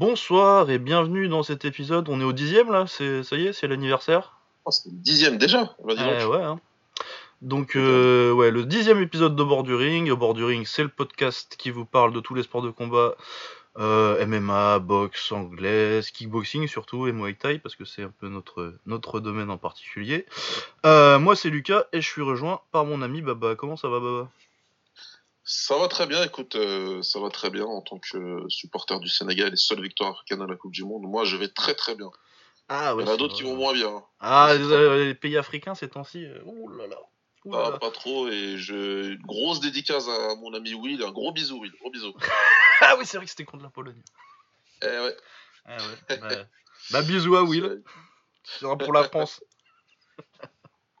Bonsoir et bienvenue dans cet épisode. On est au dixième là, c'est ça y est, c'est l'anniversaire. Oh, c'est le dixième déjà. Vas-y Eh donc. ouais. hein. Donc euh, ouais, le dixième épisode de Bord du Ring. Bord du Ring, c'est le podcast qui vous parle de tous les sports de combat, euh, MMA, boxe anglaise, kickboxing surtout et Muay Thai parce que c'est un peu notre notre domaine en particulier. Euh, moi c'est Lucas et je suis rejoint par mon ami Baba. Comment ça va Baba? Ça va très bien. Écoute, euh, ça va très bien en tant que euh, supporter du Sénégal et seule victoire africaine à la Coupe du Monde. Moi, je vais très très bien. Ah Il y en a d'autres qui vont moins bien. hein. Ah les, euh, les pays africains ces temps-ci. Ouh là là. Là Pas, trop. Et je... une grosse dédicace à mon ami Will. Un gros bisou, Will. Gros bisou. Ah oui c'est vrai que c'était contre la Pologne. Eh ouais. Ah ouais. Bah, bah, bisous à Will. C'est pour la France.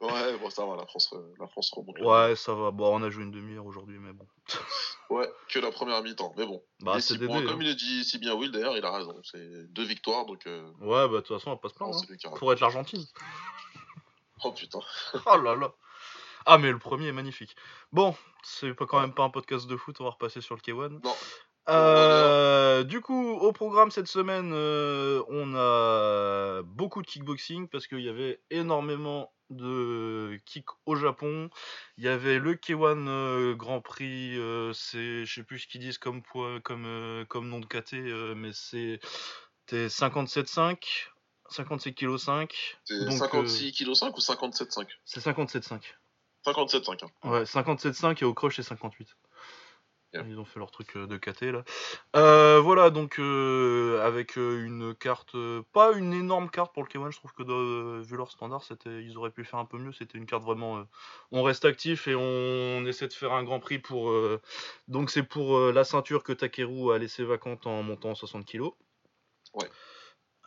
Ouais, bon, ça va. La France, euh, la France remonte. Ouais, ça va. Bon, on a joué une demi-heure aujourd'hui, mais bon. Ouais, que la première mi-temps. Mais bon. Bah, c'est dés, comme hein. il a dit si bien Will, d'ailleurs, il a raison. C'est deux victoires, donc. Euh... Ouais, bah, de toute façon, on va pas se non, plaindre. c'est lui qui a hein. Pour être l'Argentine. Oh putain. Oh là là. Ah, mais le premier est magnifique. Bon, c'est pas quand même pas un podcast de foot, on va repasser sur le K1. Non. Euh, du coup, au programme cette semaine, euh, on a beaucoup de kickboxing parce qu'il y avait énormément de kick au Japon. Il y avait le K1 euh, Grand Prix, euh, c'est, je sais plus ce qu'ils disent comme poids, comme, euh, comme nom de KT, euh, mais c'est c'était 57,5, 57 kg 5. C'est Donc, 56 kg 5 ou 57,5 C'est 57,5. 57,5. Hein. Ouais, 57,5 et au crush c'est 58. Ils ont fait leur truc euh, de KT là. Euh, voilà, donc euh, avec une carte, euh, pas une énorme carte pour le K1, je trouve que de- vu leur standard, c'était, ils auraient pu faire un peu mieux. C'était une carte vraiment. on reste actif et on, essaie de faire un grand prix pour. donc c'est pour la ceinture que Takeru a laissé vacante en montant 60 kg. Ouais.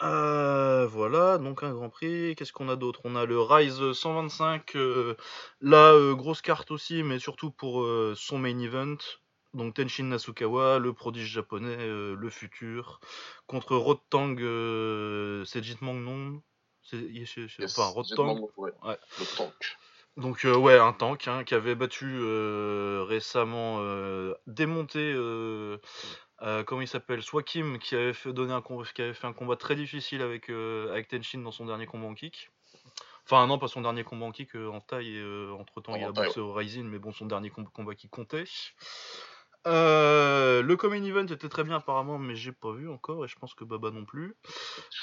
Euh, voilà, donc un grand prix. Qu'est-ce qu'on a d'autre? On a le Rise 125. euh, Là, euh, grosse carte aussi, mais surtout pour son main event. Donc Tenshin Nasukawa, le prodige japonais, euh, le futur, contre Rotang, euh, c'est Jitmang non C'est Yes, Enfin, Rotang. ouais, Ouais. Le tank. Donc euh, ouais, un tank hein, qui avait battu euh, récemment, démonté, comment il s'appelle, Swakim, qui avait fait donner un combat, qui avait fait un combat très difficile avec avec Tenshin dans son dernier combat en kick. Enfin non, pas son dernier combat en kick, en taille. Et entre temps, En il a boxé au Rising, mais bon, son dernier com- combat qui comptait. Euh, le common event était très bien apparemment, mais j'ai pas vu encore et je pense que Baba non plus.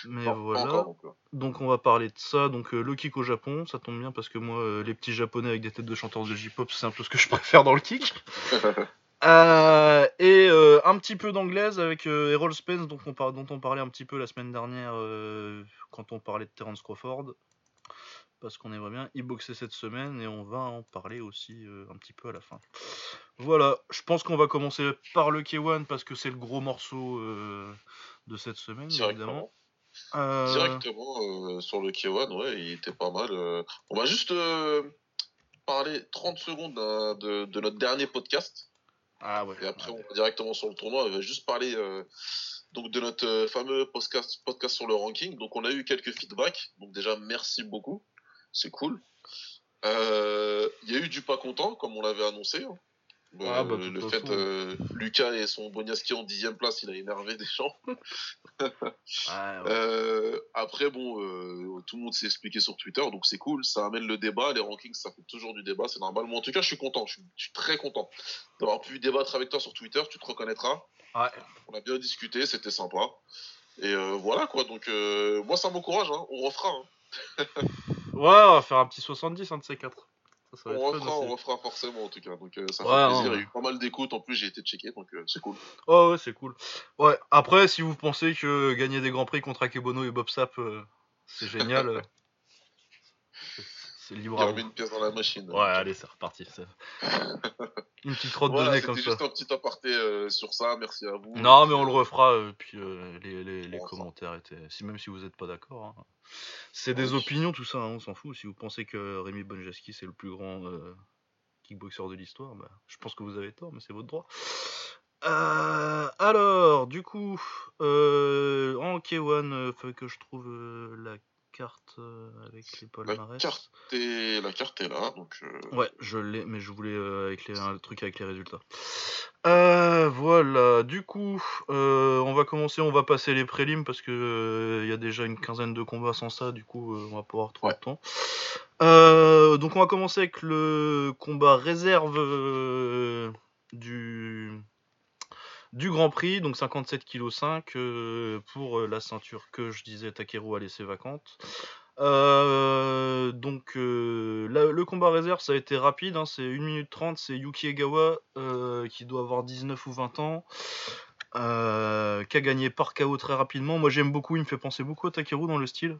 Mais voilà. donc, euh, Donc on va parler de ça. Donc euh, le kick au Japon, ça tombe bien parce que moi, euh, les petits japonais avec des têtes de chanteurs de J-pop, c'est un peu ce que je préfère dans le kick. Et un petit peu d'anglaise avec Errol Spence, dont on, par- dont on parlait un petit peu la semaine dernière quand on parlait de Terence Crawford. Parce qu'on aimerait bien y boxer cette semaine et on va en parler aussi euh, un petit peu à la fin. Voilà, je pense qu'on va commencer par le K1 parce que c'est le gros morceau euh, de cette semaine, évidemment. Directement. Euh, Directement sur le K1, ouais, il était pas mal. On va juste parler 30 secondes de, de notre dernier podcast. Ah ouais. Et après, on va directement sur le tournoi. On va juste parler donc de notre fameux podcast, podcast sur le ranking. Donc, on a eu quelques feedbacks. Donc, déjà, merci beaucoup. C'est cool. Euh, Il y a eu du pas content, comme on l'avait annoncé. hein. Euh, Ah, bah, le fait, euh, Lucas et son Boniaski en dixième place, il a énervé des gens. Ouais, ouais. Euh, après, bon, euh, tout le monde s'est expliqué sur Twitter, donc c'est cool, ça amène le débat, les rankings, ça fait toujours du débat, c'est normal. Moi, en tout cas, je suis content, je suis, je suis très content d'avoir pu débattre avec toi sur Twitter, tu te reconnaîtras. Ouais. On a bien discuté, c'était sympa. Et voilà, quoi, donc moi, ça m'encourage, hein, on refera. hein. Ouais, on va faire un petit 70, un de ces quatre. Ça, ça On refera, on refera forcément, en tout cas, donc euh, ça Ouais, fait plaisir. ouais. Il y a eu pas mal d'écoutes, en plus, j'ai été checké, donc euh, c'est cool. Oh ouais, c'est cool. Ouais, après, si vous pensez que gagner des grands prix contre Akebono et Bob Sapp, euh, c'est génial, c'est- libre Il remet une pièce dans la machine. Ouais, allez, c'est reparti. c'est- Une petite crotte Voilà, de nez comme ça. juste un petit aparté euh, sur ça, merci à vous. Non, mais on le refera, euh, puis euh, les, les, les commentaires étaient... Si, même si vous n'êtes pas d'accord. hein. C'est des Oui. opinions, tout ça, hein, on s'en fout. Si vous pensez que Rémi Bonjaski, c'est le plus grand kickboxer de l'histoire, bah, je pense que vous avez tort, mais c'est votre droit. Euh, alors, du coup, euh, en K1, euh, faut que je trouve la carte euh, avec les La palmarès. carte, est... la carte est là, donc euh, Ouais, je l'ai, mais je voulais euh, avec les, un truc avec les résultats. Voilà, du coup, on va commencer, on va passer les prélims parce que il y a déjà une quinzaine de combats sans ça, du coup on va pas avoir trop de temps. Euh, donc on va commencer avec le combat réserve euh, du du Grand Prix, donc 57 kg 5 pour euh, la ceinture que je disais Takeru a laissé vacante. Euh, donc euh, le combat réserve ça a été rapide, hein, c'est 1 minute 30, c'est Yuki Egawa euh, qui doit avoir 19 ou 20 ans, euh, qui a gagné par KO très rapidement. Moi j'aime beaucoup, il me fait penser beaucoup à Takeru dans le style.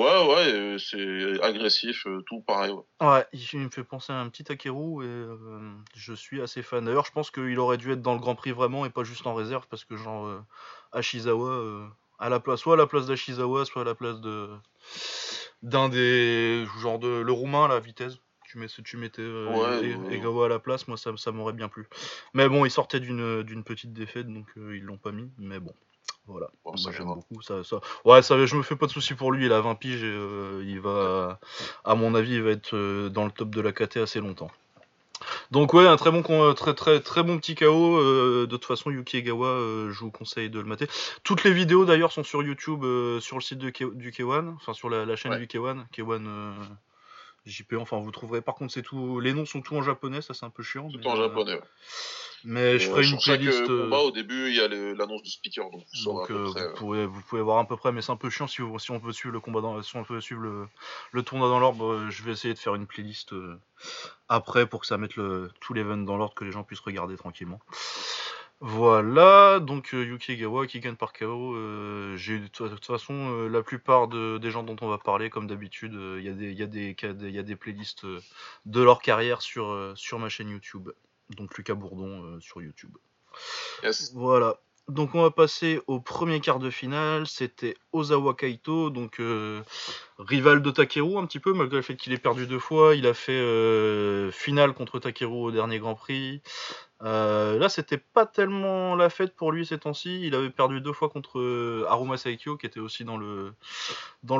Ouais, ouais, euh, c'est agressif, euh, tout pareil. ouais. Ouais, il, me fait penser à un petit Takeru et euh, je suis assez fan. D'ailleurs je pense qu'il aurait dû être dans le Grand Prix vraiment et pas juste en réserve parce que genre euh, Ashizawa euh, à la place, soit à la place d'Ashizawa, soit à la place de d'un des genre de le roumain la vitesse. Tu, mets, tu mettais Ouais, ouais. Egawa à la place, moi ça, ça m'aurait bien plu. Mais bon, il sortait d'une d'une petite défaite donc ils l'ont pas mis. Mais bon, voilà. Bon, ça j'aime beaucoup. Ça, ça... Ouais, ça, je me fais pas de soucis pour lui. Il a 20 piges et euh, il va, à mon avis, il va être euh, dans le top de la KT assez longtemps. Donc ouais, un très bon, euh, très très très bon petit KO. euh, de toute façon, Yuki Egawa, euh, je vous conseille de le mater. Toutes les vidéos d'ailleurs sont sur YouTube, euh, sur le site de K- du K1, enfin sur la, la chaîne Ouais. du K1, K1 euh, JP. Enfin, vous trouverez. Par contre, c'est tout. Les noms sont tous en japonais, ça c'est un peu chiant. Tout mais, en euh, japonais. ouais. Mais je ferai euh, une chaque playlist. euh, euh, combat, au début, il y a l'annonce du speaker, donc vous donc euh, près. vous, euh. pouvez, vous pouvez voir à peu près, mais c'est un peu chiant si, vous- si on veut suivre le combat, dans, si on veut suivre le, le tournoi dans l'ordre. euh, je vais essayer de faire une playlist euh, après pour que ça mette le, tout l'event dans l'ordre, que les gens puissent regarder tranquillement. Voilà, donc euh, Yuki Egawa qui gagne par KO. euh, j'ai eu de toute façon euh, la plupart de- des gens dont on va parler, comme d'habitude, euh, il y, a des- il y, a des cas- il y a des playlists de leur carrière sur, euh, sur ma chaîne YouTube. Donc Lucas Bourdon euh, sur YouTube. Yes. Voilà. Donc on va passer au premier quart de finale. C'était Ozawa Kaito, donc euh, rival de Takeru un petit peu, malgré le fait qu'il ait perdu deux fois. Il a fait euh, finale contre Takeru au dernier Grand Prix. Euh, là, c'était pas tellement la fête pour lui ces temps-ci. Il avait perdu deux fois contre Haruma Saikyo, qui était aussi dans le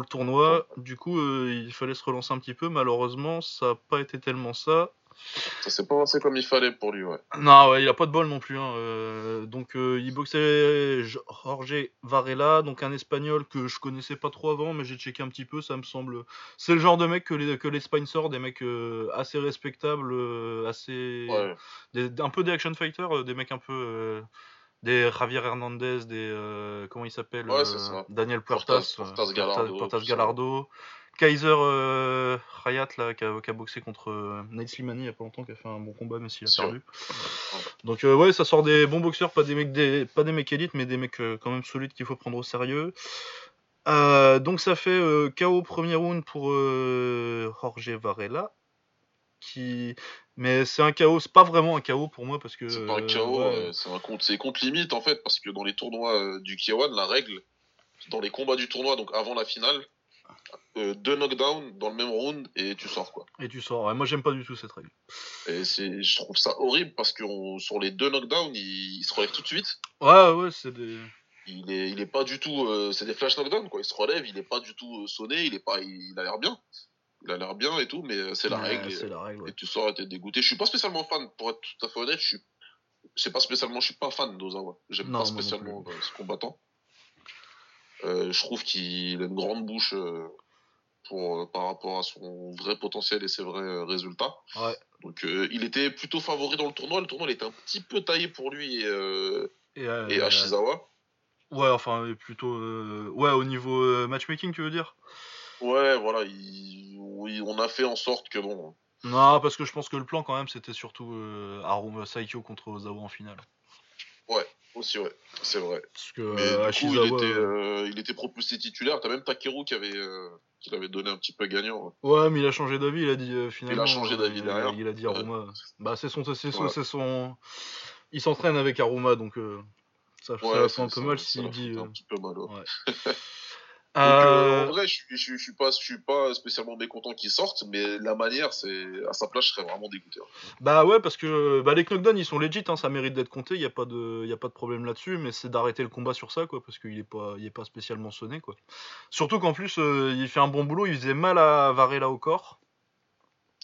tournoi. Du coup, il fallait se relancer un petit peu. Malheureusement, ça n'a pas été tellement ça. Ça s'est pas passé comme il fallait pour lui, ouais. Non, ouais, il a pas de bol non plus. hein, euh, donc, euh, il boxait Jorge Varela, donc un espagnol que je connaissais pas trop avant, mais j'ai checké un petit peu. Ça me semble. C'est le genre de mec que les, que Spincer, des mecs euh, assez respectables, assez. Ouais, des- un peu des action fighters, des mecs un peu. des Javier Hernandez, des. euh, comment il s'appelle Ouais, euh. Daniel Portas- Puertas. Portas Gallardo, Portas tout ça. Gallardo. Kaiser euh, Hayat, là, qui a, qui a boxé contre euh, Nate Slimani il y a pas longtemps, qui a fait un bon combat, mais s'il a perdu. Donc euh, ouais, ça sort des bons boxeurs, pas des mecs des, pas des mecs élites, mais des mecs euh, quand même solides qu'il faut prendre au sérieux. Euh, donc ça fait KO premier round pour Jorge Varela, qui, mais c'est un KO, c'est pas vraiment un KO pour moi parce que C'est pas un ouais. euh, c'est un compte, c'est compte limite en fait, parce que dans les tournois du K1, la règle, dans les combats du tournoi, donc avant la finale, euh, deux knockdowns dans le même round et tu sors quoi. et tu sors. Ouais, moi j'aime pas du tout cette règle. Et c'est, je trouve ça horrible parce que on- sur les deux knockdowns, il, il se relève tout de suite. Ouais ouais, c'est des. Il est, il est pas du tout, euh, c'est des flash knockdowns quoi. Il se relève, il est pas du tout euh, sonné, il est pas, il, il a l'air bien, il a l'air bien et tout, mais euh, c'est la Ouais, règle. et- C'est la règle. ouais. et tu sors et t'es dégoûté. Je suis pas spécialement fan, pour être tout à fait honnête, je suis, c'est pas spécialement, je suis pas fan d'Ozawa. J'aime Non, pas spécialement ce combattant. Euh, je trouve qu'il a une grande bouche euh, pour, euh, par rapport à son vrai potentiel et ses vrais résultats. Ouais. Donc il était plutôt favori dans le tournoi. Le tournoi il était un petit peu taillé pour lui et, Et, et Ashizawa. Ouais, enfin plutôt. Ouais, au niveau matchmaking, tu veux dire? Ouais, voilà, il- on a fait en sorte que bon. Non, parce que je pense que le plan quand même, c'était surtout euh, Saikyo contre Ozawa en finale. Aussi, ouais, c'est vrai. Parce que Mais euh, du coup, il était, euh, euh, il était propulsé titulaire. T'as même Takeru qui avait, euh, qui l'avait donné un petit peu gagnant. Ouais, mais il a changé d'avis, il a dit finalement. changé d'avis il, derrière. Il a dit Aruma. Bah, c'est son. C'est son, Ouais. c'est son... Il s'entraîne avec Aruma, donc ça, ça fait un peu mal s'il dit. un petit peu mal. Donc, euh, Euh, en vrai, je suis, je, suis- je suis pas, je suis pas spécialement mécontent qu'ils sortent, mais la manière, c'est à sa place, je serais vraiment dégoûté. hein. Bah ouais, parce que bah, les knockdowns ils sont legit, hein, ça mérite d'être compté, il y a pas de, y a pas de problème là-dessus, mais c'est d'arrêter le combat sur ça, quoi, parce qu'il est pas, il est pas spécialement sonné, quoi. Surtout qu'en plus euh, il fait un bon boulot, il faisait mal à Varela au corps.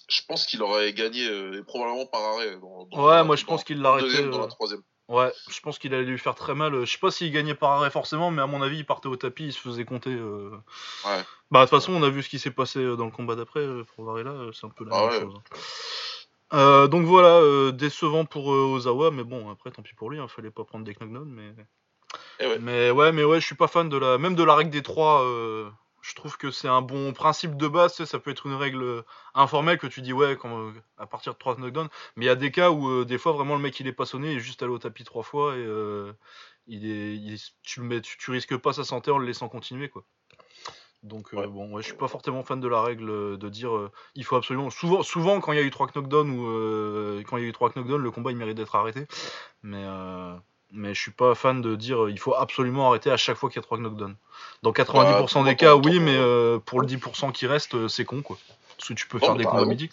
Je pense qu'il aurait gagné euh, et probablement par arrêt. Dans, dans- Ouais, dans- moi je dans- pense qu'il l'arrêtait. deuxième, dans la troisième. Ouais, je pense qu'il allait lui faire très mal. Je sais pas s'il gagnait par arrêt forcément, mais à mon avis, il partait au tapis, il se faisait compter. euh. Ouais. Bah, de toute façon, on a vu ce qui s'est passé euh, dans le combat d'après euh, pour Varela, c'est un peu la Ah même ouais. chose. hein. Euh, donc voilà, euh, décevant pour Ozawa, mais bon, après, tant pis pour lui, il fallait pas prendre des knockdowns, mais. Eh ouais. Mais ouais, mais ouais, je suis pas fan de la. Même de la règle des trois. Je trouve que c'est un bon principe de base. ça peut être une règle euh, informelle que tu dis ouais, quand, euh, à partir de 3 knockdowns. Mais il y a des cas où euh, des fois vraiment le mec il est pas sonné, il est juste allé au tapis trois fois et euh, il est, il est- tu le mets, tu, tu risques pas sa santé en le laissant continuer quoi. Donc Ouais. bon, ouais, je suis pas fortement fan de la règle de dire il faut absolument. Souvent, souvent quand il y a eu trois knockdowns ou euh, quand il y a eu trois knockdowns, le combat il mérite d'être arrêté. Mais euh, mais je suis pas fan de dire euh, il faut absolument arrêter à chaque fois qu'il y a trois knockdowns. Dans 90% Ouais, des cas, oui, mais euh, pour le 10% qui reste, euh, c'est con quoi. Parce que tu peux Non, faire des t'as combats mythiques.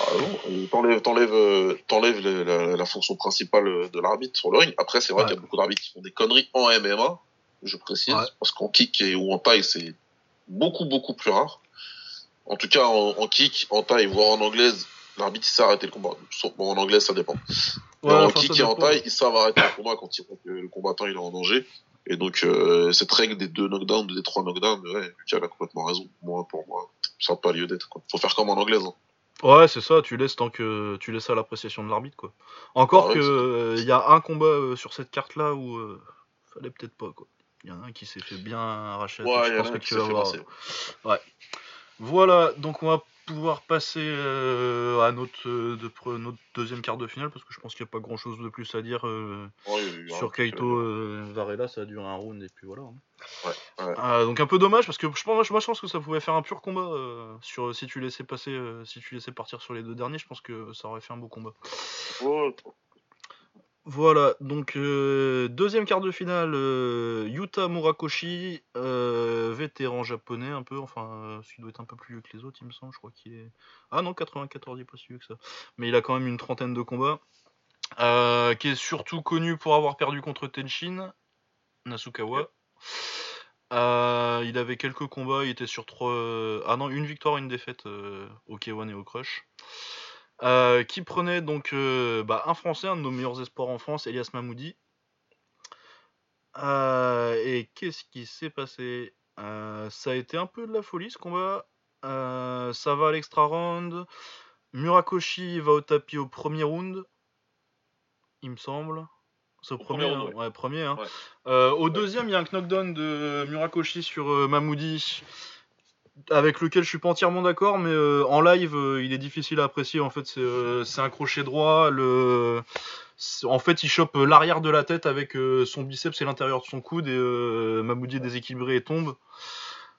Ah non, t'enlèves, t'enlèves, t'enlèves la, la fonction principale de l'arbitre sur le ring. Après, c'est vrai Ouais. qu'il y a beaucoup d'arbitres qui font des conneries en MMA, je précise, Ouais. parce qu'en kick et, ou en taille, c'est beaucoup, beaucoup plus rare. En tout cas, en, en kick, en taille, voire en anglaise, l'arbitre il sait arrêter le combat. Bon, en anglais, ça dépend. Ouais, en kick et en taille, ils savent arrêter le combat quand ils voient que le combattant il est en danger. Et donc, euh, cette règle des deux knockdowns, des trois knockdowns, ouais, Lucas a complètement raison. Moi, pour moi, ça n'a pas lieu d'être. quoi. Faut faire comme en anglaise. hein. Ouais, c'est ça, tu laisses tant que tu laisses à l'appréciation de l'arbitre quoi. Encore Ah que euh, il y a un combat euh, sur cette carte là où euh, fallait peut-être pas quoi. Il y en a un qui s'est fait bien arracher. Ouais, il je y en pense a que un qui tu s'est vas voir. Voilà, donc on va pouvoir passer euh, à notre, euh, de notre deuxième quart de finale parce que je pense qu'il n'y a pas grand chose de plus à dire euh, Ouais, sur Kaito euh, Varela, ça a duré un round et puis voilà. hein. Ouais, ouais. Euh, donc un peu dommage parce que je pense, moi je pense que ça pouvait faire un pur combat sur si tu laissais passer, si tu laissais partir sur les deux derniers, je pense que ça aurait fait un beau combat. Voilà, donc euh, deuxième quart de finale, euh, Yuta Murakoshi, euh, vétéran japonais un peu, enfin, euh, il doit être un peu plus vieux que les autres, il me semble, je crois qu'il est... Ah non, 94, il est pas si vieux que ça. Mais il a quand même une trentaine de combats, euh, qui est surtout connu pour avoir perdu contre Tenshin Nasukawa. Il avait quelques combats, il était sur trois... Ah non, une victoire, une défaite au K1 et au Crush. Euh, qui prenait donc euh, bah, un Français, un de nos meilleurs espoirs en France, Elias Mahmoudi. Euh, et qu'est-ce qui s'est passé? Ça a été un peu de la folie ce combat. Ça va à l'extra round. Murakoshi va au tapis au premier round, il me semble. C'est au premier, premier round, ouais, premier. hein. Ouais. Au deuxième, il y a un knockdown de Murakoshi sur Mahmoudi avec lequel je suis pas entièrement d'accord, mais euh, en live, euh, il est difficile à apprécier. En fait, c'est euh, un crochet droit. Le... En fait, il chope euh, l'arrière de la tête avec son biceps et l'intérieur de son coude, et Mahmoudi est déséquilibré et tombe.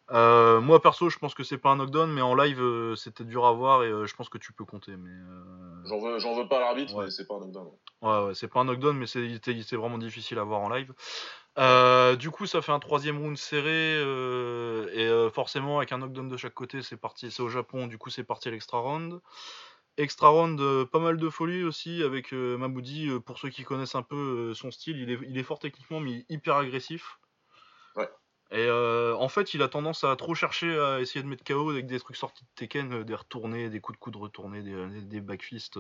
Moi, perso, je pense que c'est pas un knockdown, mais en live, c'était dur à voir, et je pense que tu peux compter. Mais J'en veux, veux pas à l'arbitre, Ouais. mais c'est pas un knockdown. Ouais, ouais, c'est pas un knockdown, mais c'est il était- il était vraiment difficile à voir en live. Euh, du coup, ça fait un troisième round serré, euh, et euh, forcément, avec un knockdown de chaque côté, c'est parti, c'est au Japon, du coup, c'est parti à l'extra round. Extra round, pas mal de folie aussi, avec Mahmoudi, euh, pour ceux qui connaissent un peu son style, il est, il est fort techniquement, mais hyper agressif. Ouais. Et en fait, il a tendance à trop chercher à essayer de mettre KO avec des trucs sortis de Tekken, des retournés, des coups de coude retournés, des, des, backfists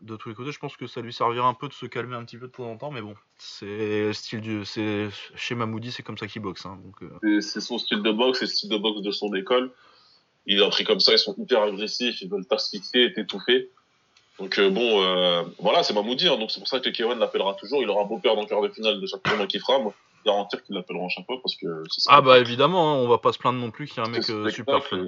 de tous les côtés. Je pense que ça lui servira un peu de se calmer un petit peu de temps en temps, mais bon, c'est style du, c'est chez Mahmoudi, c'est comme ça qu'il boxe. hein, donc, euh, C'est- son style de boxe, c'est le style de boxe de son école. Il est appris comme ça, ils sont hyper agressifs, ils veulent t'asphyxier et t'étouffer. Donc euh, bon, euh, voilà, c'est Mamoudi, hein, donc c'est pour ça que Kevin l'appellera toujours. Il aura beau perdre en quart de finale de chaque tournoi qu'il fera, moi, je garantir qu'il l'appellera à chaque fois parce que c'est ça. Ah bah évidemment, hein, on va pas se plaindre non plus qu'il y a un mec super fun.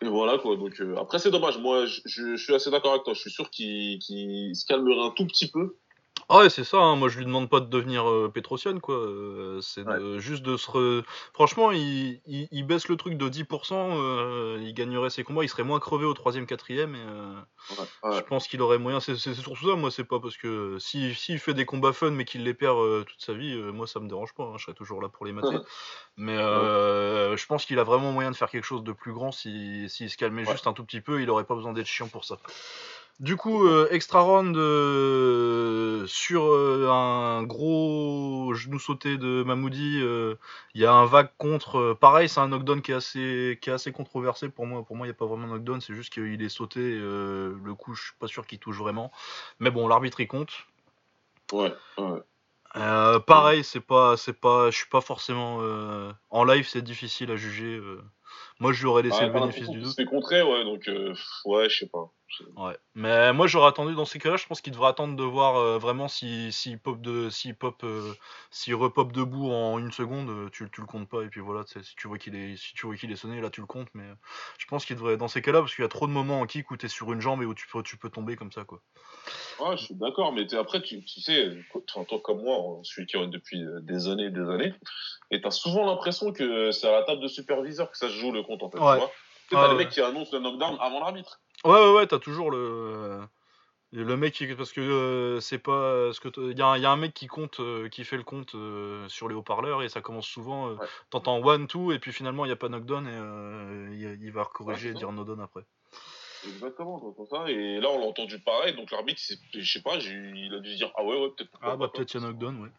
Et, voilà quoi. Donc euh, après c'est dommage. Moi je, suis assez d'accord avec toi. Je suis sûr qu'il qu'il se calmerait un tout petit peu. Ah ouais, c'est ça. hein, Moi, je lui demande pas de devenir euh, Petrosian, quoi. euh, c'est juste de se. re- Franchement, il, il, il baisse le truc de 10%. euh, il gagnerait ses combats. Il serait moins crevé au troisième, quatrième. Et, euh, Ouais, ouais. Je pense qu'il aurait moyen. C'est surtout ça. Moi, c'est pas parce que si s'il fait des combats fun mais qu'il les perd toute sa vie, moi, ça me dérange pas. hein, je serais toujours là pour les mater. mais je pense qu'il a vraiment moyen de faire quelque chose de plus grand si s'il se calmait juste un tout petit peu. Il aurait pas besoin d'être chiant pour ça. Du coup, euh, extra round euh, sur euh, un gros genou sauté de Mahmoudi. euh, Il y a un vague contre. euh, pareil, c'est un knockdown qui est assez, qui est assez controversé pour moi. Pour moi, il n'y a pas vraiment de knockdown, c'est juste qu'il est sauté. euh, le coup, je suis pas sûr qu'il touche vraiment. Mais bon, l'arbitre il compte. Ouais, ouais. Euh, pareil, c'est pas, c'est pas, je suis pas forcément euh, en live, c'est difficile à juger. euh. Moi, je lui aurais laissé le bénéfice du doute. fait contrer, ouais, donc, euh, ouais, je sais pas. Ouais. Mais moi, j'aurais attendu dans ces cas-là. Je pense qu'il devrait attendre de voir euh, vraiment si, s'il pop de, s'il pop, euh, s'il repop debout en une seconde, euh, tu, tu le comptes pas. Et puis voilà, tu si tu vois qu'il est, si tu vois qu'il est sonné, là, tu le comptes. Mais je pense qu'il devrait dans ces cas-là parce qu'il y a trop de moments en kick où t'es sur une jambe et où tu peux, tu peux tomber comme ça, quoi. Ouais, je suis d'accord, mais après, tu, tu sais, enfin, toi comme moi, celui qui run depuis des années et des années, et t'as souvent l'impression que c'est à la table de superviseur que ça se joue le compte, en fait. Ouais. Tu vois Tu Ouais, t'as les mecs qui annoncent le knockdown avant l'arbitre. Ouais, ouais, ouais, t'as toujours le. Le mec qui. Parce que euh, c'est pas. Ce que il y, a un- il y a un mec qui compte, euh, qui fait le compte euh, sur les haut-parleurs et ça commence souvent. euh, Ouais. T'entends one, two et puis finalement il n'y a pas knockdown et euh, il, va corriger Ouais, et dire no down après. Exactement, comme ça. Et là, on l'a entendu pareil, donc l'arbitre, je sais pas, il a dû se dire, ah ouais, ouais, peut-être. Ah bah peut-être il y a knockdown, ouais.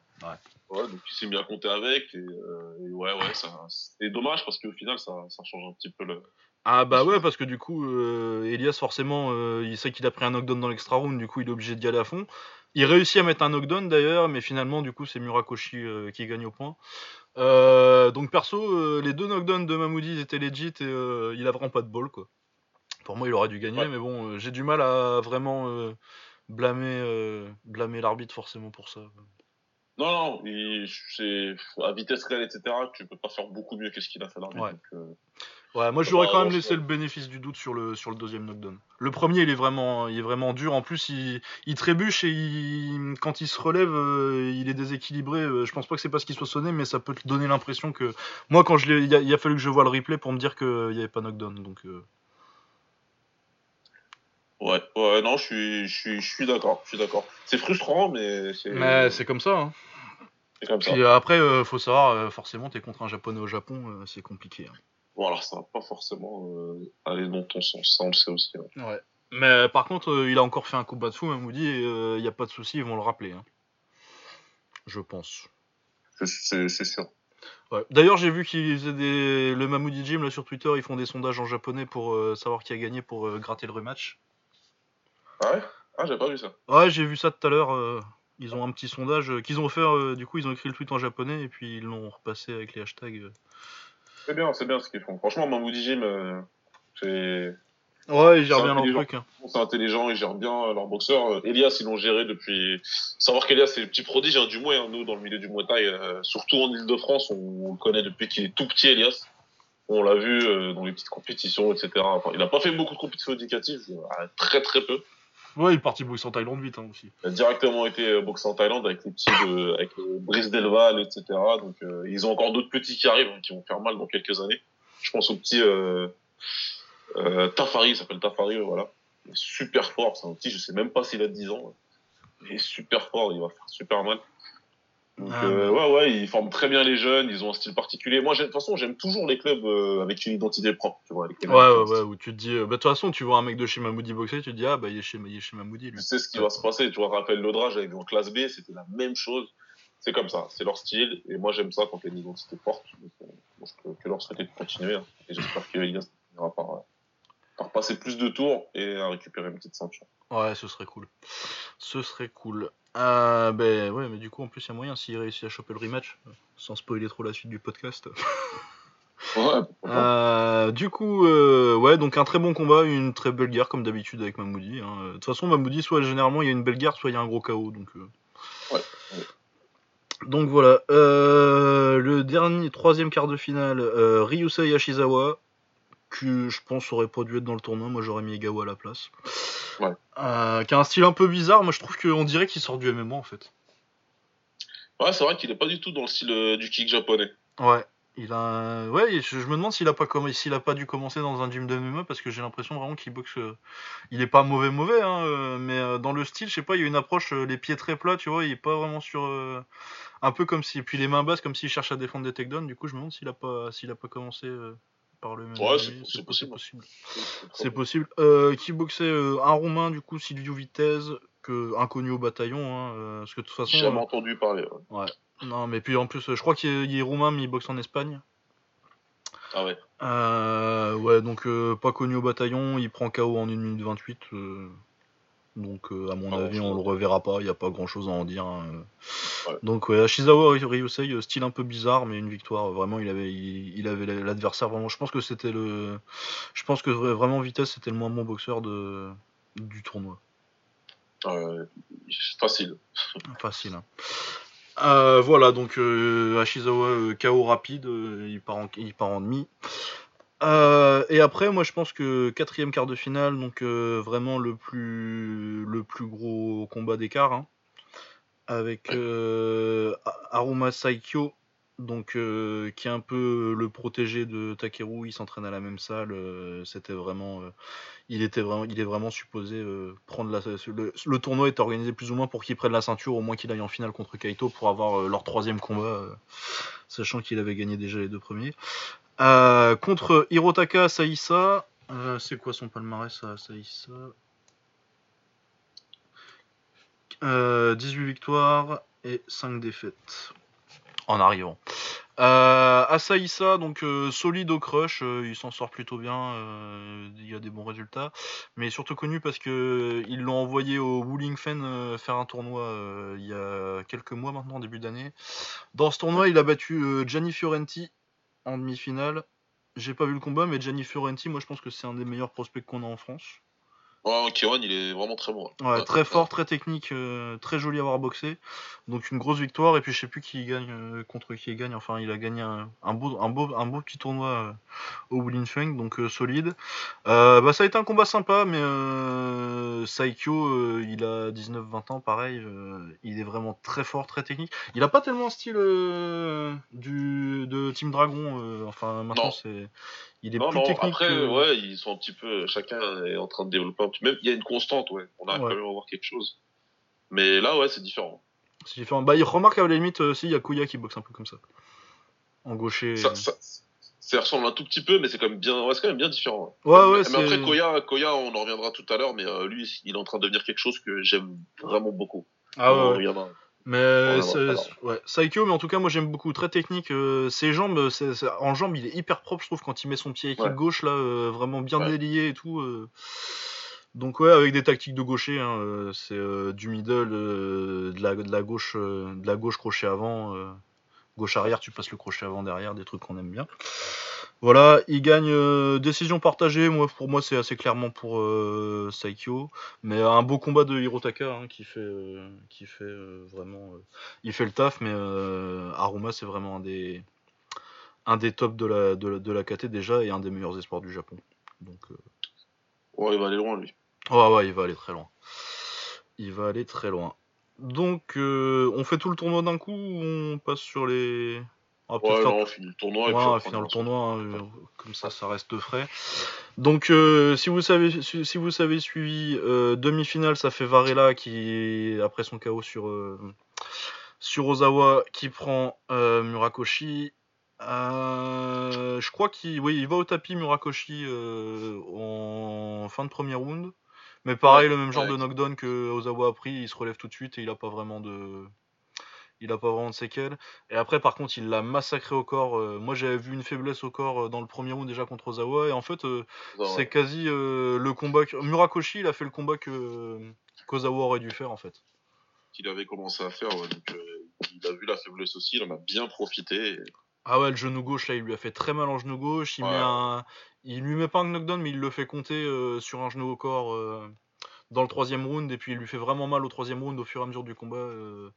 Ouais, donc il s'est mis à compter avec, et, euh, et ouais, ouais, ça, c'est dommage parce qu'au final, ça, ça change un petit peu le. Ah bah ouais, parce que du coup, euh, Elias, forcément, euh, il sait qu'il a pris un knockdown dans l'extra round, du coup, il est obligé d'y aller à fond. Il réussit à mettre un knockdown d'ailleurs, mais finalement, du coup, c'est Murakoshi euh, qui gagne au point. Donc perso, les deux knockdowns de Mamoudi étaient legit et il a vraiment pas de bol, quoi. Pour moi, il aurait dû gagner, Ouais. mais bon, j'ai du mal à vraiment blâmer, blâmer l'arbitre forcément pour ça. Non, non, il- c'est à vitesse réelle, etc. Tu peux pas faire beaucoup mieux que ce qu'il a fait l'arbitre. Ouais. Ouais, moi j'aurais va, quand même laissé je- le bénéfice du doute sur le, sur le deuxième knockdown. Le premier, il est vraiment, il est vraiment dur. En plus, il, il trébuche et il, quand il se relève, euh, il est déséquilibré. Euh, Je pense pas que c'est parce qu'il soit sonné, mais ça peut te donner l'impression que. Moi, quand je l'ai, il a, il a fallu que je voie le replay pour me dire qu'il n'y avait pas knockdown. Donc, euh, Ouais, ouais, non, je suis, je suis, je suis d'accord, je suis d'accord. C'est frustrant, mais c'est. Mais c'est comme ça. Hein. c'est comme ça. Puis après, euh, faut savoir, forcément, t'es contre un japonais au Japon, c'est compliqué. hein. Voilà, ça va pas forcément euh, aller dans ton sens, ça on le sait aussi. hein. Ouais. Mais par contre, euh, il a encore fait un coup de fou, Mamoudi, et il n'y a pas de souci, ils vont le rappeler. hein. Je pense. C'est sûr. Ouais. D'ailleurs, j'ai vu qu'ils faisaient des... le Mamoudi Gym là sur Twitter, ils font des sondages en japonais pour euh, savoir qui a gagné pour euh, gratter le rematch. Ah ouais? Ah, j'avais pas vu ça. Ouais, j'ai vu ça tout à l'heure. euh, Ils ont un petit sondage euh, qu'ils ont fait. euh, du coup, ils ont écrit le tweet en japonais et puis ils l'ont repassé avec les hashtags. C'est bien, c'est bien ce qu'ils font. Franchement, Mamoudi Jim, euh, c'est Ouais, ils gèrent bien leur truc. hein. c'est intelligent, ils gèrent bien leur boxeur. Elias, ils l'ont géré depuis. Savoir qu'Elias, c'est le petit prodige hein, du Muay, hein, nous, dans le milieu du Muay Thai, euh, surtout en Ile-de-France, on, le connaît depuis qu'il est tout petit, Elias. On l'a vu euh, dans les petites compétitions, etc. Enfin, il a pas fait beaucoup de compétitions éducatives, euh, très très peu. Ouais, il est parti boxer en Thaïlande vite hein, aussi. Il a directement été euh, boxé en Thaïlande avec les petits de, avec euh, Brice Delval, etc. Donc euh, ils ont encore d'autres petits qui arrivent, hein, qui vont faire mal dans quelques années. Je pense au petit euh, Tafari, il s'appelle Tafari, voilà. Il est super fort, c'est un petit, je sais même pas s'il a 10 ans. Il est super fort, il va faire super mal. Donc Ah, euh, ouais, ouais, ils forment très bien les jeunes, ils ont un style particulier. Moi, de toute façon, j'aime toujours les clubs euh, avec une identité propre, tu vois. avec les Ouais, ouais, mecs, ouais, où tu te dis. euh, bah, de toute façon, tu vois un mec de chez Mamoudi boxer, tu te dis, ah, bah, il est chez, il est chez Mamoudi, lui. Tu sais ce qui va se passer. Tu vois, rappelle l'Audrage avec en classe B, c'était la même chose. C'est comme ça, c'est leur style. Et moi, j'aime ça quand il y a une identité forte. Donc, euh, je peux que leur souhaiter de continuer. hein. Et j'espère qu'il finira par, euh, par passer plus de tours et à récupérer une petite ceinture. Ouais, ce serait cool. Ce serait cool. Euh, ben ouais, mais du coup, en plus, il y a moyen s'il réussit à choper le rematch, sans spoiler trop la suite du podcast. Ouais. Euh, du coup, euh, ouais, donc un très bon combat, une très belle guerre comme d'habitude avec Mamoudi. hein. De toute façon, Mamoudi, soit généralement il y a une belle guerre, soit il y a un gros chaos. Donc, euh. Ouais, ouais. donc voilà. Le dernier, troisième quart de finale, Ryusei Yashizawa, que je pense aurait pas dû être dans le tournoi. Moi, j'aurais mis Egawa à la place. Ouais. Euh, qui a un style un peu bizarre. Moi, je trouve qu'on dirait qu'il sort du MMA en fait. Ouais, c'est vrai qu'il est pas du tout dans le style euh, du kick japonais. Ouais. Il a, ouais, je, me demande s'il a pas comm- s'il a pas dû commencer dans un gym de MMA parce que j'ai l'impression vraiment qu'il boxe. euh, Il est pas mauvais mauvais, hein, mais dans le style, je sais pas, il y a une approche, les pieds très plats, tu vois, il est pas vraiment sur, un peu comme si, puis les mains basses comme s'il cherche à défendre des takedowns. Du coup, je me demande s'il a pas, s'il a pas commencé par le MMA. Ouais, c'est- possible. C'est possible. Euh, qui boxait euh, un roumain, du coup, Silvio Vitez, que inconnu au bataillon, hein, euh, parce que de toute façon. J'ai jamais entendu parler. ouais. non, mais puis en plus, je crois qu'il est, est roumain, mais il boxe en Espagne. Ah ouais. Ouais, donc pas connu au bataillon, il prend KO en 1 minute 28. Euh, Donc, euh, à mon Pas avis, on le reverra pas. Il n'y a pas grand chose à en dire. hein. Donc, ouais, Ashizawa Ryusei, euh, style un peu bizarre, mais une victoire. euh, Vraiment, il avait, il, il avait l'adversaire. Vraiment, je pense que c'était le. Je pense que vra- vraiment, Vitesse, c'était le moins bon boxeur de, du tournoi. Euh, facile. Facile. hein. Euh, voilà, donc euh, Ashizawa euh, KO rapide, euh, il, part en, il part en demi. Euh, et après, moi je pense que quatrième quart de finale, donc euh, vraiment le plus, le plus gros combat d'écart, hein, avec euh, Aruma Saikyo, donc euh, qui est un peu le protégé de Takeru, il s'entraîne à la même salle, euh, c'était vraiment, euh, il était vraiment, il est vraiment supposé euh, prendre la, le, le tournoi est organisé plus ou moins pour qu'il prenne la ceinture, au moins qu'il aille en finale contre Kaito pour avoir leur troisième combat, euh, sachant qu'il avait gagné déjà les deux premiers. Euh, contre Hirotaka Saïsa, euh, c'est quoi son palmarès à Saïsa Euh, 18 victoires et 5 défaites en arrivant. Euh, donc euh, solide au crush, il s'en sort plutôt bien, il a des bons résultats, mais surtout connu parce que ils l'ont envoyé au Wuling Fen faire un tournoi il y a quelques mois maintenant, début d'année. Dans ce tournoi, il a battu Gianni Fiorenti en demi-finale. J'ai pas vu le combat, mais Gianni Fiorenti, moi je pense que c'est un des meilleurs prospects qu'on a en France. Ouais, Kiwan, il est vraiment très bon. Ouais, très fort, très technique, euh, très joli à avoir boxé. Donc une grosse victoire et puis je sais plus qui gagne euh, contre qui il gagne. Enfin, il a gagné un, un beau, un beau, un beau petit tournoi euh, au Wulinfeng, donc euh, solide. Bah ça a été un combat sympa, mais Saikyo, il a 19-20 ans, pareil. il est vraiment très fort, très technique. Il a pas tellement un style du de Team Dragon. enfin maintenant c'est, il est Non, plus non, technique. après, que- ouais, ils sont un petit peu. Chacun est en train de développer un petit Même, il y a une constante, ouais. On arrive Ouais. quand même à voir quelque chose. Mais là, ouais, c'est différent. C'est différent. Bah il remarque à la limite aussi, il y a Kuya qui boxe un peu comme ça. En gaucher. Ça, ça, ça ressemble un tout petit peu, mais c'est quand même bien, ouais, c'est quand même bien différent. Ouais, ouais, mais après, Koya, Koya, on en reviendra tout à l'heure, mais euh, lui, il est en train de devenir quelque chose que j'aime vraiment beaucoup. Ah ouais, Mais c'est- ouais, Saikyo, mais en tout cas, moi j'aime beaucoup, très technique. euh, ses jambes, c'est- c'est- en jambes, il est hyper propre, je trouve, quand il met son pied Ouais. gauche là, euh, vraiment bien Ouais. délié et tout. euh. Donc ouais, avec des tactiques de gaucher, hein, euh, c'est euh, du middle, euh, de, la, de la gauche, euh, de la gauche crochet avant, euh, gauche arrière, tu passes le crochet avant derrière, des trucs qu'on aime bien. Voilà, il gagne euh, décision partagée. Moi, pour moi, c'est assez clairement pour euh, Saikyo, mais un beau combat de Hirotaka hein, qui fait, euh, qui fait vraiment, il fait le taf. Mais Aruma, c'est vraiment un des, un des tops de la, de, la, de la KT déjà et un des meilleurs espoirs du Japon. Donc, Ouais, il va aller loin, lui. ouais, ouais, il va aller très loin. Il va aller très loin. Donc, euh, on fait tout le tournoi d'un coup ou on passe sur les. On va Ouais, non, on finit le tournoi. et Ouais, puis on finir le tournoi, hein, euh, comme ça, ça reste frais. Donc, euh, si vous savez, si si vous savez suivi, euh, demi-finale, ça fait Varela qui, après son KO sur sur Ozawa, qui prend Murakoshi. Je crois qu'il, oui, il va au tapis Murakoshi en fin de premier round. Mais pareil, Ouais, le même genre ouais. de knockdown que Ozawa a pris, il se relève tout de suite et il a pas vraiment de, il a pas vraiment de séquelles. Et après, par contre, il l'a massacré au corps. Euh, moi, j'avais vu une faiblesse au corps euh, dans le premier round déjà contre Ozawa. Et en fait, euh, Ouais, c'est quasi euh, le combat. Que... Murakoshi, il a fait le combat que qu'Ozawa aurait dû faire en fait. qu'il avait commencé à faire. donc, euh, il a vu la faiblesse aussi, il en a bien profité. et- Ah ouais, le genou gauche là, il lui a fait très mal en genou gauche. Il Ouais. met un, il lui met pas un knockdown, mais il le fait compter euh, sur un genou au corps euh, dans le troisième round. Et puis il lui fait vraiment mal au troisième round au fur et à mesure du combat. euh,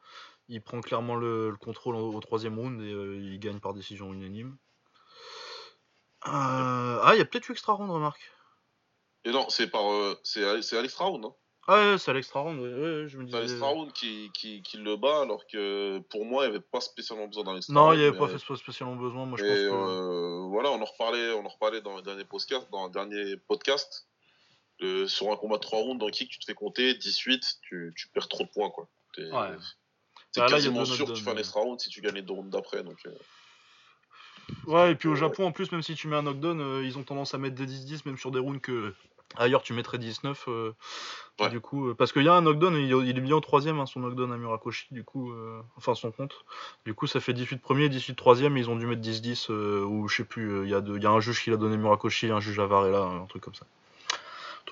il prend clairement le, le contrôle au, troisième round et il gagne par décision unanime. Ah, il y a peut-être eu extra round, remarque. Et non, c'est par, c'est à- à l'extra round, hein. Ah ouais, c'est l'extra round, ouais, ouais, je me disais. l'extra round qui, qui, qui le bat, alors que pour moi, il n'y avait pas spécialement besoin d'un extra Non, il n'y avait mais, pas fait spécialement besoin, moi je Et pense que. euh, voilà, on en reparlait, on en reparlait dans le dernier podcast, dans le dernier podcast. Euh, sur un combat de 3 rounds dans kick, tu te fais compter 18, tu, tu perds trop de points quoi. T'es- Ah, là, a quasiment sûr que tu fais un extra round si tu gagnes les deux rounds d'après. Donc, euh, Ouais, et puis au Japon, en plus, même si tu mets un knockdown, euh, ils ont tendance à mettre des 10-10, même sur des rounds que ailleurs tu mettrais 19. euh, Ouais. Du coup, euh, parce qu'il y a un knockdown, il, il est bien au troisième, hein, son knockdown à Murakoshi, du coup, euh, enfin son compte. Du coup, ça fait 18 premier, 18 troisième, et ils ont dû mettre 10-10, euh, ou je sais plus, il y, y a un juge qui l'a donné Murakoshi, un juge à Varela, un truc comme ça.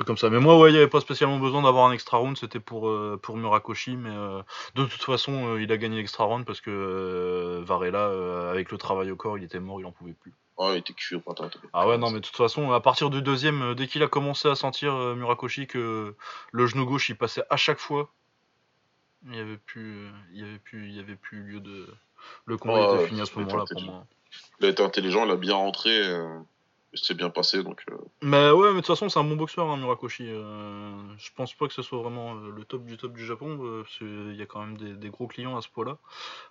Truc comme ça. Mais moi, ouais, il n'y avait pas spécialement besoin d'avoir un extra round, c'était pour, euh, pour Murakoshi, mais euh, de toute façon, euh, il a gagné l'extra round parce que Varela, avec le travail au corps, il était mort, il en pouvait plus. Ah, il était cuit au printemps. Ah ouais, non, mais de toute façon, à partir du deuxième, dès qu'il a commencé à sentir Murakoshi que le genou gauche, il passait à chaque fois, il n'y avait plus, il y avait plus, il y avait plus lieu de. Le combat était fini à ce moment-là pour moi. Il a été intelligent, il a bien rentré c'est bien passé donc. Euh. Mais ouais, mais de toute façon, c'est un bon boxeur, hein, Murakoshi. Euh, je pense pas que ce soit vraiment euh, le top du top du Japon, parce qu'il y a quand même des, gros clients à ce poids-là.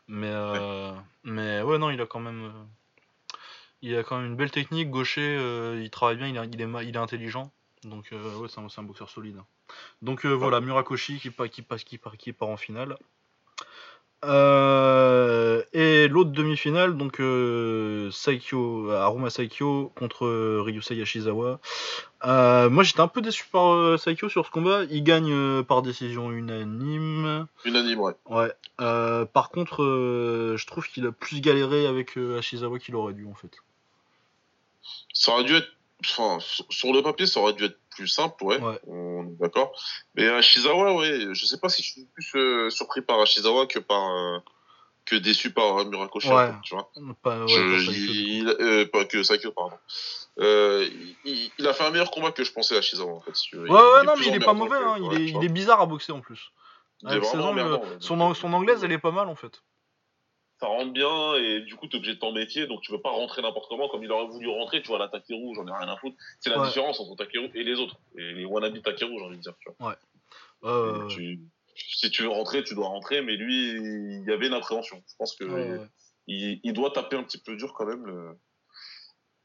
Mais, ouais. mais ouais, non, il a quand même. il a quand même une belle technique, gaucher, il travaille bien, il, il, est, il est intelligent. Donc ouais, c'est un, un, boxeur solide. Donc voilà, Murakoshi qui, qui, passe, qui, part, qui part en finale. Euh, et l'autre demi-finale, donc euh, Saikyo, Aruma Saikyo contre euh, Ryusei Yashizawa. moi j'étais un peu déçu par Saikyo sur ce combat. Il gagne par décision unanime. Unanime, ouais. Ouais. par contre, je trouve qu'il a plus galéré avec Yashizawa qu'il aurait dû en fait. Ça aurait dû être. Enfin, sur le papier, ça aurait dû être plus simple, ouais. On est d'accord. Mais Ashizawa, ouais, je sais pas si je suis plus euh, surpris par Ashizawa que par euh, que déçu par Murakoshi, ouais. tu vois. Pas, il, euh, pas que Sakyo, pardon. Il, il, a fait un meilleur combat que je pensais à Ashizawa, en fait. ouais, ouais, non, mais il est pas mauvais, hein. il, est, il est bizarre à boxer en plus. Avec son, son anglaise, elle est pas mal en fait ça rentre bien et du coup tu es obligé de t'en métier donc tu veux pas rentrer n'importe comment comme il aurait voulu rentrer tu vois la Takeru j'en ai rien à foutre. C'est la différence entre Takeru et les autres et les wannabe Takeru j'ai envie de dire tu vois. Ouais. Si tu veux rentrer tu dois rentrer mais lui il y avait une appréhension. Je pense que il, il, doit taper un petit peu dur quand même le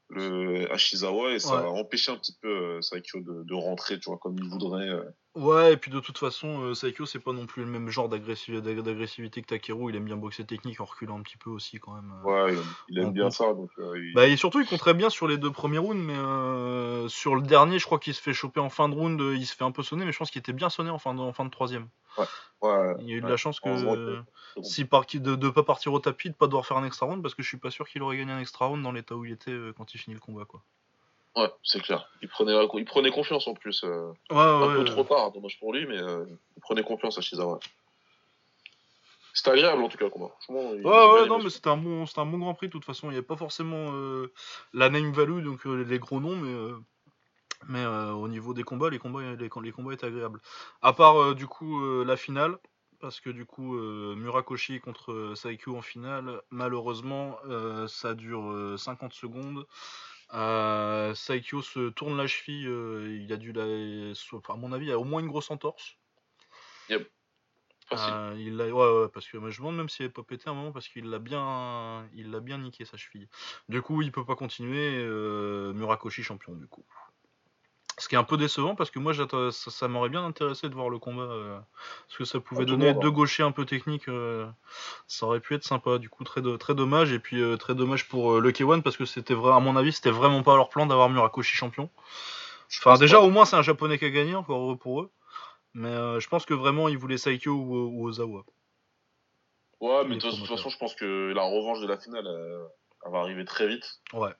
le Ashizawa et ça va empêcher un petit peu euh, Saikyo de, de, rentrer, tu vois, comme il voudrait. Euh. Ouais, et puis de toute façon, euh, Saikyo, c'est pas non plus le même genre d'agressivité que Takeru. Il aime bien boxer technique en reculant un petit peu aussi, quand même. Ouais, il, aime bien ça. Donc, bah, et surtout, il compte très bien sur les deux premiers rounds, mais sur le dernier, je crois qu'il se fait choper en fin de round. Il se fait un peu sonner, mais je pense qu'il était bien sonné en fin de, en fin de troisième. Ouais. Ouais, il a eu de la chance que, si par, de ne pas partir au tapis, de pas devoir faire un extra round, parce que je suis pas sûr qu'il aurait gagné un extra round dans l'état où il était quand il finit le combat. quoi. Ouais, c'est clair. Il prenait, il prenait confiance en plus. Euh, ouais, un peu trop tard, dommage pour lui, mais euh, il prenait confiance à Shizawa. C'était agréable en tout cas le combat. ouais, ouais, non, mais c'était un, bon, un bon grand prix de toute façon. Il n'y avait pas forcément euh, la name value, donc les gros noms, mais, mais au niveau des combats, les combats, les, les combats étaient agréables. À part du coup la finale, parce que du coup Murakoshi contre Saikyu en finale, malheureusement ça dure 50 secondes. Euh, Saikyo se tourne la cheville, euh, il a dû la. À mon avis, il a au moins une grosse entorse. Yep. Euh, il ouais, ouais, parce que moi, je me demande même s'il avait pas pété un moment parce qu'il l'a bien, il l'a bien niqué sa cheville. Du coup, il peut pas continuer. Murakoshi champion du coup. Ce qui est un peu décevant parce que moi ça, m'aurait bien intéressé de voir le combat euh, parce que ça pouvait ah, donner deux hein. gauchers un peu techniques euh, ça aurait pu être sympa du coup très très dommage et puis euh, très dommage pour le K1 parce que c'était vrai à mon avis c'était vraiment pas leur plan d'avoir Murakoshi champion. Enfin déjà au moins c'est un japonais qui a gagné encore heureux pour eux. Mais je pense que vraiment ils voulaient Saikyo ou, Ozawa. Ouais mais de toute façon je pense que la revanche de la finale elle va arriver très vite. Ouais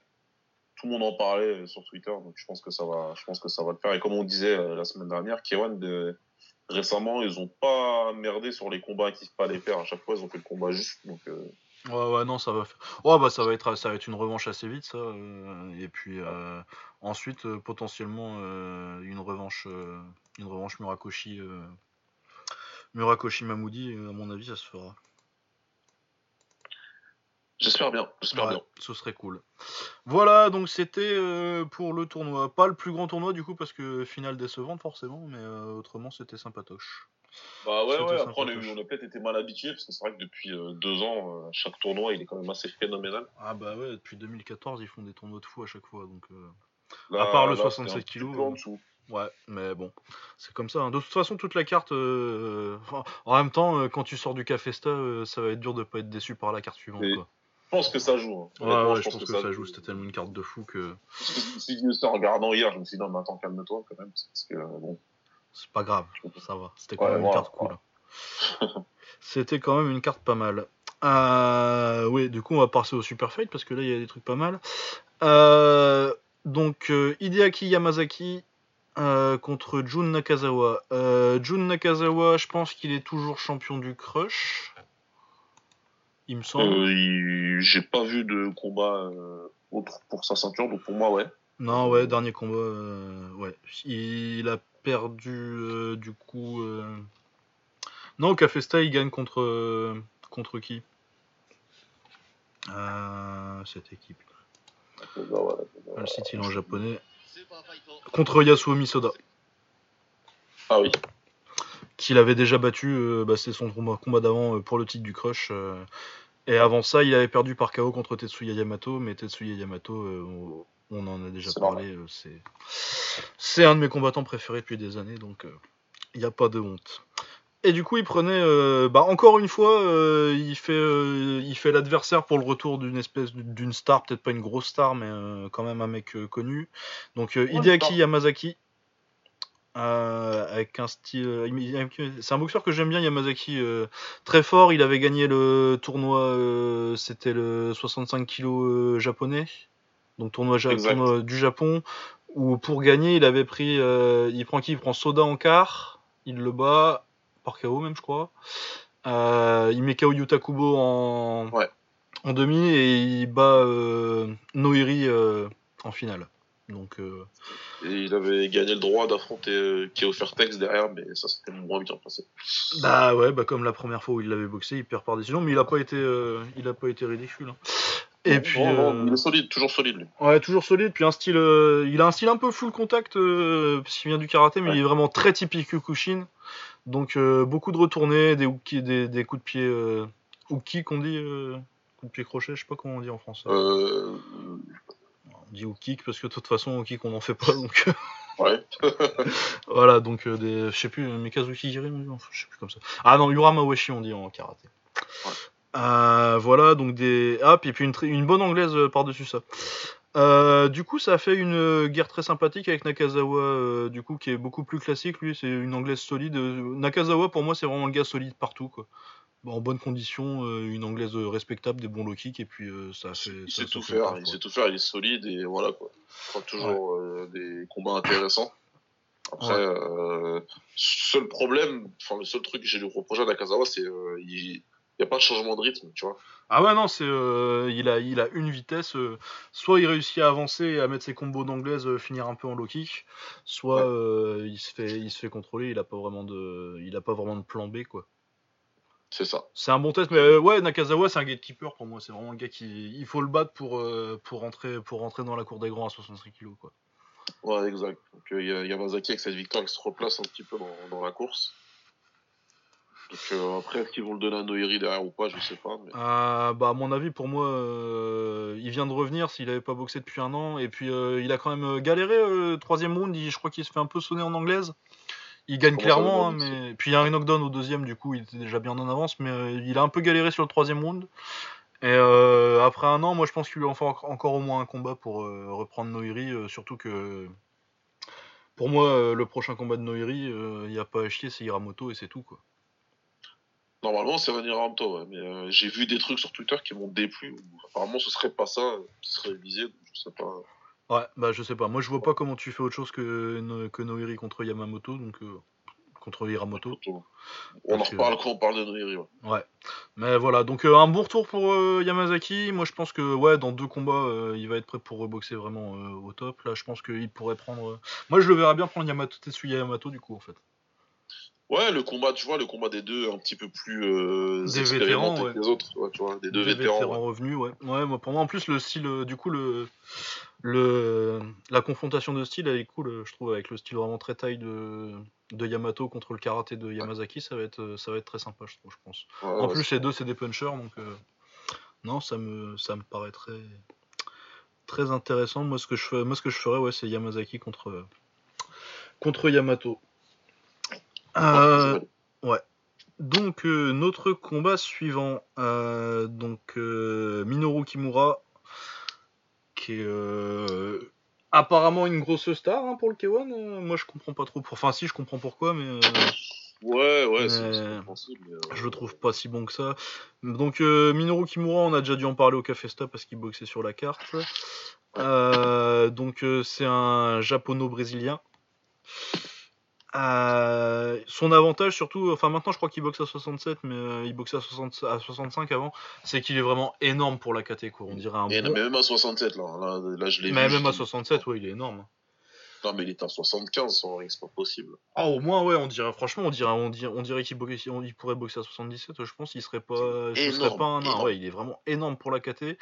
tout le monde en parlait sur Twitter, donc je pense que ça va, je pense que ça va le faire. Et comme on disait euh, la semaine dernière, Kewan, récemment, ils ont pas merdé sur les combats qu'il fallait faire. À chaque fois, ils ont fait le combat juste. Donc, euh. Ouais, ouais, non, ça va faire. Ouais, bah, ça va être, ça va être une revanche assez vite, ça. Euh, et puis, ensuite, potentiellement, une revanche, une revanche Murakoshi, Murakoshi Mamoudi, à mon avis, ça se fera. J'espère bien, j'espère bien. Ce serait cool. Voilà, donc c'était euh, pour le tournoi. Pas le plus grand tournoi du coup, parce que finale décevante forcément, mais euh, autrement c'était sympatoche. Bah ouais, ouais, après on a, on a peut-être été mal habitué, parce que c'est vrai que depuis euh, deux ans, chaque tournoi il est quand même assez phénoménal. Ah bah ouais, depuis 2014 ils font des tournois de fou à chaque fois, donc. à part le 67 kg. Ouais, mais bon, c'est comme ça. Hein. De toute façon, toute la carte. en même temps, quand tu sors du Cafesta, ça va être dur de pas être déçu par la carte suivante. quoi. Je pense que ça joue. Hein. Ouais, je, pense, que, ça, joue. C'était tellement une carte de fou que. Si en regardant hier, je me suis dit non, mais attends, calme-toi quand même. Parce que, bon. C'est pas grave, ça va. C'était quand même une carte cool. C'était quand même une carte pas mal. Euh, oui, du coup, on va passer au Super Fight parce que là, il y a des trucs pas mal. Euh, donc, euh, Hideaki Yamazaki contre Jun Nakazawa. Jun Nakazawa, je pense qu'il est toujours champion du Crush. Il me semble. J'ai pas vu de combat autre pour sa ceinture, donc pour moi, ouais. Non, ouais, dernier combat, ouais. Il a perdu du coup. Non, au Café il gagne contre contre qui? Cette équipe. Le site il est en japonais. Contre Yasuo Misoda. Ah oui. Qu'il avait déjà battu, euh, bah, c'est son combat, d'avant euh, pour le titre du Crush. Euh. et avant ça, il avait perdu par KO contre Tetsuya Yamato, mais Tetsuya Yamato, on en a déjà parlé, c'est un de mes combattants préférés depuis des années, donc il n'y a pas de honte. Et du coup, il prenait, euh, bah, encore une fois, euh, il fait, euh, il fait l'adversaire pour le retour d'une espèce d'une star, peut-être pas une grosse star, mais quand même un mec connu. Donc Hideaki Yamazaki, avec un style, c'est un boxeur que j'aime bien, Yamazaki, très fort. Il avait gagné le tournoi, c'était le 65 kg japonais, donc tournoi, tournoi, du Japon, où pour gagner, il avait pris, il prend qui? Il prend Soda en quart, il le bat par KO même, je crois. Euh, il met KO Yutakubo en, en demi et il bat euh, Noiri euh, en finale. Donc, Et il avait gagné le droit d'affronter Keo Fairtex derrière, mais ça c'était moins bien passé. Bah ouais, bah comme la première fois où il l'avait boxé, il perd par décision, mais il a pas été, il a pas été ridicule. Hein. Et puis, il est solide, toujours solide lui. Ouais, toujours solide. Puis un style, il a un style un peu full contact, parce qu'il vient du karaté, mais il est vraiment très typique Kyokushin. Donc euh, beaucoup de retournées, des, des, coups de pied euh, qu'on dit euh, Coup de pied crochet, je sais pas comment on dit en français. Euh... Dit ou kick parce que de toute façon au kick on n'en fait pas donc. ouais. voilà donc des, je sais plus Mikazuki Giri, je sais plus comme ça. Ah non Yurama Weshi on dit en karaté. voilà donc des hop et puis une, une bonne anglaise par dessus ça. Euh, du coup, ça a fait une euh, guerre très sympathique avec Nakazawa, euh, du coup, qui est beaucoup plus classique. Lui, c'est une anglaise solide. Nakazawa, pour moi, c'est vraiment le gars solide partout, quoi. En bonne condition, une anglaise respectable, des bons low kicks, et puis ça fait. Il sait tout faire, il sait tout faire, il est solide, et voilà, quoi. Il toujours des combats intéressants. Après, seul problème, enfin, le seul truc que j'ai lui reproché à Nakazawa, c'est il il n'y a pas de changement de rythme, tu vois. Ah ouais, non, c'est, euh, il, a, il a une vitesse. Euh, soit il réussit à avancer et à mettre ses combos d'anglaise, euh, finir un peu en low kick, soit il, se fait, il se fait contrôler, il n'a pas, vraiment de, il a pas vraiment de plan B, quoi. C'est ça. C'est un bon test, mais ouais, Nakazawa, c'est un gatekeeper pour moi. C'est vraiment un gars qui. Il faut le battre pour, pour, rentrer, pour rentrer dans la cour des grands à 63 kg, quoi. Ouais, exact. Donc Yamazaki, avec cette victoire, il se replace un petit peu dans, dans la course. Donc euh, après, est-ce qu'ils vont le donner à Noiri derrière ou pas, je sais pas. Euh, bah, à mon avis, pour moi, euh, il vient de revenir s'il avait pas boxé depuis un an. Et puis, il a quand même galéré. troisième round, je crois qu'il se fait un peu sonner en anglaise. Il gagne clairement, hein, mais puis il y a un knockdown au deuxième, du coup, il était déjà bien en avance. Mais il a un peu galéré sur le troisième round. Et après un an, moi, je pense qu'il lui en faut encore au moins un combat pour reprendre Noiri. surtout que. Pour moi, le prochain combat de Noiri, il n'y a pas à chier, c'est Hiramoto et c'est tout, quoi. Normalement, c'est venir Ramto, mais euh, j'ai vu des trucs sur Twitter qui m'ont déplu. Apparemment, ce serait pas ça qui serait visé, je sais pas. Ouais, bah je sais pas. Moi, je vois pas comment tu fais autre chose que, que Noiri contre Yamamoto, donc euh, contre Hiramoto. On en reparle quand on parle de Noiri. Ouais. ouais. Mais voilà, donc euh, un bon retour pour Yamazaki. Moi, je pense que ouais, dans deux combats, il va être prêt pour reboxer vraiment au top. Là, je pense qu'il pourrait prendre. Moi, je le verrais bien prendre Yamato Tetsuya Yamato du coup, en fait. Ouais, le combat, tu vois, le combat des deux un petit peu plus euh, des vétérans, que les autres, tu vois, des deux vétérans, revenus, ouais. Ouais, moi, pour moi, en plus, le style, euh, du coup, le, le, la confrontation de style, elle est cool, je trouve, avec le style vraiment très taille de, de Yamato contre le karaté de Yamazaki, ça va être, ça va être très sympa, je trouve, je pense. en plus, les deux, c'est des punchers, donc euh, non, ça me, ça me paraît très, très intéressant. Moi, ce que je, moi, ce que je ferais, ouais, c'est Yamazaki contre, contre Yamato. Euh, ouais. Donc euh, notre combat suivant, euh, donc Minoru Kimura, qui est apparemment une grosse star hein, pour le K1. moi je comprends pas trop. Enfin si je comprends pourquoi, mais Ouais, ouais, Je le trouve pas si bon que ça. Donc, Minoru Kimura, on a déjà dû en parler au Café Sta parce qu'il boxait sur la carte. donc, c'est un japono-brésilien Euh, son avantage surtout, enfin maintenant je crois qu'il boxe à 67, mais euh, il boxait à, 60, à 65 avant, c'est qu'il est vraiment énorme pour la KT quoi. On dirait un Et bon- même à 67, là, là, là, je l'ai vu. Mais même à dis- 67, ouais, il est énorme. Non, mais il est à 75 son ring, c'est pas possible. Ah, au moins, ouais, on dirait, franchement, on dirait, on dirait, on dirait qu'il boxe- il pourrait boxer à 77. Je pense qu'il serait pas, ce serait pas un nain. Ouais, il est vraiment énorme pour la KT.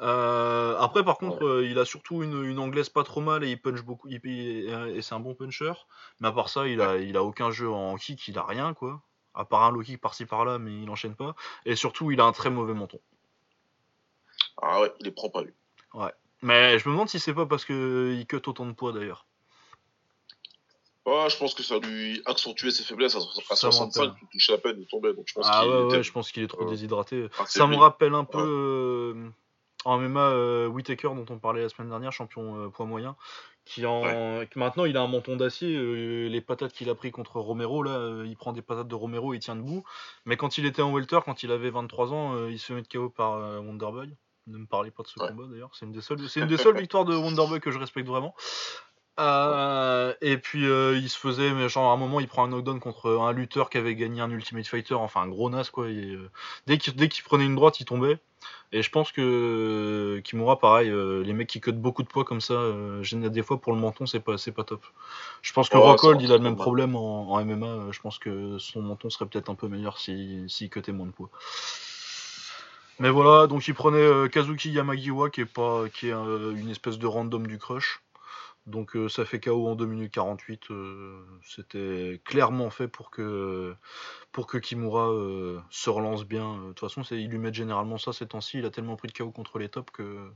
Euh, après, par contre, euh, il a surtout une, une anglaise pas trop mal et il punch beaucoup. il- il- et c'est un bon puncher. Mais à part ça, il a, il a aucun jeu en kick, il a rien, quoi. À part un low kick par-ci par-là, mais il enchaîne pas. Et surtout, il a un très mauvais menton. Ah ouais, il les prend pas lui. Mais je me demande si c'est pas parce que il cut autant de poids d'ailleurs. Ah, je pense que ça lui accentuait ses faiblesses. À, à Ça me 65, rappelle. il touchait à peine, tombait. Donc je pense Ah qu'il ouais, était ouais, je pense qu'il est trop euh, déshydraté. affaibli. Ça me rappelle un peu Ouais. En MMA euh, Whitaker dont on parlait la semaine dernière, champion euh, poids moyen, qui en qui maintenant il a un menton d'acier. euh, les patates qu'il a pris contre Romero là, il prend des patates de Romero, il tient debout. Mais quand il était en welter, quand il avait 23 ans, il se fait mettre KO par Wonderboy. Ne me parlez pas de ce Ouais. combat d'ailleurs, c'est une des seules, c'est une des seules victoires de Wonderboy que je respecte vraiment. Euh, et puis euh, il se faisait, mais genre à un moment il prend un knockdown contre un lutteur qui avait gagné un Ultimate Fighter, enfin un gros nas quoi. et, euh, dès qu'il dès qu'il prenait une droite, il tombait. Et je pense que Kimura, pareil, euh, les mecs qui cotent beaucoup de poids comme ça, euh, des fois pour le menton, c'est pas, c'est pas top. Je pense que Rockhold, il a le même problème en, en MMA. euh, Je pense que son menton serait peut-être un peu meilleur s'il si, cotait moins de poids. Mais voilà, donc il prenait euh, Kazuki Yamagiwa, qui est, pas, qui est une espèce de random du crush. Donc euh, ça fait KO en 2 minutes 48. euh, C'était clairement fait pour que, pour que Kimura euh, se relance bien. De toute façon, ils lui mettent généralement ça ces temps-ci. Il a tellement pris de KO contre les tops que,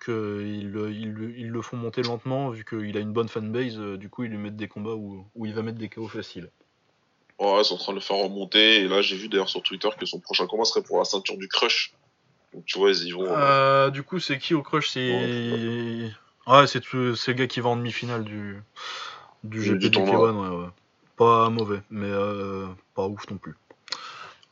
que ils, le- ils ils font monter lentement, vu qu'il a une bonne fanbase. euh, du coup, ils lui mettent des combats où, où il va mettre des KO faciles. Ouais, c'est en train de le faire remonter. Et là, j'ai vu d'ailleurs sur Twitter que son prochain combat serait pour la ceinture du crush. Donc tu vois, ils y vont. du coup, c'est qui au crush? C'est. Ouais, c'est tout- c'est le gars qui va en demi-finale du, du GP du du tournoi. K1, ouais, ouais. Pas mauvais, mais euh, pas ouf non plus.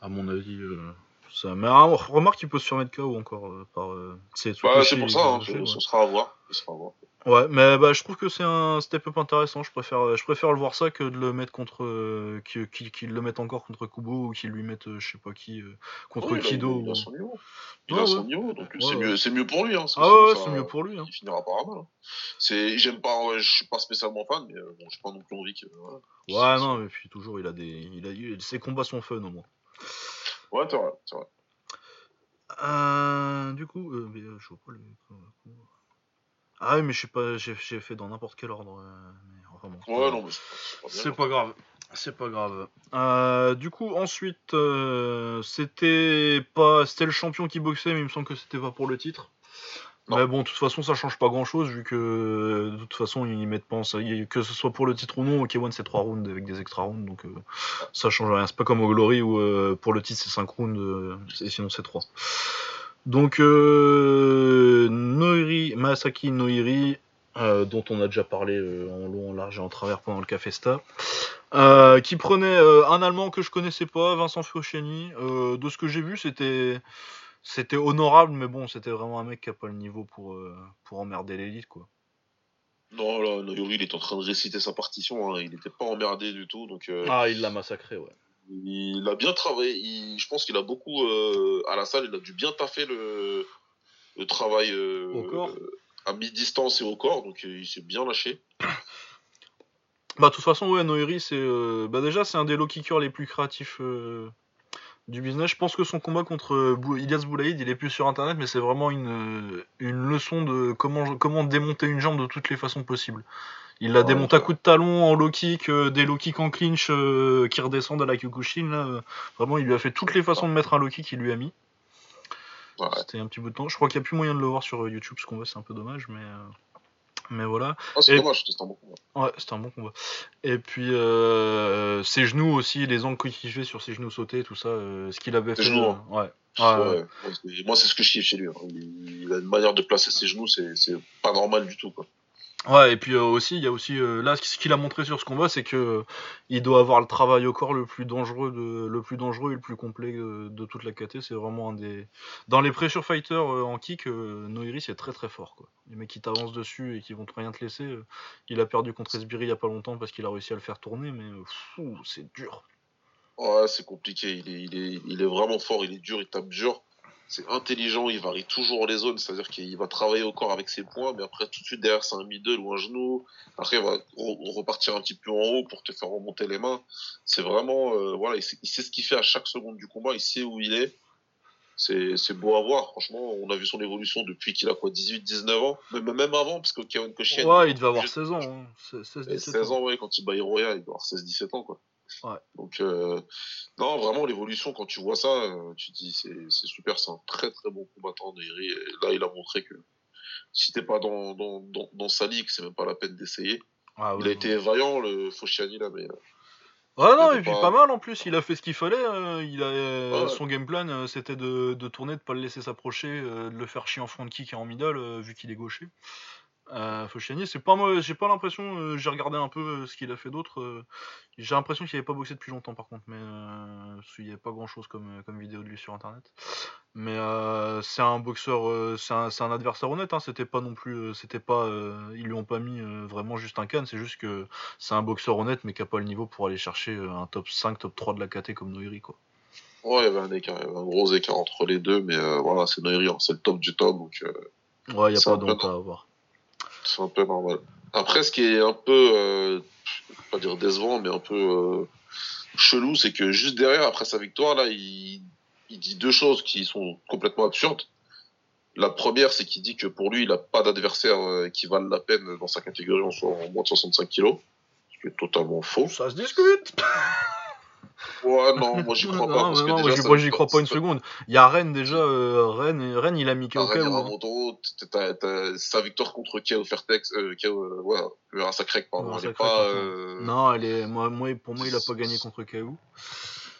À mon avis, euh, ça. Mais ah, remarque, il peut se faire mettre KO encore euh, par. euh, c'est Bah, pour ça, hein, Kazusei, ce, ouais. ce sera à voir. Ce sera à voir. Ouais, mais bah, je trouve que c'est un step-up intéressant. Je préfère, je préfère le voir ça que de le mettre contre. euh, qu'il qu'il le mette encore contre Kubo ou qu'il lui mette, euh, je sais pas qui, euh, contre Oui, Kido. Il, a son niveau. Il Ouais, a son niveau, donc Ouais, c'est ouais. mieux, c'est mieux pour lui. Hein, Ah ouais, c'est mieux pour lui. hein. Il finira par mal. hein. J'aime pas, je suis pas spécialement fan, mais euh, bon, j'ai pas non plus envie que. Voilà. Ouais, non, mais puis toujours, il a des. Il a, il- ses combats sont fun au moins. Ouais, c'est vrai, c'est vrai. Euh, du coup, euh, euh, je vois pas le. Ah oui, mais je sais pas, j'ai fait dans n'importe quel ordre. euh, mais enfin bon, c'est pas Ouais, grave. non, mais c'est pas, c'est pas grave. C'est pas grave. Euh, du coup, ensuite, euh, c'était pas, c'était le champion qui boxait, mais il me semble que c'était pas pour le titre. Non. Mais bon, de toute façon, ça change pas grand chose vu que de toute façon, ils mettent pas en. Que ce soit pour le titre ou non, K1 c'est 3 rounds avec des extra rounds, donc euh, ça change rien. C'est pas comme au Glory où pour le titre c'est 5 rounds et sinon c'est 3. Donc, euh, Noiri, Masaki Noiri, euh, dont on a déjà parlé euh, en long, en large et en travers pendant le Cafesta, qui prenait un Allemand que je connaissais pas, Vincent. Euh, de ce que j'ai vu, c'était c'était honorable, mais bon, c'était vraiment un mec qui a pas le niveau pour, pour emmerder l'élite, quoi. Non, là, Noyori, il est en train de réciter sa partition. Hein. Il était pas emmerdé du tout, donc. Ah, il l'a massacré, ouais. Il a bien travaillé. Il- je pense qu'il a beaucoup euh, à la salle. Il a dû bien taffer le, le travail euh, Au corps. euh, à mi-distance et au corps. Donc il s'est bien lâché. Bah, de toute façon, ouais, Noiri, c'est. euh, Bah, déjà, c'est un des low kickers les plus créatifs du business. Je pense que son combat contre euh, Ilyas Boulaïd, il est plus sur internet, mais c'est vraiment une, euh, une leçon de comment, comment démonter une jambe de toutes les façons possibles. Il la Ouais, démonte à coups de talon, en low kick, euh, des low kicks en clinch euh, qui redescendent à la Kyokushin. Là, euh, vraiment, il lui a fait toutes les façons de mettre un low kick, il lui a mis. Ouais. C'était un petit bout de temps. Je crois qu'il n'y a plus moyen de le voir sur YouTube, ce combat, c'est un peu dommage, mais. Mais voilà. Ah, c'est Et- dommage, c'était un bon combat. Ouais, c'était un bon combat. Et puis euh, ses genoux aussi, les angles qu'il fait sur ses genoux sautés, tout ça, euh, ce qu'il avait Ses fait. genoux, euh, hein. ouais. Ah, ouais. Ouais, moi, c'est- ce que je kiffe chez lui. hein. Il, a une manière de placer ses genoux, c'est c'est pas normal du tout. Quoi. Ouais, et puis euh, aussi, il y a aussi euh, là ce qu'il a montré sur ce combat, c'est que euh, il doit avoir le travail au corps le plus dangereux, le plus dangereux et le plus complet de toute la KT. C'est vraiment un des dans les pressure fighters en kick, Noiri c'est très très fort quoi. Les mecs qui t'avancent dessus et qui vont rien te laisser. il a perdu contre Esbiri il y a pas longtemps parce qu'il a réussi à le faire tourner, mais c'est dur. Ouais, c'est compliqué. Il est, il, est, il est vraiment fort, il est dur, il tape dur c'est intelligent, il varie toujours les zones, c'est-à-dire qu'il va travailler au corps avec ses points, mais après tout de suite derrière c'est un middle ou un genou, après il va repartir un petit peu en haut pour te faire remonter les mains. C'est vraiment, euh, voilà, il sait, ce qu'il fait à chaque seconde du combat, il sait où il est. C'est beau à voir, franchement, on a vu son évolution depuis qu'il a quoi, 18-19 ans, même, même avant, parce que Kevin Koshien... Ouais, il devait avoir 16 ans. Hein. 16, 16 ans, ouais, quand il bat Hiroya, il doit avoir 16-17 ans, quoi. Donc, euh, non, vraiment, l'évolution, quand tu vois ça, euh, tu te dis, c'est super, c'est un très très bon combattant, Neiri. Et là, il a montré que si t'es pas dans, dans, dans, sa ligue, c'est même pas la peine d'essayer. Ah il a été vaillant, le Fosciani, là, mais. Euh, ouais, non, et puis pas... mal en plus, il a fait ce qu'il fallait. Il a, Son game plan, c'était de, de, tourner, de pas le laisser s'approcher, de le faire chier en front kick et en middle, vu qu'il est gaucher. Euh, c'est pas moi, j'ai pas l'impression, euh, j'ai regardé un peu euh, ce qu'il a fait d'autre. Euh, j'ai l'impression qu'il avait pas boxé depuis longtemps par contre, mais il n'y avait pas grand chose comme, comme vidéo de lui sur internet. Mais c'est un boxeur, c'est un, adversaire honnête, hein, c'était pas non plus, c'était pas, ils lui ont pas mis vraiment juste un can, c'est juste que c'est un boxeur honnête mais qui a pas le niveau pour aller chercher un top 5, top 3 de la KT comme Noiri quoi. Ouais, il y avait un écart, un gros écart entre les deux, mais voilà, c'est Noiri, hein, c'est le top du top donc. ouais, il y a pas d'autre à avoir c'est un peu normal. Après, ce qui est un peu, euh, pas dire décevant, mais un peu euh, chelou, c'est que juste derrière, après sa victoire, là, il, dit deux choses qui sont complètement absurdes. La première, c'est qu'il dit que pour lui, il n'a pas d'adversaire euh, qui valent la peine dans sa catégorie en, en moins de 65 kilos. Ce qui est totalement faux. Ça se discute Ouais, non, moi j'y crois pas. parce que déjà, moi j'y crois pas une seconde. Il y a Rennes déjà, euh, Rennes, Rennes il a mis KO. Rennes, sa victoire contre Keo Fertex, euh, Keo, ouais, un sacré pardon. elle est pas, euh... Non, elle est, moi, moi, pour moi il a pas gagné contre KO.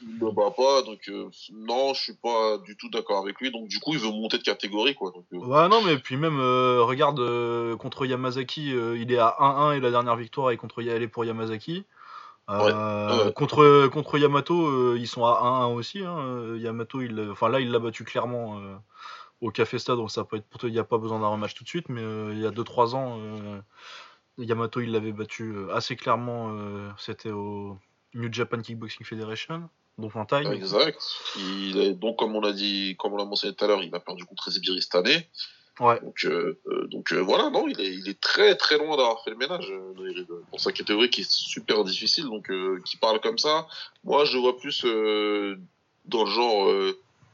Ne bat pas, donc euh, non, je suis pas du tout d'accord avec lui. Donc du coup, il veut monter de catégorie, quoi. Donc, euh. Ouais, non, mais puis même, euh, regarde, contre Yamazaki, il est à 1-1 et la dernière victoire est contre elle est pour Yamazaki. Euh, contre, contre Yamato, euh, ils sont à 1-1 aussi. Hein. Yamato, il, enfin là, il l'a battu clairement euh, au Café Stade, donc ça peut être. Il n'y a pas besoin d'un rematch tout de suite, mais il y a 2-3 ans, Yamato, il l'avait battu assez clairement. C'était au New Japan Kickboxing Federation, donc en taille. Exact. Il donc, comme on l'a dit, comme on l'a mentionné tout à l'heure, il a perdu contre Ezebiri cette année. Ouais. Donc, euh, euh, donc euh, voilà, non, il est, il est très très loin d'avoir fait le ménage pour sa catégorie qui est super difficile, donc qui parle comme ça. Moi, je vois plus dans le genre,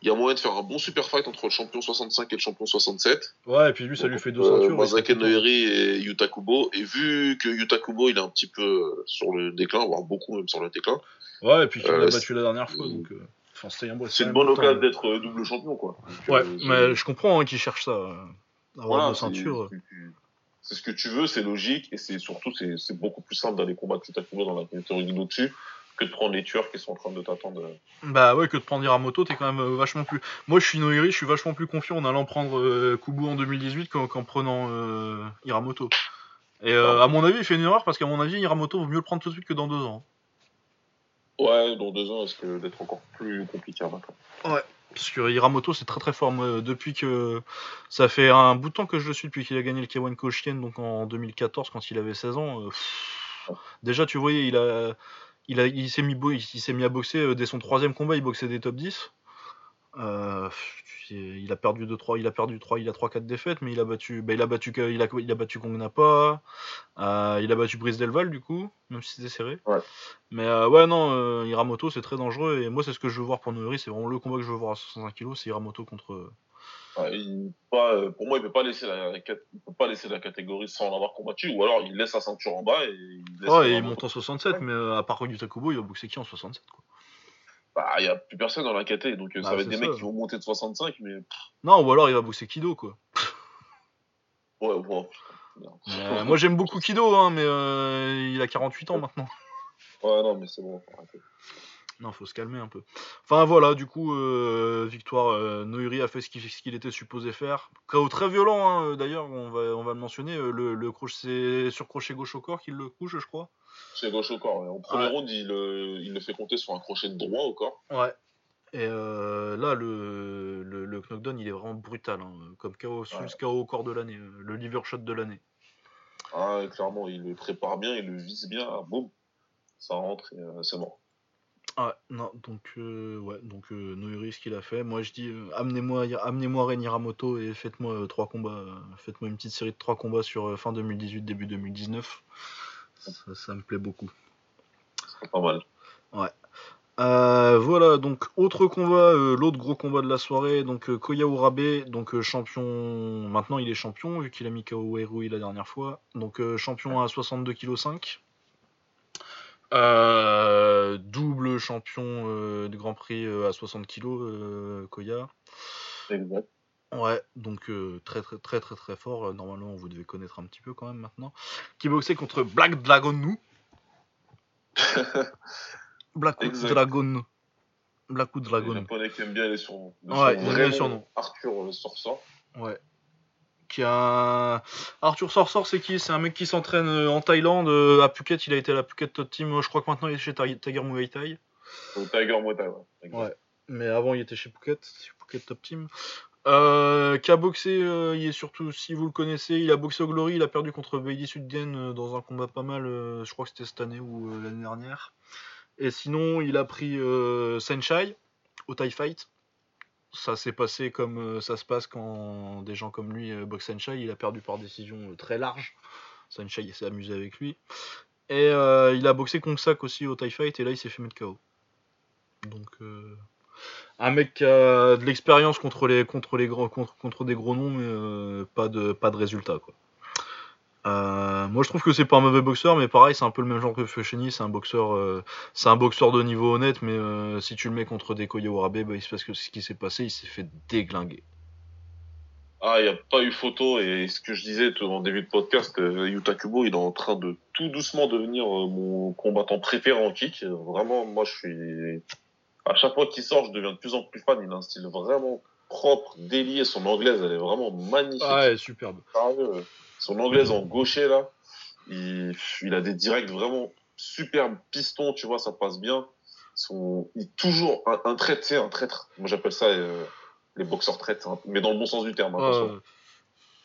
il y a moyen de faire un bon super fight entre le champion 65 et le champion 67. Ouais, et puis lui, ça lui fait deux ceintures. Noiri et Yuta Kubo. Et vu que Yuta Kubo, il est un petit peu sur le déclin, voire beaucoup même sur le déclin. Ouais, et puis qu'il a battu la dernière fois, donc. C'est une bonne occasion d'être euh, double champion, quoi. ouais, euh, mais je comprends hein, qu'ils cherchent ça. Euh, avoir voilà, ceinture. C'est ce que tu veux, c'est logique, et c'est surtout, c'est beaucoup plus simple d'aller combattre Kubo dans la catégorie du dessus que de prendre les tueurs qui sont en train de t'attendre. Bah ouais, que de prendre Hiramoto, t'es quand même vachement plus. Moi, je suis Noiri, je suis vachement plus confiant en allant prendre Kubo en 2018 qu'en prenant euh, Hiramoto. Et à mon avis, il fait une erreur parce qu'à mon avis, Hiramoto vaut mieux le prendre tout de suite que dans deux ans. Ouais, dans deux ans, est-ce que d'être encore plus compliqué maintenant Ouais. Parce que Hiramoto, c'est très très fort. depuis que. Ça fait un bout de temps que je le suis, depuis qu'il a gagné le K1 Koshien, donc en 2014, quand il avait 16 ans. Euh, déjà, tu voyais, il a. Il, il s'est mis, il mis à boxer euh, dès son troisième combat, il boxait des top 10. Euh, il a perdu 2 3, il a perdu 3, il a 3 4 défaites mais il a battu bah, il a battu il a, il a battu Kong Napa, euh, il a battu Brice Delval du coup, même si c'était serré. Ouais. Mais euh, ouais non, Hiramoto c'est très dangereux et moi c'est ce que je veux voir pour Noiri, c'est vraiment le combat que je veux voir à 65 kg, c'est Hiramoto contre pas, pour moi, il peut pas laisser la, peut pas laisser la catégorie sans en avoir combattu, ou alors il laisse sa ceinture en bas et il Ouais, et il monte en 67, mais à part du Takubo, il va boxer qui en 67 quoi. Bah, il n'y a plus personne dans la KT, donc euh, ça bah, va être des mecs qui vont monter de 65, mais. Non, ou alors il va bosser Kido, quoi. ouais, bon. Euh, moi j'aime beaucoup Kido, hein, mais euh, il a 48 ans maintenant. Ouais, non, mais c'est bon, Non, faut se calmer un peu. Enfin voilà, du coup, euh, victoire, euh, Noiri a fait ce qu'il était supposé faire. KO très violent, hein, d'ailleurs, on va, on va le mentionner. Euh, le, le c'est sur crochet gauche au corps qu'il le couche, je crois. C'est gauche au corps, En premier round, il, il, le fait compter sur un crochet de droit au corps. Ouais. Et là, le, le, le, knockdown, il est vraiment brutal, hein, comme KO, KO au corps de l'année, le liver shot de l'année. Ah, clairement, il le prépare bien, il le vise bien, boum, ça rentre et c'est mort. Ah non, donc euh, ouais, donc euh, Noiri ce qu'il a fait. Moi je dis euh, amenez-moi amenez-moi Ren Ramoto et faites-moi euh, trois combats, faites-moi une petite série de trois combats sur fin 2018 début 2019. Ça, me plaît beaucoup. C'est pas mal. Ouais. voilà, donc autre combat, l'autre gros combat de la soirée, donc Koya Urabe, donc champion, maintenant il est champion vu qu'il a mis KO Erui la dernière fois, donc champion à 62 kg 5. Euh, double champion euh, du Grand Prix euh, à 60 kg, Koya. Exact. Ouais, donc très très très très très fort. Normalement, vous devez connaître un petit peu quand même maintenant. Qui boxait contre Black Dragon Nou. Black Dragon. Black Dragon. Les japonais qui aiment bien les surnoms. ouais, ils aiment bien les surnoms. Arthur Sorsor. Ouais, a Arthur Sorsor, c'est qui? C'est un mec qui s'entraîne euh, en Thaïlande. Euh, à Phuket, il a été à la Phuket Top Team. Je crois que maintenant il est chez Tiger Muay Thai. Tiger Muay Thai, ouais. ouais. Mais avant, il était chez Phuket, Phuket Top Team. Euh, qui a boxé, il est surtout, si vous le connaissez, il a boxé au Glory, il a perdu contre Bailey Sudgen dans un combat pas mal, je crois que c'était cette année ou l'année dernière. Et sinon, il a pris Senshai au Thai Fight ça s'est passé comme euh, ça se passe quand des gens comme lui euh, boxent Senshai. Il a perdu par décision euh, très large. Senshai s'est amusé avec lui. Et il a boxé Kongsak aussi au TIE Fight et là il s'est fait mettre KO. Donc un mec qui a de l'expérience contre les contre les contre, contre des gros noms mais pas de pas de résultat quoi. Euh, moi, je trouve que c'est pas un mauvais boxeur, mais pareil, c'est un peu le même genre que Fushini. C'est un boxeur, euh, c'est un boxeur de niveau honnête, mais euh, si tu le mets contre des Koya Warabe, bah, il se passe que ce qui s'est passé, il s'est fait déglinguer. Ah, il n'y a pas eu photo, et ce que je disais en début de podcast, Yuta Kubo, il est en train de tout doucement devenir mon combattant préféré en kick. Vraiment, moi, je suis. À chaque fois qu'il sort, je deviens de plus en plus fan. Il a un style vraiment propre, délié. Son anglaise, elle est vraiment magnifique. Ah, elle est superbe. Son anglaise en gaucher, là, il, il a des directs vraiment superbes pistons, tu vois, ça passe bien. Son, il toujours un, un traître, c'est un traître. Moi, j'appelle ça euh, les boxeurs traîtres, hein, mais dans le bon sens du terme. Hein,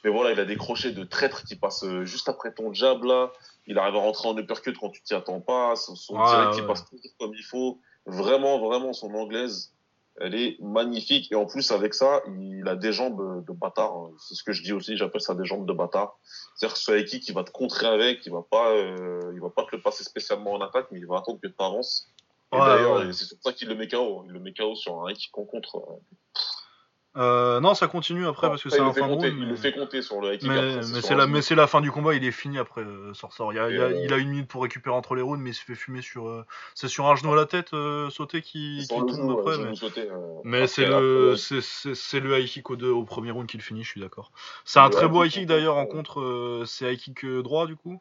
mais voilà, il a des crochets de traître qui passent euh, juste après ton jab, là. Il arrive à rentrer en uppercut quand tu t'y attends pas. Son, direct qui passe toujours comme il faut. Vraiment, vraiment, son anglaise, elle est magnifique. Et en plus, avec ça, il a des jambes de bâtard. Hein. C'est ce que je dis aussi, j'appelle ça des jambes de bâtard. C'est-à-dire que qui va te contrer avec, il va pas, euh, il va pas te le passer spécialement en attaque, mais il va attendre que tu avances. Et d'ailleurs, c'est pour ça qu'il le met KO. Il le met KO sur un qu'on contre. Euh, non, ça continue après parce que c'est un fin de Il le fait compter sur le Mais, mais c'est la, mais c'est la fin du combat, il est fini après euh, Sorsor. Il, a, il, a, il, a, une minute pour récupérer entre les rounds, mais il se fait fumer sur. Euh, c'est sur un genou à la tête euh, sauté qui, qui tombe après. mais, sauté, mais c'est le, c'est, c'est, le high kick au, au premier round qu'il finit, je suis d'accord. C'est un très beau high kick d'ailleurs en contre. c'est high kick droit du coup?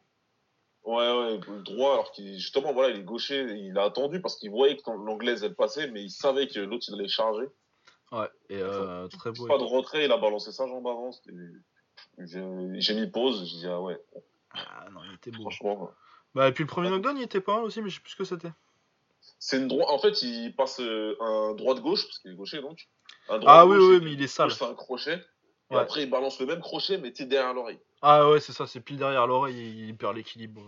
Ouais, ouais, droit, alors qu'il, justement, voilà, il est gaucher, il a attendu parce qu'il voyait que l'anglaise elle passait, mais il savait que l'autre il allait charger. Ouais, et euh, très beau. Pas de retrait, il a balancé sa jambe avant. J'ai mis pause, j'ai dit ah ouais. Ah non, il était beau. Franchement. Bah, et puis le premier knockdown, il était pas mal aussi, mais je sais plus ce que c'était. C'est une droite. En fait, il passe euh, un droit de gauche, parce qu'il est gaucher donc. Un droit ah oui, oui, mais il est sale. C'est un crochet. Et après, il balance le même crochet, mais tu derrière l'oreille. Ah ouais, c'est ça, c'est pile derrière l'oreille, il perd l'équilibre.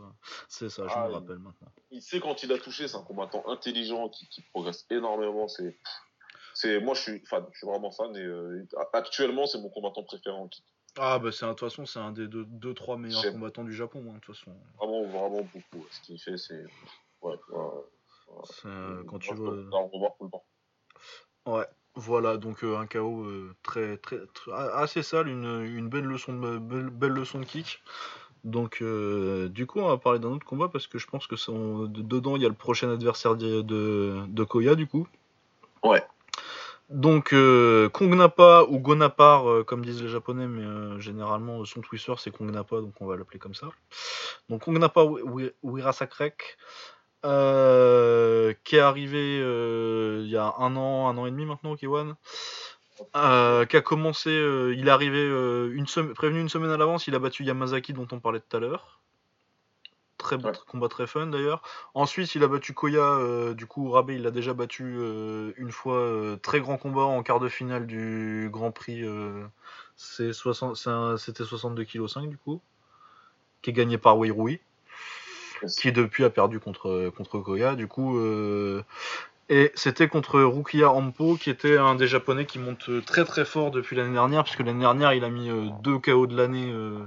C'est ça, je ah, me rappelle maintenant. Il sait quand il a touché, c'est un combattant intelligent qui, qui progresse énormément. C'est moi je suis fan, je suis vraiment fan et euh, actuellement c'est mon combattant préféré en kick. Ah bah c'est de toute façon c'est un des deux, deux trois meilleurs combattants du Japon hein, de toute façon. Vraiment vraiment beaucoup. Ce qu'il fait c'est ouais, quand tu vois. Ouais. Voilà, donc euh, un KO euh, très, très, assez sale, une, une belle, leçon de, belle, leçon de kick. Donc, du coup, on va parler d'un autre combat parce que je pense que dedans il y a le prochain adversaire de, de, de Koya, du coup. Ouais. Donc euh, Kongnapa ou Gonapar, euh, comme disent les japonais, mais euh, généralement son twister c'est Kongnapa, donc on va l'appeler comme ça. Donc Kongnapa Wirasakrek, euh, qui est arrivé euh, il y a un an, un an et demi maintenant, Kewan. Euh, qui a commencé, euh, il est arrivé euh, prévenu une semaine à l'avance, il a battu Yamazaki dont on parlait tout à l'heure. Très bon Ouais. combat très fun d'ailleurs. Ensuite, il a battu Koya, euh, du coup Rabe il l'a déjà battu euh, une fois, euh, très grand combat en quart de finale du Grand Prix. c'est 60 c'est un- C'était 62 kg 5 du coup, qui est gagné par Wei Rui qui depuis a perdu contre, contre Koya, du coup. Euh, et c'était contre Rukia Ampo, qui était un des japonais qui monte très très fort depuis l'année dernière, puisque l'année dernière il a mis euh, deux KO de l'année, euh,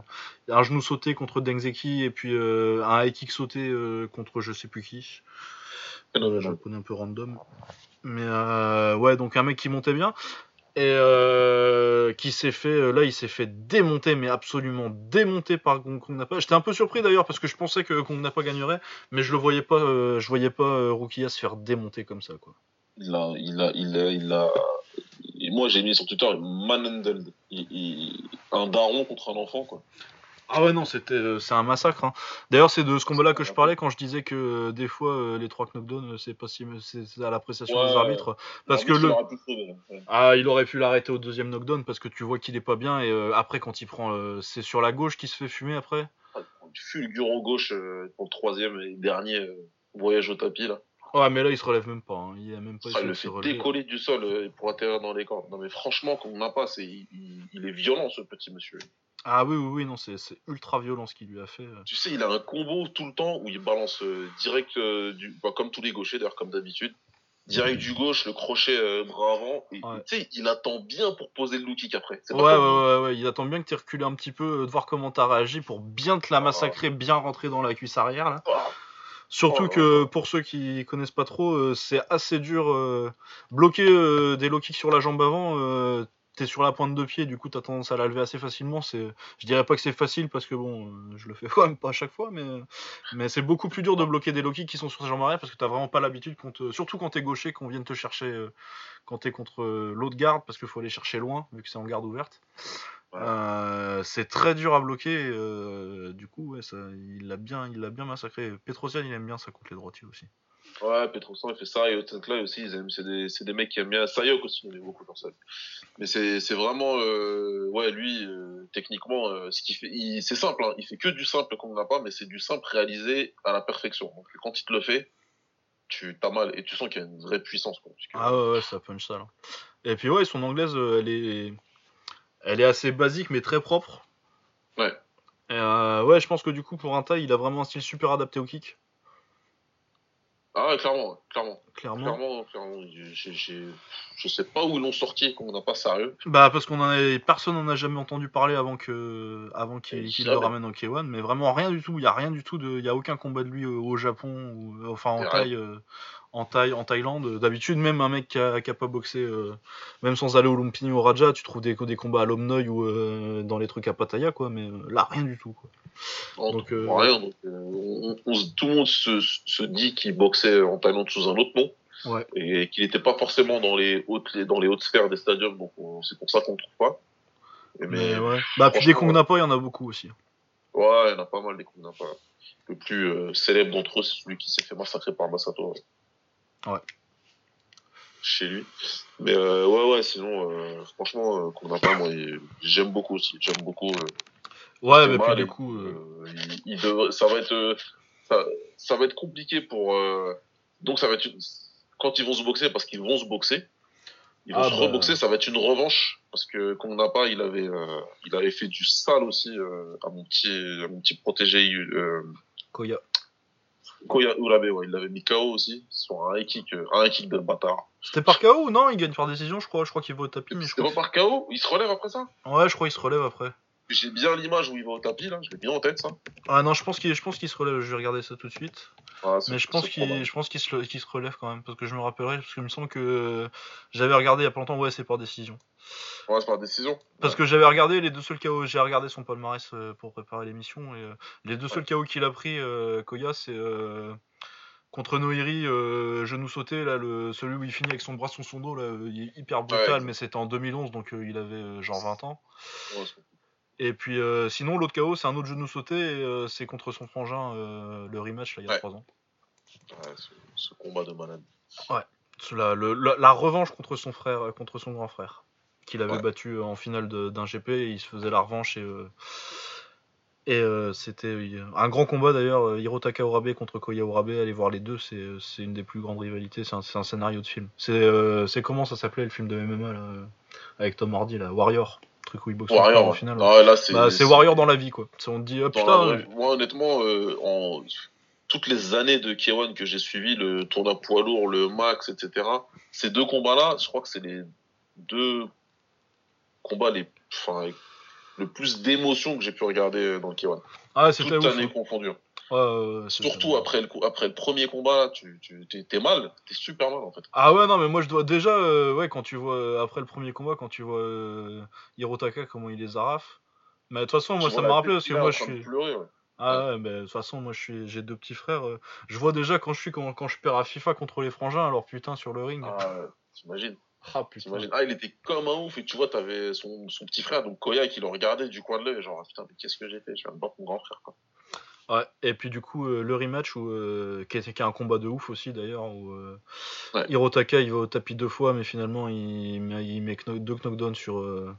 un genou sauté contre Dengzeki, et puis euh, un high kick sauté euh, contre je sais plus qui. Un japonais un peu random. Mais euh, ouais, donc un mec qui montait bien. Et euh, qui s'est fait, euh, là il s'est fait démonter, mais absolument démonter par Kong Napa. J'étais un peu surpris d'ailleurs parce que je pensais que Kong Napa gagnerait, mais je le voyais pas, euh, je voyais pas Rukia se faire démonter comme ça quoi. Il a, il a, il a, il a... et moi j'ai mis sur Twitter manhandled. Un daron contre un enfant quoi. Ah ouais non, c'était, euh, c'est un massacre. hein. D'ailleurs c'est de ce combat-là que je parlais quand je disais que euh, des fois euh, les trois knockdowns c'est pas si, c'est c'est à l'appréciation Ouais, des arbitres, parce que le. Ah, il aurait pu l'arrêter au deuxième knockdown parce que tu vois qu'il est pas bien et euh, après quand il prend, euh, c'est sur la gauche qui se fait fumer après. fulgurant gauche euh, pour le troisième et dernier euh, voyage au tapis là. Ouais, mais là il se relève même pas. hein. Il a même pas Ah, essayé il de le se fait relever. décoller du sol euh, pour atterrir dans les cordes. Non mais franchement, qu'on n'a pas, c'est il, il- il est violent ce petit monsieur. Ah oui, oui, oui, non, c'est c'est ultra violent ce qu'il lui a fait. euh. Tu sais, il a un combo tout le temps où il balance euh, direct euh, du, bah, comme tous les gauchers d'ailleurs comme d'habitude, direct du gauche, le crochet euh, bras avant. Et, Ouais. Tu sais, il attend bien pour poser le low kick après. Ouais, ouais, ouais, ouais, il attend bien que tu recules un petit peu, de voir comment t'as réagi pour bien te la massacrer, bien rentrer dans la cuisse arrière là. Ah, Surtout Oh, que pour ceux qui connaissent pas trop, c'est assez dur. bloquer des low kicks sur la jambe avant, t'es sur la pointe de pied, du coup t'as tendance à la lever assez facilement. C'est, je dirais pas que c'est facile parce que bon, euh, je le fais quand même pas à chaque fois, mais mais c'est beaucoup plus dur de bloquer des low kicks qui sont sur ta jambe arrière parce que t'as vraiment pas l'habitude, qu'on te- surtout quand t'es gaucher, qu'on vienne te chercher euh, quand t'es contre euh, l'autre garde parce qu'il faut aller chercher loin vu que c'est en garde ouverte. Euh, c'est très dur à bloquer. euh, du coup, ouais, ça, il l'a bien, il l'a bien massacré. Petrosian, il aime bien ça contre les droitiers aussi. Ouais, Petrosan il fait ça et Otenkla aussi, ils aiment, c'est des, c'est des mecs qui aiment bien. Sayok aussi, il aime beaucoup comme ça. Mais c'est, c'est vraiment, euh, ouais, lui, euh, techniquement, euh, ce qu'il fait, il, c'est simple, hein, il fait que du simple qu'on n'a pas, mais c'est du simple réalisé à la perfection. Donc quand il te le fait, tu t'as mal et tu sens qu'il y a une vraie puissance. Quoi, parce que- Ah ouais, ouais, ça punch ça là. Et puis ouais, son anglaise, elle est, elle est assez basique mais très propre. Ouais. Ouais, je pense que du coup pour un taille, il a vraiment un style super adapté au kick, Ah ouais, clairement, clairement, clairement. clairement, clairement. J'ai, j'ai, je sais pas où ils l'ont sorti, qu'on n'a pas sérieux. Bah parce qu'on en a, personne n'en a jamais entendu parler avant que, avant qu'il le ramène au K1, mais vraiment rien du tout. Il y a rien du tout de, il y a aucun combat de lui euh, au Japon ou enfin en euh, en Thaï, en Thaïlande. D'habitude même un mec qui a, qui a pas boxé, euh, même sans aller au Lumpini ou au Raja, tu trouves des, des combats à Lomnoy ou euh, dans les trucs à Pattaya quoi, mais euh, là rien du tout. Quoi. En- Donc, rien, donc, on- on se- tout le monde se, se dit qu'il boxait en Thaïlande sous un autre nom. Ouais. Et qu'il n'était pas forcément dans les hautes, dans les hautes sphères des stadiums, donc on- c'est pour ça qu'on ne trouve pas. Et Mais mais, ouais. Bah puis des Kong Napa, il y en a beaucoup aussi. ouais, il y en a pas mal des pas. Le plus euh, célèbre d'entre eux, c'est celui qui s'est fait massacrer par Masato. Ouais. Chez lui. Mais euh, ouais, ouais, sinon, euh, franchement, euh, qu'on n'a pas, moi, j'aime beaucoup aussi. J'aime beaucoup. euh, Ouais, mais puis du coup. euh, euh, il, il devrait- ça va être euh, ça, ça va être compliqué pour euh, donc ça va être une- quand ils vont se boxer parce qu'ils vont se boxer ils vont Ah se bah. reboxer ça va être une revanche parce que qu'on n'a pas il avait euh, il avait fait du sale aussi euh, à mon petit à mon petit protégé euh, Koya. Koya Urabe ouais il l'avait mis KO aussi sur un high kick euh, un kick de bâtard C'était par KO ou non Il gagne par décision, je crois. Je crois qu'il va au tapis, c'était pas par KO il se relève après ça Ouais, je crois qu'il se relève après. j'ai bien l'image où il va au tapis là je l'ai bien en tête ça Ah non, je pense qu'il, qu'il se relève. Je vais regarder ça tout de suite. Ah, Mais je pense qu'il, se, se relève quand même, parce que je me rappellerai, parce qu'il me semble que euh, j'avais regardé il y a pas longtemps. Ouais, c'est par décision. Ouais c'est par décision Parce que j'avais regardé les deux seuls KO, j'ai regardé son palmarès euh, pour préparer l'émission et euh, les deux seuls KO qu'il a pris, euh, Koya, c'est contre Noiri, genou sauté, là, le, celui où il finit avec son bras sur son dos, là, il est hyper brutal, Ouais. mais c'était en 2011, donc il avait genre 20 ans. Ouais, Et puis euh, sinon, l'autre KO, c'est un autre genou sauté, euh, c'est contre son frangin, euh, le rematch, là, il y a Ouais. 3 ans. ce, combat de malade. Ouais. La, la, revanche contre son frère, contre son grand frère, qu'il avait battu en finale d'un GP, et il se faisait la revanche et. Et euh, c'était euh, un grand combat d'ailleurs, euh, Hirotaka Orabe contre Koya Orabe, allez voir les deux, c'est une des plus grandes rivalités, c'est un, scénario de film. C'est comment ça s'appelait le film de MMA là, avec Tom Hardy là, Warrior truc où il boxe Warrior en finale. Bah, c'est Warrior dans la vie quoi. On dit oh, putain. moi honnêtement, en toutes les années de K1 que j'ai suivi, le tournoi poids lourd, le max, etc. Ces deux combats là, je crois que c'est les deux combats les, enfin, le plus d'émotions que j'ai pu regarder euh, dans K1. Ah, c'était Toute année confondue. Surtout après le, après le premier combat, tu, tu t'es mal, t'es super mal en fait. Ah ouais, non, mais moi je dois déjà, euh, ouais, quand tu vois, euh, après le premier combat, quand tu vois Hirotaka, comment il les arrafe. Mais de toute façon, moi ça m'a rappelé parce que moi je suis. Ah ouais, mais de toute façon, moi je suis, j'ai deux petits frères. je vois déjà quand je suis quand, quand je perds à FIFA contre les frangins, alors putain sur le ring. Ah, t'imagines. Ah, ah, il était comme un ouf, et tu vois, t'avais son, son petit frère, donc Koya, qui le regardait du coin de l'œil, genre, putain, mais qu'est-ce que j'ai fait Je viens de battre mon grand frère, quoi. Ouais, et puis du coup, euh, le rematch, où, euh, qui, était, qui un combat de ouf aussi d'ailleurs, où euh, Hirotaka il va au tapis deux fois, mais finalement il, il met deux knockdowns sur,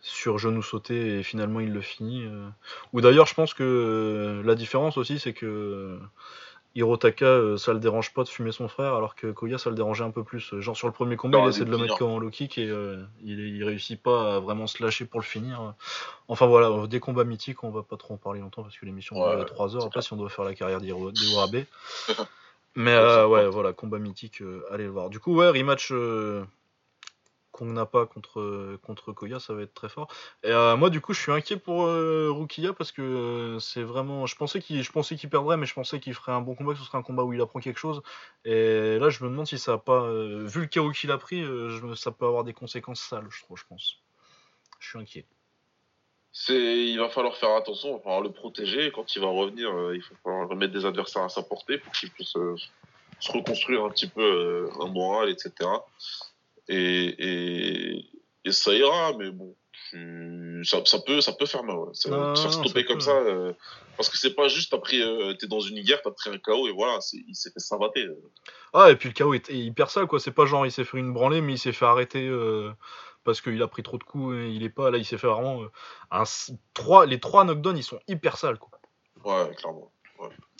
sur genou sauté, et finalement il le finit. Ou d'ailleurs, je pense que la différence aussi, c'est que Hirotaka, euh, ça le dérange pas de fumer son frère, alors que Koya, ça le dérangeait un peu plus. Genre sur le premier combat, il essaie de le mettre comme en low kick et euh, il, réussit pas à vraiment se lâcher pour le finir. Enfin voilà, des combats mythiques, on va pas trop en parler longtemps parce que l'émission ouais, 3 heures. Après, si on doit faire la carrière d'Iwarabe. Mais euh, ouais, voilà, combat mythique, allez le voir. Du coup, ouais, rematch n'a pas contre, contre Koya, ça va être très fort. Et euh, moi, du coup, je suis inquiet pour euh, Rukia parce que euh, c'est vraiment. Je pensais qu'il qu'il perdrait, mais je pensais qu'il ferait un bon combat, que ce serait un combat où il apprend quelque chose. Et là, je me demande si ça a pas. vu le chaos qu'il a pris, je, ça peut avoir des conséquences sales, je trouve, je pense. Je suis inquiet. Il va falloir faire attention, il va falloir le protéger. Quand il va revenir, il faut falloir remettre des adversaires à sa portée pour qu'il puisse se reconstruire un petit peu un moral, etc et, et, ça ira, mais bon, ça, ça, peut, ça peut faire mal. Ouais. Ça, non, faire stopper comme ça, euh, parce que c'est pas juste après, euh, t'es dans une guerre, t'as pris un KO et voilà, il s'est fait savater. Euh. Ah, et puis le KO est, hyper sale, quoi. C'est pas genre il s'est fait une branlée, mais il s'est fait arrêter parce qu'il a pris trop de coups et il est pas là, il s'est fait vraiment. un, trois, les trois knockdowns, ils sont hyper sales, quoi. Ouais, clairement.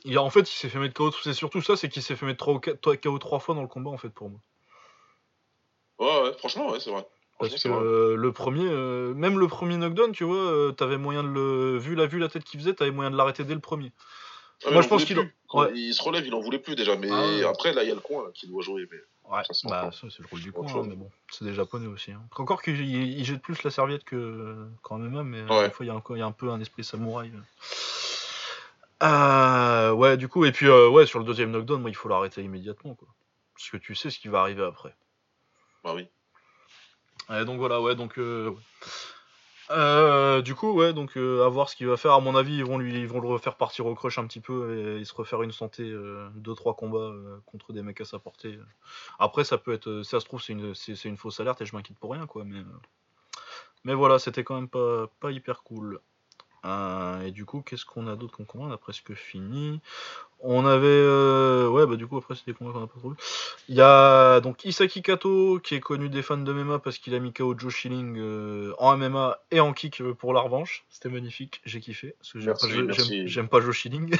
Il en fait, il s'est fait mettre KO. C'est surtout ça, c'est qu'il s'est fait mettre KO trois fois dans le combat, en fait, pour moi. Ouais, ouais, franchement, ouais, c'est vrai. Parce que euh, le premier, euh, même le premier knockdown, tu vois, euh, t'avais moyen de le. Vu la, vu la tête qu'il faisait, t'avais moyen de l'arrêter dès le premier. Ah, Moi, je pense qu'il. Il se relève, il en voulait plus déjà. Mais ah, après, là, il y a le coin qui doit jouer. Mais... Ouais, bah, ça, c'est le rôle du coin, hein, mais bon, c'est des japonais aussi. Hein. Encore qu'ils jettent plus la serviette que quand même, mais des fois, il y, a y a un peu un esprit samouraï. ouais, du coup, et puis, ouais, sur le deuxième knockdown, moi, il faut l'arrêter immédiatement, quoi. Parce que tu sais ce qui va arriver après. Bah oui. Donc voilà, ouais, donc. Euh, euh, du coup, ouais, donc euh, à voir ce qu'il va faire. À mon avis, ils vont lui, ils vont le refaire partir au crush un petit peu et, il se refaire une santé, 2-3 combats contre des mecs à sa portée. Après, ça peut être, ça se trouve, c'est une, c'est, une fausse alerte et je m'inquiète pour rien, quoi. Mais, mais voilà, c'était quand même pas, pas hyper cool. Et du coup, qu'est-ce qu'on a d'autre qu'on combat On a presque fini? On avait. Euh, ouais, bah du coup, après, c'était combats qu'on a pas trouvé. Il y a donc Isaki Kato, qui est connu des fans de MMA parce qu'il a mis KO Joe Schilling euh, en MMA et en kick euh, pour la revanche. C'était magnifique, j'ai kiffé. Parce que j'aime pas, Joe Schilling.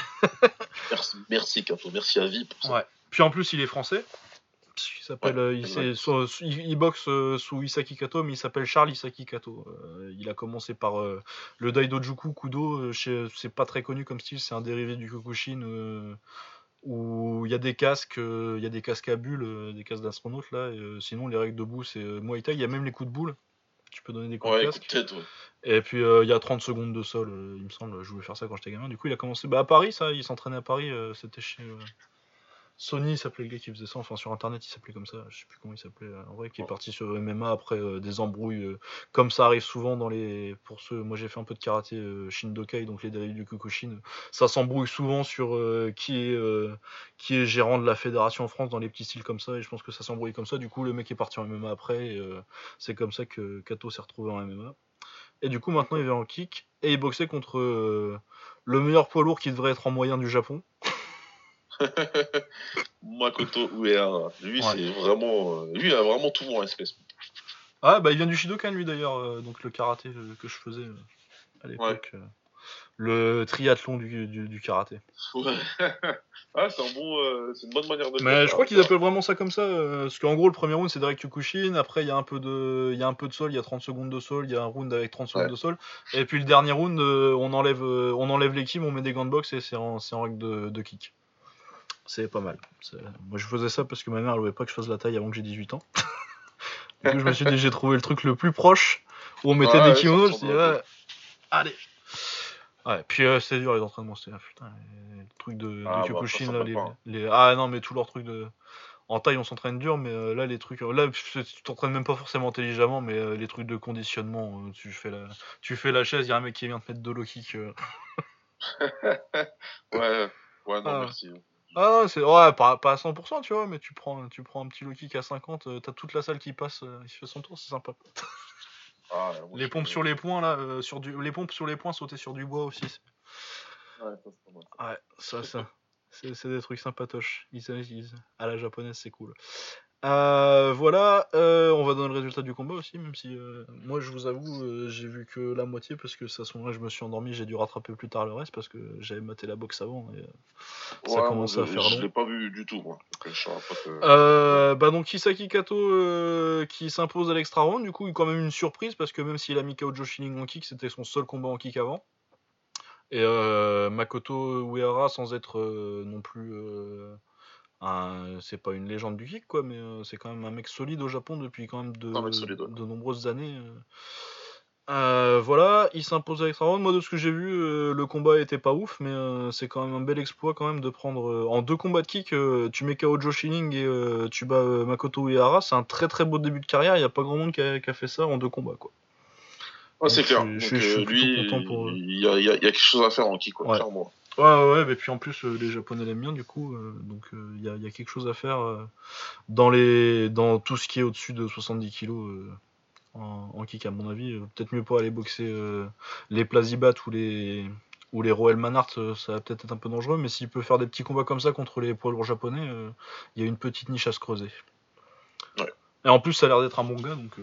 merci, merci Kato, merci à vie pour ça. Ouais. Puis en plus, il est français. Il s'appelle, euh, il, boxe euh, sous Isaki Kato, mais il s'appelle Charles Isaki Kato. Euh, il a commencé par le Daidojuku Kudo. c'est pas très connu comme style, c'est un dérivé du Kokushin où il y a des casques, il y a des casques à bulles, des casques d'astronautes là. sinon, les règles debout, c'est Muay Thai. Il y a même les coups de boule. Tu peux donner des coups de casque. Et puis il y a 30 secondes de sol, il me semble. Je voulais faire ça quand j'étais gamin. Du coup, il a commencé bah, à Paris, ça. Il s'entraînait à Paris. C'était chez Sony s'appelait le gars qui faisait ça, enfin sur internet il s'appelait comme ça, je sais plus comment il s'appelait, euh, en vrai, qui est parti sur MMA après euh, des embrouilles, euh, comme ça arrive souvent dans les. Pour ceux, moi j'ai fait un peu de karaté Shindokai, donc les dérivés du Kukushin, ça s'embrouille souvent sur qui, est, qui est gérant de la fédération en France dans les petits styles comme ça, et je pense que ça s'embrouille comme ça, du coup le mec est parti en MMA après, et c'est comme ça que Kato s'est retrouvé en MMA. Et du coup maintenant il va en kick, et il boxait contre le meilleur poids lourd qui devrait être en moyen du Japon. Makoto Uehara. Lui, c'est vraiment. Euh, lui, il a vraiment tout mon respect. Ah, bah, il vient du Shidokan, lui, d'ailleurs. Euh, donc, le karaté euh, que je faisais à l'époque. le triathlon du, du, karaté. Ouais. ah, c'est un bon, c'est une bonne manière de Mais je crois qu'ils appellent vraiment ça comme ça. parce qu'en gros, le premier round, c'est direct Kushin. Après, il y, a un peu de... y a un peu de sol. Il y a 30 secondes de sol. Il y a un round avec 30 secondes de sol. Et puis, le dernier round, on enlève, on enlève l'équipe, on met des gants de boxe et c'est en, en règle de, de kick c'est pas mal. Moi, je faisais ça parce que ma mère, elle voulait pas que je fasse la taille avant que j'ai 18 ans. du coup, je me suis dit, j'ai trouvé le truc le plus proche où on mettait des kimonos. Je allez. Ouais, puis euh, c'est dur les entraînements, c'est putain, les trucs de, ah, de Kyokushin, là, les, les, ah non, mais tous leurs trucs de. En taille, on s'entraîne dur, mais euh, là, les trucs. Là, tu t'entraînes même pas forcément intelligemment, mais euh, les trucs de conditionnement, tu, fais la, tu fais la chaise, il y a un mec qui vient te mettre de low kick. ouais, ouais, non, ah. merci. Ah c'est ouais, pas, pas à 100%, tu vois, mais tu prends, tu prends un petit low kick à 50, euh, t'as toute la salle qui passe, euh, il fait son tour, c'est sympa. Ah, les pompes sur les points là, euh, sur du, les pompes sur les points, sauter sur du bois aussi. Ouais, ça, c'est ouais, ça, ça. C'est des trucs sympatoches. Ils, ils, à la japonaise, c'est cool. Euh, voilà, euh, on va donner le résultat du combat aussi, même si euh, moi je vous avoue, j'ai vu que la moitié parce que ça, à ce moment-là je me suis endormi, j'ai dû rattraper plus tard le reste parce que j'avais maté la boxe avant et ça commence à faire long. Je l'ai pas vu du tout, moi. bah donc Isaki Kato qui s'impose à l'extra round, du coup, quand même une surprise parce que même s'il a mis KO Joe en kick, c'était son seul combat en kick avant. Et Makoto Uehara, sans être non plus c'est pas une légende du kick, quoi, mais euh, c'est quand même un mec solide au Japon depuis quand même de, de nombreuses années. Euh. Euh, voilà, il s'impose avec round. Moi, de ce que j'ai vu, le combat était pas ouf, mais c'est quand même un bel exploit quand même de prendre en deux combats de kick. tu mets KO Joe et tu bats Makoto Uehara. C'est un très très beau début de carrière. Il n'y a pas grand monde qui a, fait ça en deux combats, quoi. c'est clair. lui, il y, a, quelque chose à faire en kick, quoi, clairement. Ouais, ouais, mais puis en plus, euh, les Japonais l'aiment bien, du coup, euh, donc euh, il y, a, quelque chose à faire dans, les, dans tout ce qui est au-dessus de 70 kg en, kick, à mon avis. peut-être mieux pas aller boxer les Plazibat ou les, ou les Roel Manhart, ça va peut-être être un peu dangereux, mais s'il peut faire des petits combats comme ça contre les poids lourds japonais, il y a une petite niche à se creuser. Et en plus, ça a l'air d'être un bon gars, donc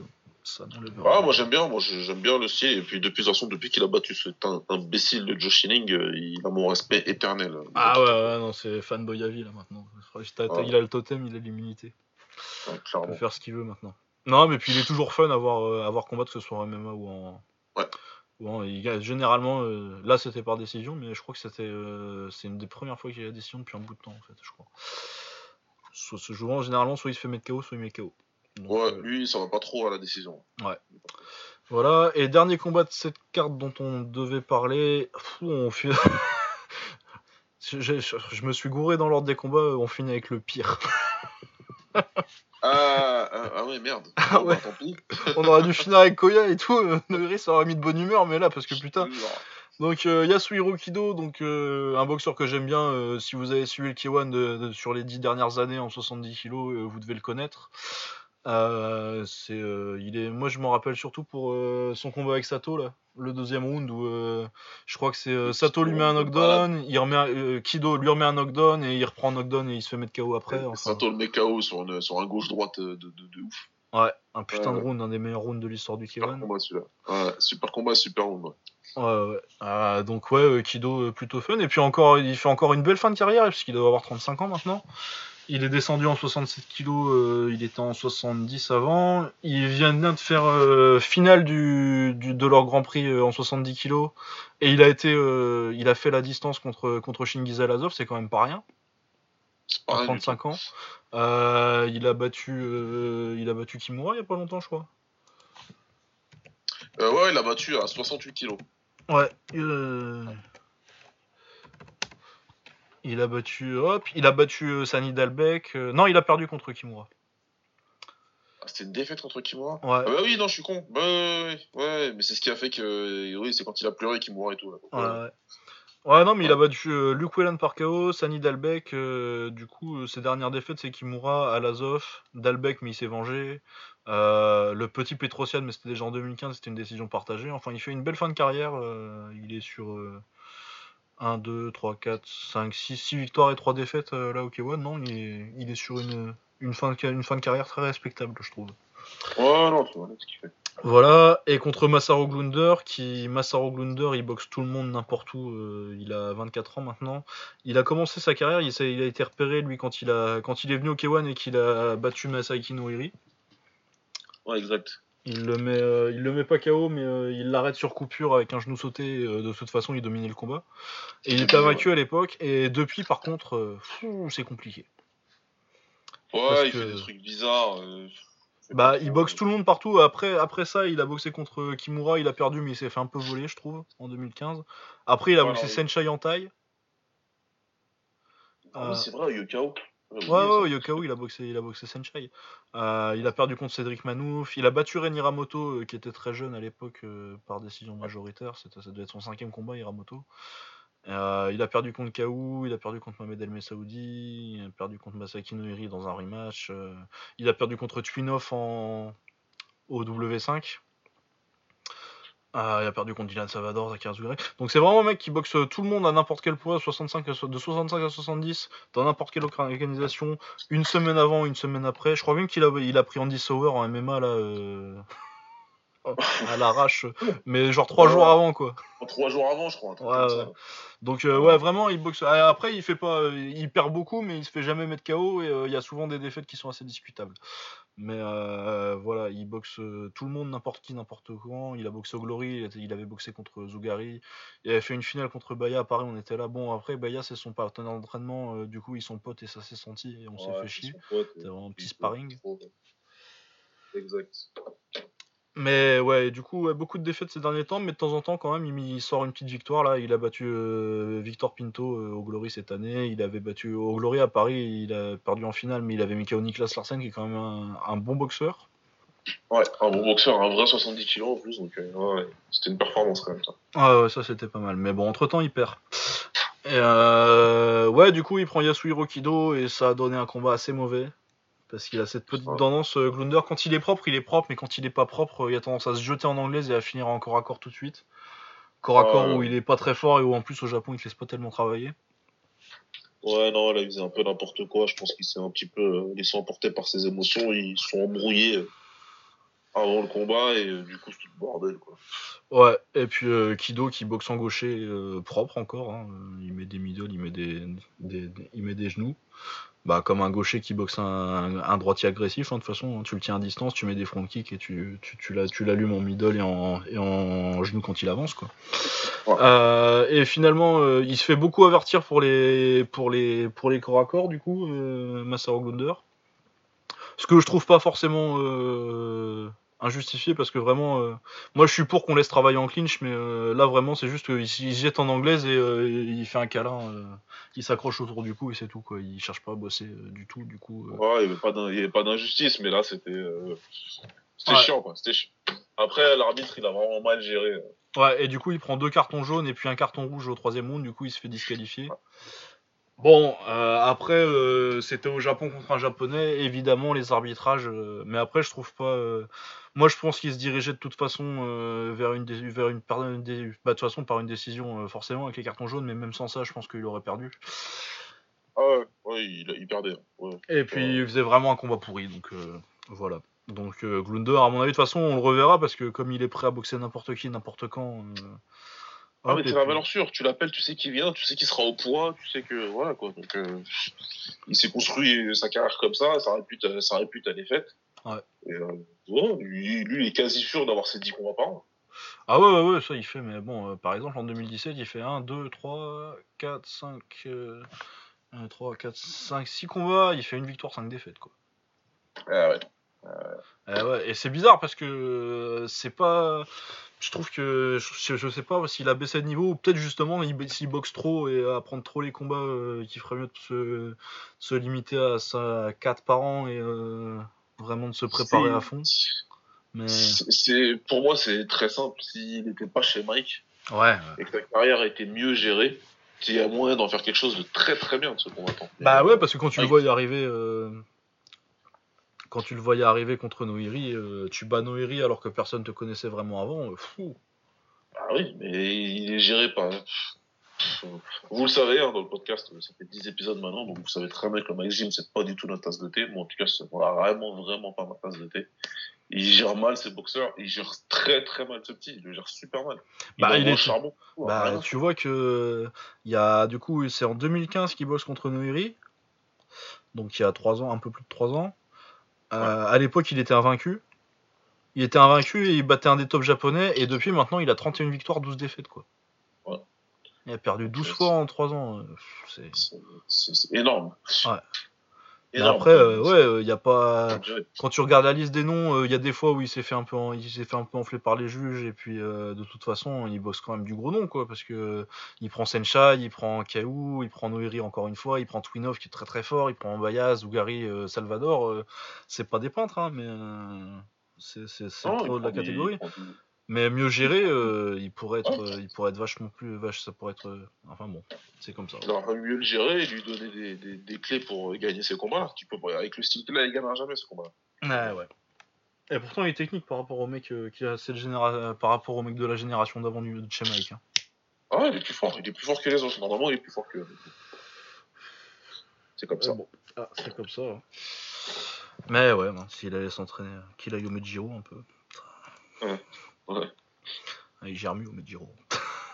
ah, moi j'aime bien, moi j'aime bien le style. Et puis depuis, de toute façon, depuis qu'il a battu cet imbécile de Joe Shining, euh, il a mon respect éternel. Ah ouais, ouais, non, c'est fanboy à vie là maintenant. Il a le totem, il a l'immunité. il peut faire ce qu'il veut maintenant. Non, mais puis il est toujours fun à voir, euh, à voir combattre, que ce soit en MMA ou en. Ouais. il, généralement, euh, là c'était par décision, mais je crois que c'était c'est une des premières fois qu'il y a la décision depuis un bout de temps en fait, je crois. Soit, souvent, généralement, soit il se fait mettre KO, soit il met KO ouais, euh, lui, ça va pas trop à la décision. Ouais. Voilà, et dernier combat de cette carte dont on devait parler. on je, me suis gouré dans l'ordre des combats, on finit avec le pire. ah, ah, ah, ouais, merde. Ah bah, on aurait dû finir avec Koya et tout. Nogri ça aurait mis de bonne humeur, mais là, parce que putain. Donc euh, Yasuhiro Kido, donc euh, un boxeur que j'aime bien. Euh, si vous avez suivi le K1 sur les dix dernières années en 70 kg, vous devez le connaître. Euh, c'est, euh, il est, moi je m'en rappelle surtout pour euh, son combat avec Sato là, le deuxième round où je crois que c'est Sato lui met un knockdown, il remet Kido lui remet un knockdown et il reprend un knockdown et il se fait mettre KO après. Sato le met KO sur, sur un gauche droite de, de, de, ouf. Ouais, un putain de round, un des meilleurs rounds de l'histoire du K1. Super combat celui-là. Ouais, super combat, super round. Ouais. ouais. donc ouais, Kido plutôt fun et puis encore, il fait encore une belle fin de carrière puisqu'il doit avoir 35 ans maintenant. Il est descendu en 67 kg, euh, il était en 70 avant. Il vient de faire euh, finale du, de leur Grand Prix euh, en 70 kg. Et il a été, il a fait la distance contre, contre Shingiz Alazov, c'est quand même pas rien. À 35 ans. il a battu, il a battu Kimura il y a pas longtemps, je crois. ouais, il a battu à 68 kg. Ouais. Il a battu, hop, il a battu euh, Sani Dalbeck. Euh, non, il a perdu contre Kimura. Ah, c'était une défaite contre Kimura? Ouais. Ah bah oui, non, je suis con. Bah, ouais, ouais, mais c'est ce qui a fait que. Oui, c'est quand il a pleuré Kimura et tout. Ouais, ouais. non, mais il a battu euh, Luke Whelan par KO, Sani Dalbeck. du coup, ses dernières défaites, c'est Kimura, Alazov, Dalbeck, mais il s'est vengé. le petit Petrosian, mais c'était déjà en 2015, c'était une décision partagée. Enfin, il fait une belle fin de carrière. il est sur 1, 2, 3, 4, 5, 6, 6 victoires et 3 défaites euh, là au K1. Non, il est, il est sur une, une, fin de, une fin de carrière très respectable, je trouve. Ouais, non, c'est vrai ce qu'il fait. Voilà, et contre Massaro Glunder, qui Massaro Glunder, il boxe tout le monde n'importe où. euh, il a 24 ans maintenant. Il a commencé sa carrière, il, a été repéré lui quand il a quand il est venu au K1 et qu'il a battu Masaaki Noiri. Ouais, exact. Il le met, euh, il le met pas KO, mais euh, il l'arrête sur coupure avec un genou sauté. euh, de toute façon, il dominait le combat. Et il était invaincu à l'époque. Et depuis, par contre, c'est compliqué. Ouais, Parce il que- fait des trucs bizarres. Bah, il boxe tout le monde partout. Après, après ça, il a boxé contre Kimura. Il a perdu, mais il s'est fait un peu voler, je trouve, en 2015. Après, il a Voilà, boxé oui. Senshai en taille. Ah oui, c'est vrai, Yokao. Ouais, ouais, Yokao, il a boxé, il a boxé Senshai. Euh, il a perdu contre Cédric Manouf. Il a battu Ren Hiramoto, euh, qui était très jeune à l'époque, euh, par décision majoritaire. C'était, ça devait être son cinquième combat, Hiramoto. Il a perdu contre Kaou, il a perdu contre Mohamed El Messaoudi, il a perdu contre Masaki Noiri dans un rematch. il a perdu contre Twinoff en au W5. Euh, il a perdu contre Dylan Salvador, Zachary Zougré. Donc c'est vraiment un mec qui boxe tout le monde à n'importe quel poids, 65 à so- de 65 à 70, dans n'importe quelle organisation, une semaine avant, une semaine après. Je crois même qu'il a, il a pris Andy Sauer en MMA là, euh, à l'arrache, mais genre trois Ouais. jours avant quoi. Trois jours avant, je crois. Ouais, comme ça. Donc euh, ouais, vraiment, il boxe. Ah, Après, il fait pas, euh, il perd beaucoup, mais il se fait jamais mettre KO et euh, il y a souvent des défaites qui sont assez discutables. Mais euh, voilà, il boxe euh, tout le monde, n'importe qui, n'importe quand. Il a boxé au Glory, il, avait boxé contre Zougari. Il avait fait une finale contre Baya à Paris, on était là. Bon, après, Baya, c'est son partenaire d'entraînement, euh, du coup, ils sont potes et ça s'est senti et on s'est Ouais, fait chier. C'était vraiment un petit sparring. Exact. Mais ouais, du coup, ouais, beaucoup de défaites ces derniers temps, mais de temps en temps, quand même, il, il sort une petite victoire. Là, il a battu euh, Victor Pinto euh, au Glory cette année. Il avait battu au Glory à Paris, il a perdu en finale, mais il avait mis KO Niklas Larsen, qui est quand même un, un bon boxeur. Ouais, un bon boxeur, un vrai 70 kilos en plus, donc euh, ouais, c'était une performance quand même. Ça. Ah ouais, ça c'était pas mal. Mais bon, entre temps, il perd. Et euh, ouais, du coup, il prend Yasuhiro Kido et ça a donné un combat assez mauvais. Parce qu'il a cette petite tendance, euh, Glunder, quand il est propre, il est propre, mais quand il est pas propre, euh, il a tendance à se jeter en anglaise et à finir en corps à corps tout de suite. Corps à corps où il est pas très fort et où en plus au Japon il te laisse pas tellement travailler. Ouais, non, là, il faisait un peu n'importe quoi. Je pense qu'il s'est un petit peu euh, laissé emporter par ses émotions. Ils se sont embrouillés avant le combat et euh, du coup, c'est tout le bordel, quoi. Ouais, et puis euh, Kido qui boxe en gaucher euh, propre encore. hein. Il met des middle, il met des, des- des- il met des genoux. Bah, comme un gaucher qui boxe un, un droitier agressif, hein, de toute façon, hein. tu le tiens à distance, tu mets des front kicks et tu, tu, tu, l'allumes en middle et en, et en genou quand il avance. Quoi. Ouais. Euh, et finalement, euh, il se fait beaucoup avertir pour les, pour les, pour les corps à corps, du coup, euh, Masaru Glunder. Ce que je trouve pas forcément euh, injustifié parce que vraiment, euh, moi je suis pour qu'on laisse travailler en clinch, mais euh, là vraiment c'est juste qu'il se jette en anglaise et euh, il fait un câlin, il s'accroche autour du cou et c'est tout quoi. Il cherche pas à bosser du tout, du coup. Ouais, il n'y avait pas d'injustice, mais là, c'était c'était Ouais. chiant, quoi. Chiant. Après, l'arbitre, il a vraiment mal géré. Ouais, et du coup il prend deux cartons jaunes et puis un carton rouge au troisième round, du coup il se fait disqualifier. Bon, euh, après, euh, c'était au Japon contre un japonais, évidemment, les arbitrages, euh, mais après, je trouve pas. Euh, moi, je pense qu'il se dirigeait de toute façon euh, vers une, dé- vers une, par- une dé- bah, de toute façon, par une décision, euh, forcément, avec les cartons jaunes, mais même sans ça, je pense qu'il aurait perdu. Ah ouais, ouais il, il perdait. Ouais. Et puis, Ouais. il faisait vraiment un combat pourri, donc euh, voilà. Donc, euh, Glunder, à mon avis, de toute façon, on le reverra, parce que comme il est prêt à boxer n'importe qui, n'importe quand. euh, Ah, mais c'est la valeur sûre. Tu l'appelles, tu sais qu'il vient, tu sais qu'il sera au point, tu sais que. Voilà, quoi. Donc, euh, il s'est construit sa carrière comme ça, ça répute, ça répute à défaite. Ouais. Et, euh, ouais, lui, lui, il est quasi sûr d'avoir ses 10 combats par an. Ah ouais, ouais, ouais, ça il fait, mais bon, euh, par exemple en 2017, il fait 1, 2, 3, 4, 5, euh, 1, 3, 4, 5, 6 combats, il fait une victoire, 5 défaites, quoi. Ah ouais. Eh ouais, et c'est bizarre parce que euh, c'est pas. Je trouve que. Je, je sais pas s'il a baissé de niveau ou peut-être justement il- s'il boxe trop et à prendre trop les combats, euh, qu'il ferait mieux de se, se limiter à ça 4 par an et euh, vraiment de se préparer à fond. Mais. C'est, pour moi, c'est très simple. S'il n'était pas chez Mike Ouais, et que sa carrière était mieux gérée, il y a moyen d'en faire quelque chose de très très bien de ce combattant. Bah ouais, parce que quand tu le vois y arriver, euh, quand tu le voyais arriver contre Noiri, euh, tu bats Noiri alors que personne te connaissait vraiment avant. euh, fou. Ah oui, mais il est géré par. Vous le savez, hein, dans le podcast, ça fait 10 épisodes maintenant, donc vous savez très bien que le Max Gym, c'est pas du tout notre tasse de thé. Moi, en tout cas, c'est vraiment, vraiment pas ma tasse de thé. Il gère mal ses boxeurs, il gère très très mal ce petit, il le gère super mal. Il bah, il est charbon. Bah, tu vois que il y a du coup c'est en 2015 qu'il bosse contre Noiri, donc il y a 3 ans, un peu plus de 3 ans. Euh, à l'époque, il était invaincu. Il était invaincu et il battait un des tops japonais et depuis maintenant, il a 31 victoires, 12 défaites quoi. Il a perdu 12 fois en 3 ans. C'est énorme. Ouais après, euh, ouais, il euh, y a pas. Quand tu regardes la liste des noms, il euh, y a des fois où il s'est fait un peu, il s'est fait un peu enfler par les juges et puis de toute façon, il bosse quand même du gros nom, quoi, parce que il prend Senshai, il prend Kaou, il prend Noiri encore une fois, il prend Twinov qui est très très fort, il prend Bayaz, Ougari, Salvador. c'est pas des peintres, hein, mais c'est trop de la catégorie. Mais mieux géré, euh, il pourrait être, euh, il pourrait être vachement plus, vache, ça pourrait être, euh, enfin bon, c'est comme ça. Alors mieux le gérer et lui donner des, des, des clés pour gagner ses combats. Tu peux, avec le style là, il gagnera jamais ce combat. Ouais, ouais. Et pourtant, il est technique par rapport au mec qui a cette génération, par rapport au mec de la génération d'avant du de chez Mike. Hein. Ah, il est plus fort, il est plus fort que les autres. Normalement, il est plus fort que. C'est comme ça. Bon. Ah, c'est comme ça. Hein. Mais ouais, s'il allait s'entraîner, qu'il aille au Medjiro un peu. Ouais. Ouais. Il gère mieux au Medjiro.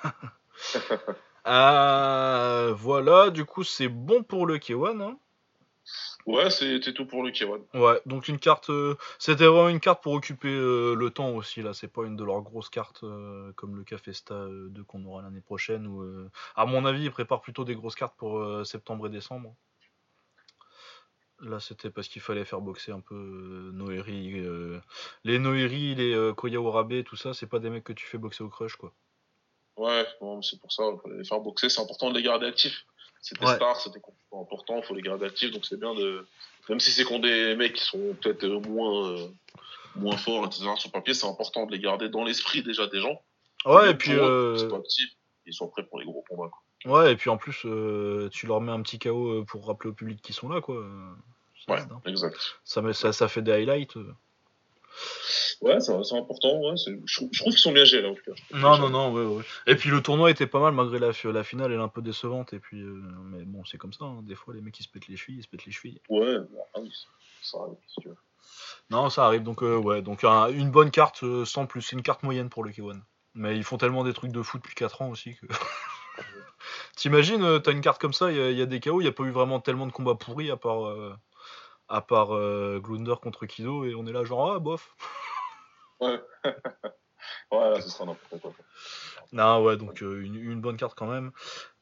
euh, voilà, du coup, c'est bon pour le K1. Hein ouais, c'était tout pour le K1. Ouais, donc une carte. Euh, c'était vraiment une carte pour occuper euh, le temps aussi. Là, c'est pas une de leurs grosses cartes euh, comme le Cafesta 2 qu'on aura l'année prochaine. Où, à mon avis, ils préparent plutôt des grosses cartes pour septembre et décembre. Là, c'était parce qu'il fallait faire boxer un peu euh, Noeri. Euh, les Noeri, les euh, Koya tout ça, c'est pas des mecs que tu fais boxer au crush, quoi. Ouais, c'est pour ça, il fallait les faire boxer, c'est important de les garder actifs. C'était ouais. stars, c'était important, il faut les garder actifs, donc c'est bien de. Même si c'est qu'on des mecs qui sont peut-être moins, euh, moins forts, etc., sur papier, c'est important de les garder dans l'esprit déjà des gens. Ouais, et puis. Eux, ils, sont prêts pour les gros combats, quoi. Ouais, et puis en plus, tu leur mets un petit KO pour rappeler au public qu'ils sont là, quoi. Ouais, exact. Ça, ça, ça, fait des highlights. Euh. Ouais, c'est important. Ouais, je, trouve qu'ils sont bien gérés en tout cas. Non, non, non, ouais, ouais. Et puis le tournoi était pas mal malgré la, la finale, elle est un peu décevante. Et puis, euh, mais bon, c'est comme ça. Hein. Des fois, les mecs ils se pètent les chevilles, ils se pètent les chevilles. Ouais, bah, ça arrive si tu veux. Non, ça arrive. Donc, euh, ouais, donc une bonne carte sans plus. C'est une carte moyenne pour le K1. Mais ils font tellement des trucs de foot depuis 4 ans aussi que. T'imagines, t'as une carte comme ça, il y, a des KO, il n'y a pas eu vraiment tellement de combats pourris à part à part euh, Glunder contre Kido, et on est là genre, ah, bof. Ouais. ouais, ce sera n'importe quoi. Non, ouais, donc euh, une, bonne carte quand même.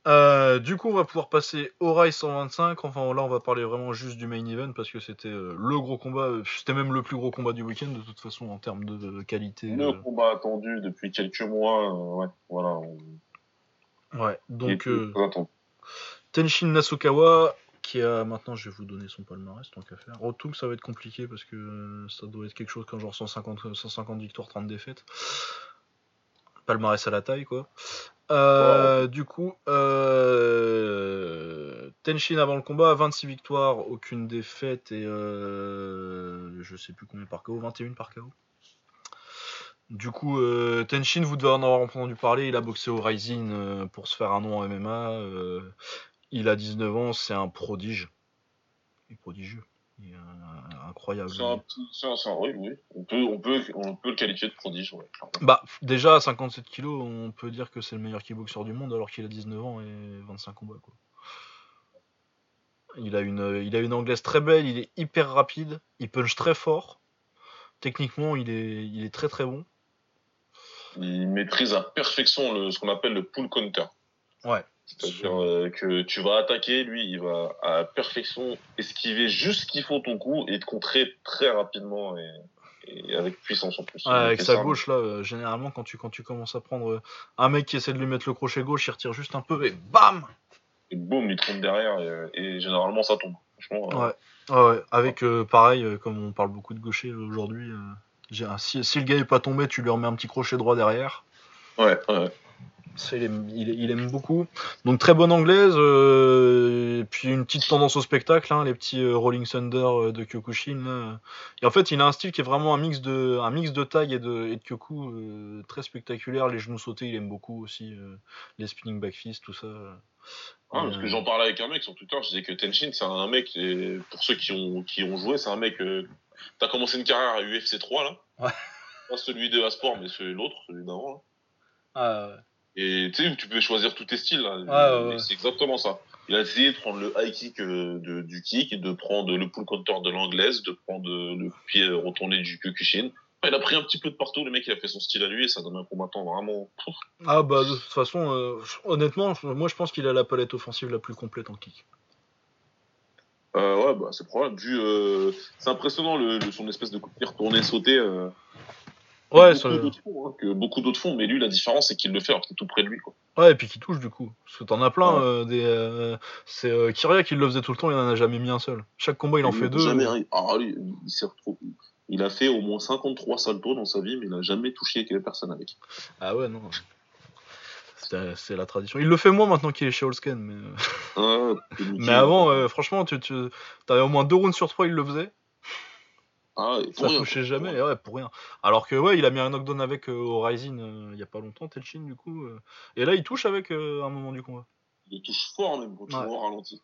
Euh, du coup, on va pouvoir passer au Rise 125. Enfin, là, on va parler vraiment juste du main event parce que c'était le gros combat. C'était même le plus gros combat du week-end de toute façon en termes de, qualité. Le combat attendu depuis quelques mois. ouais, voilà. Ouais, donc. Tenshin Nasukawa qui a maintenant, je vais vous donner son palmarès tant qu'à faire. Rotouk, ça va être compliqué parce que ça doit être quelque chose comme genre 150, 150 victoires, 30 défaites. Palmarès à la taille, quoi. Euh, du coup, euh, Tenshin avant le combat, 26 victoires, aucune défaite et euh, je sais plus combien par KO, 21 par KO. Du coup, Tenshin, vous devez en avoir entendu parler, il a boxé au Rising pour se faire un nom en MMA. Il a 19 ans, c'est un prodige. Il est prodigieux. Il est incroyable. C'est un, oui, oui. On peut, on, peut, on peut le qualifier de prodige. bah, déjà, à 57 kilos, on peut dire que c'est le meilleur kickboxer du monde alors qu'il a 19 ans et 25 combats. Quoi. Il, a une, il a une anglaise très belle, il est hyper rapide, il punch très fort. Techniquement, il est, il est très très bon. Il maîtrise à perfection le, ce qu'on appelle le pull counter. Ouais. C'est-à-dire euh, que tu vas attaquer, lui, il va à perfection esquiver juste ce qu'il faut ton coup et te contrer très rapidement et, avec puissance en plus. avec sa gauche, là, euh, généralement, quand tu, quand tu commences à prendre euh, un mec qui essaie de lui mettre le crochet gauche, il retire juste un peu et BAM Et boum, il tombe derrière et, généralement ça tombe. ouais. ouais. Avec, pareil, comme on parle beaucoup de gaucher aujourd'hui, si, si, le gars est pas tombé, tu lui remets un petit crochet droit derrière. Ouais, ouais. Il, aime, il, aime, beaucoup. Donc très bonne anglaise, euh, puis une petite tendance au spectacle, hein, les petits euh, Rolling Thunder euh, de Kyokushin. Et en fait, il a un style qui est vraiment un mix de, un mix de tag et de, et de Kyoku, très spectaculaire. Les genoux sautés, il aime beaucoup aussi. les spinning back fist, tout ça. Ah, parce que j'en parlais avec un mec sur Twitter, je disais que Tenshin, c'est un mec, et pour ceux qui ont, qui ont joué, c'est un mec. T'as commencé une carrière à UFC 3 là. Ouais. Pas celui de Asport, mais celui l'autre, celui d'avant. Ah ouais. Et tu sais, tu peux choisir tous tes styles. Là. C'est exactement ça. Il a essayé de prendre le high kick euh, de, du kick, de prendre le pull counter de l'anglaise, de prendre le pied retourné du Kyokushin. il a pris un petit peu de partout, le mec il a fait son style à lui et ça donne un combattant vraiment. Ah bah de toute façon, euh, honnêtement, moi je pense qu'il a la palette offensive la plus complète en kick. Euh, ouais, bah c'est probable. Vu, euh, c'est impressionnant le, son espèce de coup de pied retourné sauté. Euh, Ouais, beaucoup d'autres font, hein, que beaucoup d'autres font, mais lui, la différence, c'est qu'il le fait alors qu'il est tout près de lui. Quoi. Ouais, et puis qu'il touche du coup. Parce que t'en as plein. Euh, des, euh, c'est euh, Kyria qui le faisait tout le temps, il en a jamais mis un seul. Chaque combat, il en fait deux. Jamais, ah, lui, il, s'est retrouvé... il a fait au moins 53 saltos dans sa vie, mais il n'a jamais touché personne avec. Ah ouais, non. C'est la tradition. Il le fait moins maintenant qu'il est chez Holsken, mais. Ah, mais avant, franchement, tu, tu avais au moins deux rounds sur trois, il le faisait. Ah, ça touchait jamais, ouais, pour rien. Alors que ouais, il a mis un knockdown avec euh, Rising euh, il y a pas longtemps, Telchin du coup. Euh. Et là, il touche avec un moment du combat. Il touche fort même quand ralenti.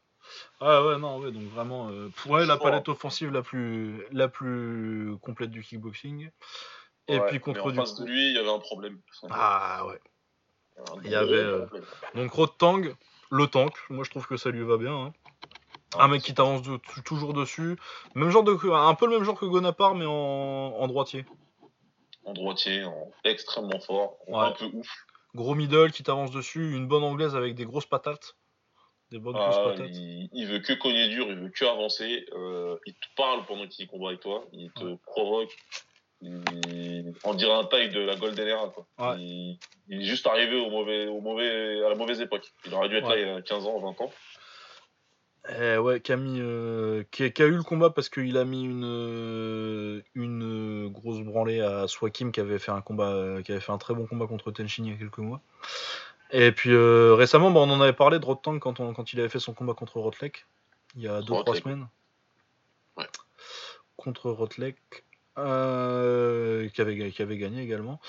Ah ouais, non, ouais, donc vraiment, ouais, la palette offensive la plus, la plus complète du kickboxing. Et puis contre mais en face de lui, il y avait un problème. Ah ouais. Il y avait donc Rotang, le tank. Moi, je trouve que ça lui va bien. Hein. Un mec qui t'avance toujours dessus. Même genre de, un peu le même genre que Gonapar, mais en, droitier. En droitier, en extrêmement fort, un peu ouf. Gros middle qui t'avance dessus, une bonne anglaise avec des grosses patates. Des bonnes grosses ah, patates. Il, veut que cogner dur, il veut que avancer. Euh, il te parle pendant qu'il combat avec toi, il te provoque. On dirait un taille de la Golden Era. Quoi. Il... est juste arrivé au mauvais, au mauvais, à la mauvaise époque. Il aurait dû être là il y a 15 ans, 20 ans. Eh ouais, qui a, euh, qui, a, eu le combat parce qu'il a mis une, euh, une grosse branlée à Swakim qui avait fait un combat, qui avait fait un très bon combat contre Tenshin il y a quelques mois. Et puis euh, récemment, bah, on en avait parlé de Rotang quand, quand il avait fait son combat contre Rotlek il y a 2-3 semaines. Ouais. Contre Rotlek, qui, avait, qui avait gagné également.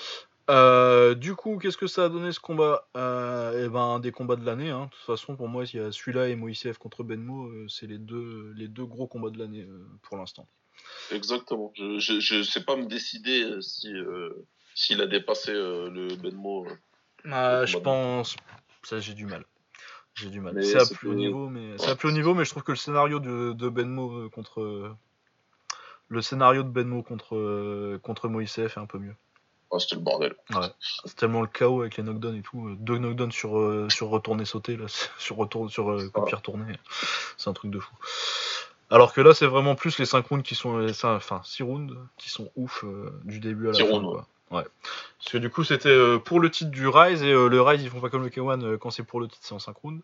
Euh, du coup, qu'est-ce que ça a donné ce combat? Euh, Eh ben, des combats de l'année. Hein. De toute façon, pour moi, il y a celui-là et Moïsev contre Benmo, euh, c'est les deux, les deux gros combats de l'année pour l'instant. Exactement. Je ne sais pas me décider si s'il a dépassé le Benmo. Ah, je pense. Ça, j'ai du mal. J'ai du mal. C'est à plus haut niveau, mais c'est à plus haut niveau, mais je trouve que le scénario de, de Benmo contre le scénario de Benmo contre contre Moïsev est un peu mieux. Oh, c'était le bordel. Ouais. C'est tellement le chaos avec les knockdowns et tout. Deux knockdowns sur, euh, sur retourné sauté, là, sur, retour, sur euh, ah. retourné. C'est un truc de fou. Alors que là, c'est vraiment plus les 5 rounds qui sont. Enfin, 6 rounds qui sont ouf euh, du début à la fin. Quoi. Ouais. Parce que du coup, c'était pour le titre du Rise et le Rise, ils font pas comme le K1 quand c'est pour le titre, c'est en 5 rounds.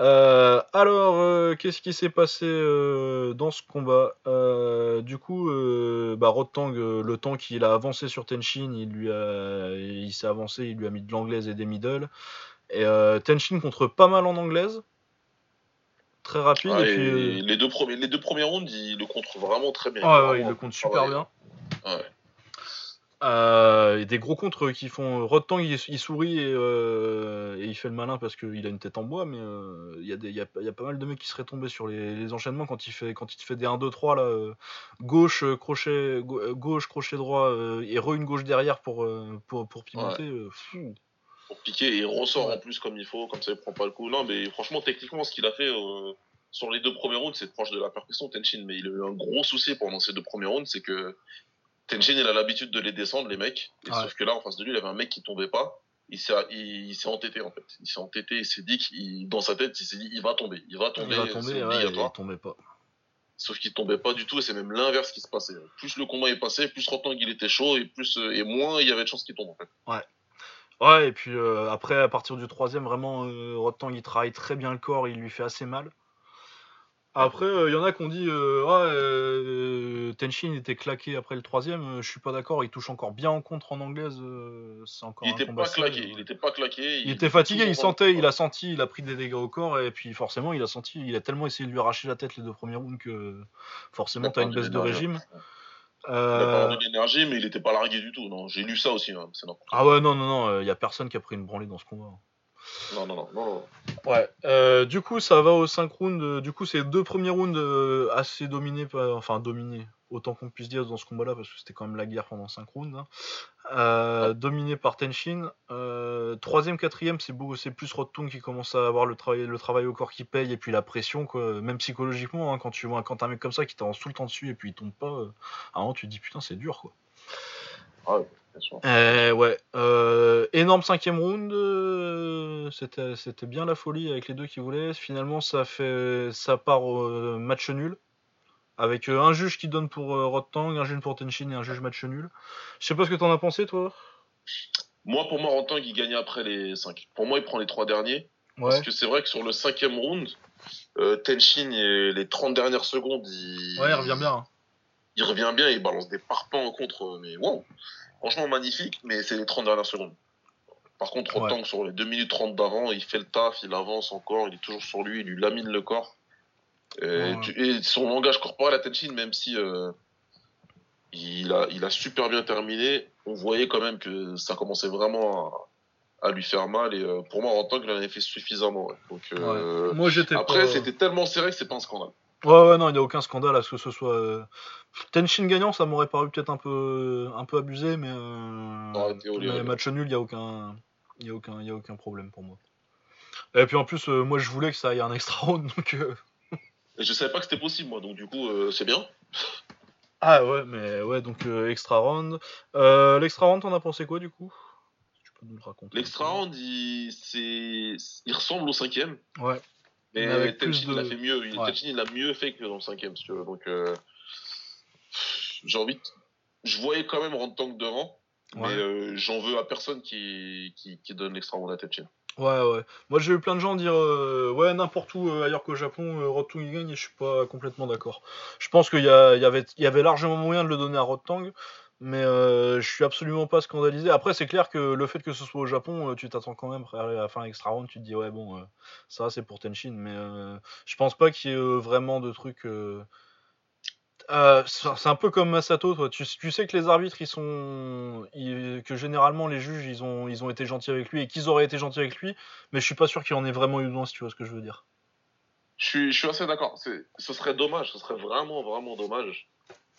Euh, alors, euh, qu'est-ce qui s'est passé euh, dans ce combat? Du coup, bah, Rotang, le temps qu'il a avancé sur Tenshin, il lui a, il s'est avancé, il lui a mis de l'anglaise et des middle. Et Tenshin contre pas mal en anglaise, très rapide. et les deux premiers, les deux premiers rounds, il le contre vraiment très bien. Ouais, il le contre super bien. Ouais. Euh, des gros contres qui font. Rotang, il, il sourit euh, et, il fait le malin parce qu'il a une tête en bois, mais euh, il y, a y, pas mal de mecs qui seraient tombés sur les, enchaînements quand il, fait, quand il te fait des 1, 2, 3, là, gauche, crochet, gauche, crochet droit, et re une gauche derrière pour, pour, pour pimenter. Pour piquer, et il ressort en plus comme il faut, comme ça il prend pas le coup. Non, mais franchement, techniquement, ce qu'il a fait sur les deux premiers rounds, c'est proche de la perfection, Tenshin, mais il a eu un gros souci pendant ces deux premiers rounds, c'est que Tenshin, il a l'habitude de les descendre, les mecs. Sauf que là, en face de lui, il avait un mec qui tombait pas. Il s'est, il, s'est entêté, en fait. Il s'est entêté, il s'est dit qu'il, dans sa tête, il s'est dit, il va tomber. Il va tomber. Il va tomber, ouais, il tombait pas. Sauf qu'il tombait pas du tout, et c'est même l'inverse qui se passait. Plus le combat est passé, plus Rotang il était chaud, et plus, et moins il y avait de chances qu'il tombe, en fait. Ouais. Ouais, et puis euh, après, à partir du troisième, vraiment, euh, Rotang il travaille très bien le corps, il lui fait assez mal. Après, il y en a qui ont dit euh, ah, euh, Tenshin était claqué après le troisième. je suis pas d'accord. Il touche encore bien en contre en anglaise. c'est encore. Il était pas claqué. Il était pas claqué. Il, était fatigué. Il sentait. Il a senti. Il a pris des dégâts au corps et puis forcément, il a senti. Il a tellement essayé de lui arracher la tête les deux premiers rounds que forcément, t'as une baisse de régime. Il a pas de l'énergie, mais il était pas largué du tout. Non, j'ai lu ça aussi. Hein. Ah ouais, non, non, non. Il y a personne qui a pris une branlée dans ce combat. Non, non, non, non. Ouais. Euh, du coup, ça va au 5 rounds. Euh, du coup, c'est deux premiers rounds euh, assez dominés, enfin dominés, autant qu'on puisse dire dans ce combat-là, parce que c'était quand même la guerre pendant 5 rounds. Hein. Dominé par Tenshin. troisième, quatrième, c'est c'est plus Rotung qui commence à avoir le travail, le travail au corps qui paye et puis la pression, quoi. Même psychologiquement, hein, quand tu vois quand un mec comme ça qui t'avance tout le temps dessus et puis il tombe pas, moment tu te dis putain c'est dur, quoi. Ouais. Euh, ouais. Euh, énorme cinquième round. Euh, c'était, c'était bien la folie avec les deux qui voulaient. Finalement, ça fait, ça part au match nul. Avec un juge qui donne pour Rotang, un juge pour Tenshin et un juge match nul. Je sais pas ce que t'en as pensé, toi. Moi, pour moi, Rotang, il gagnait après les 5. Pour moi, il prend les trois derniers. Parce que c'est vrai que sur le cinquième round, Tenshin, les 30 dernières secondes, il... Ouais, il revient bien. Hein. Il revient bien, il balance des parpaings en contre, mais wow Franchement, magnifique, mais c'est les 30 dernières secondes. Par contre, autant que sur les 2 minutes 30 d'avant, il fait le taf, il avance encore, il est toujours sur lui, il lui lamine le corps. Et, son langage corporel à Tenshin, même si euh, il, a, il a super bien terminé, on voyait quand même que ça commençait vraiment à, lui faire mal. Et euh, pour moi, en tant qu'il en avait fait suffisamment. Donc, euh, moi, Après, c'était tellement serré que c'est pas un scandale. Ouais, ouais, non, il n'y a aucun scandale à ce que ce soit. Euh, Tenshin gagnant, ça m'aurait paru peut-être un peu, un peu abusé, mais, euh... match nul, il n'y a, aucun... Y a, aucun... Y a aucun problème pour moi. Et puis en plus, euh, moi je voulais que ça aille un extra round, donc. Euh, je savais pas que c'était possible, moi, donc du coup, c'est bien. Ah ouais, mais ouais, donc extra round. L'extra round, t'en as pensé quoi du coup? Tu peux nous le raconter. L'extra round, il... il ressemble au cinquième. Ouais. Mais Tenchin, il a fait mieux. Il, il a mieux fait que dans le cinquième, si tu veux. Donc, euh, j'ai envie. De... Je voyais quand même Rantang devant, mais euh, j'en veux à personne qui, qui, qui donne l'extra à Tenchin. Ouais, ouais. Moi, j'ai eu plein de gens dire euh, ouais, n'importe où ailleurs qu'au Japon, Rotang il gagne et je suis pas complètement d'accord. Je pense qu'il y, y, avait, y avait largement moyen de le donner à Rotang. Mais euh, je suis absolument pas scandalisé. Après, c'est clair que le fait que ce soit au Japon, euh, tu t'attends quand même à la fin extra round, tu te dis ouais bon, euh, ça c'est pour Tenshin, mais je pense pas qu'il y ait vraiment de trucs. c'est un peu comme Masato, toi. Tu, sais que les arbitres, ils sont, que généralement les juges, ils ont, ils ont été gentils avec lui et qu'ils auraient été gentils avec lui, mais je suis pas sûr qu'il en ait vraiment eu besoin, si tu vois ce que je veux dire. Je suis assez d'accord. Ce serait dommage, ce serait vraiment, vraiment dommage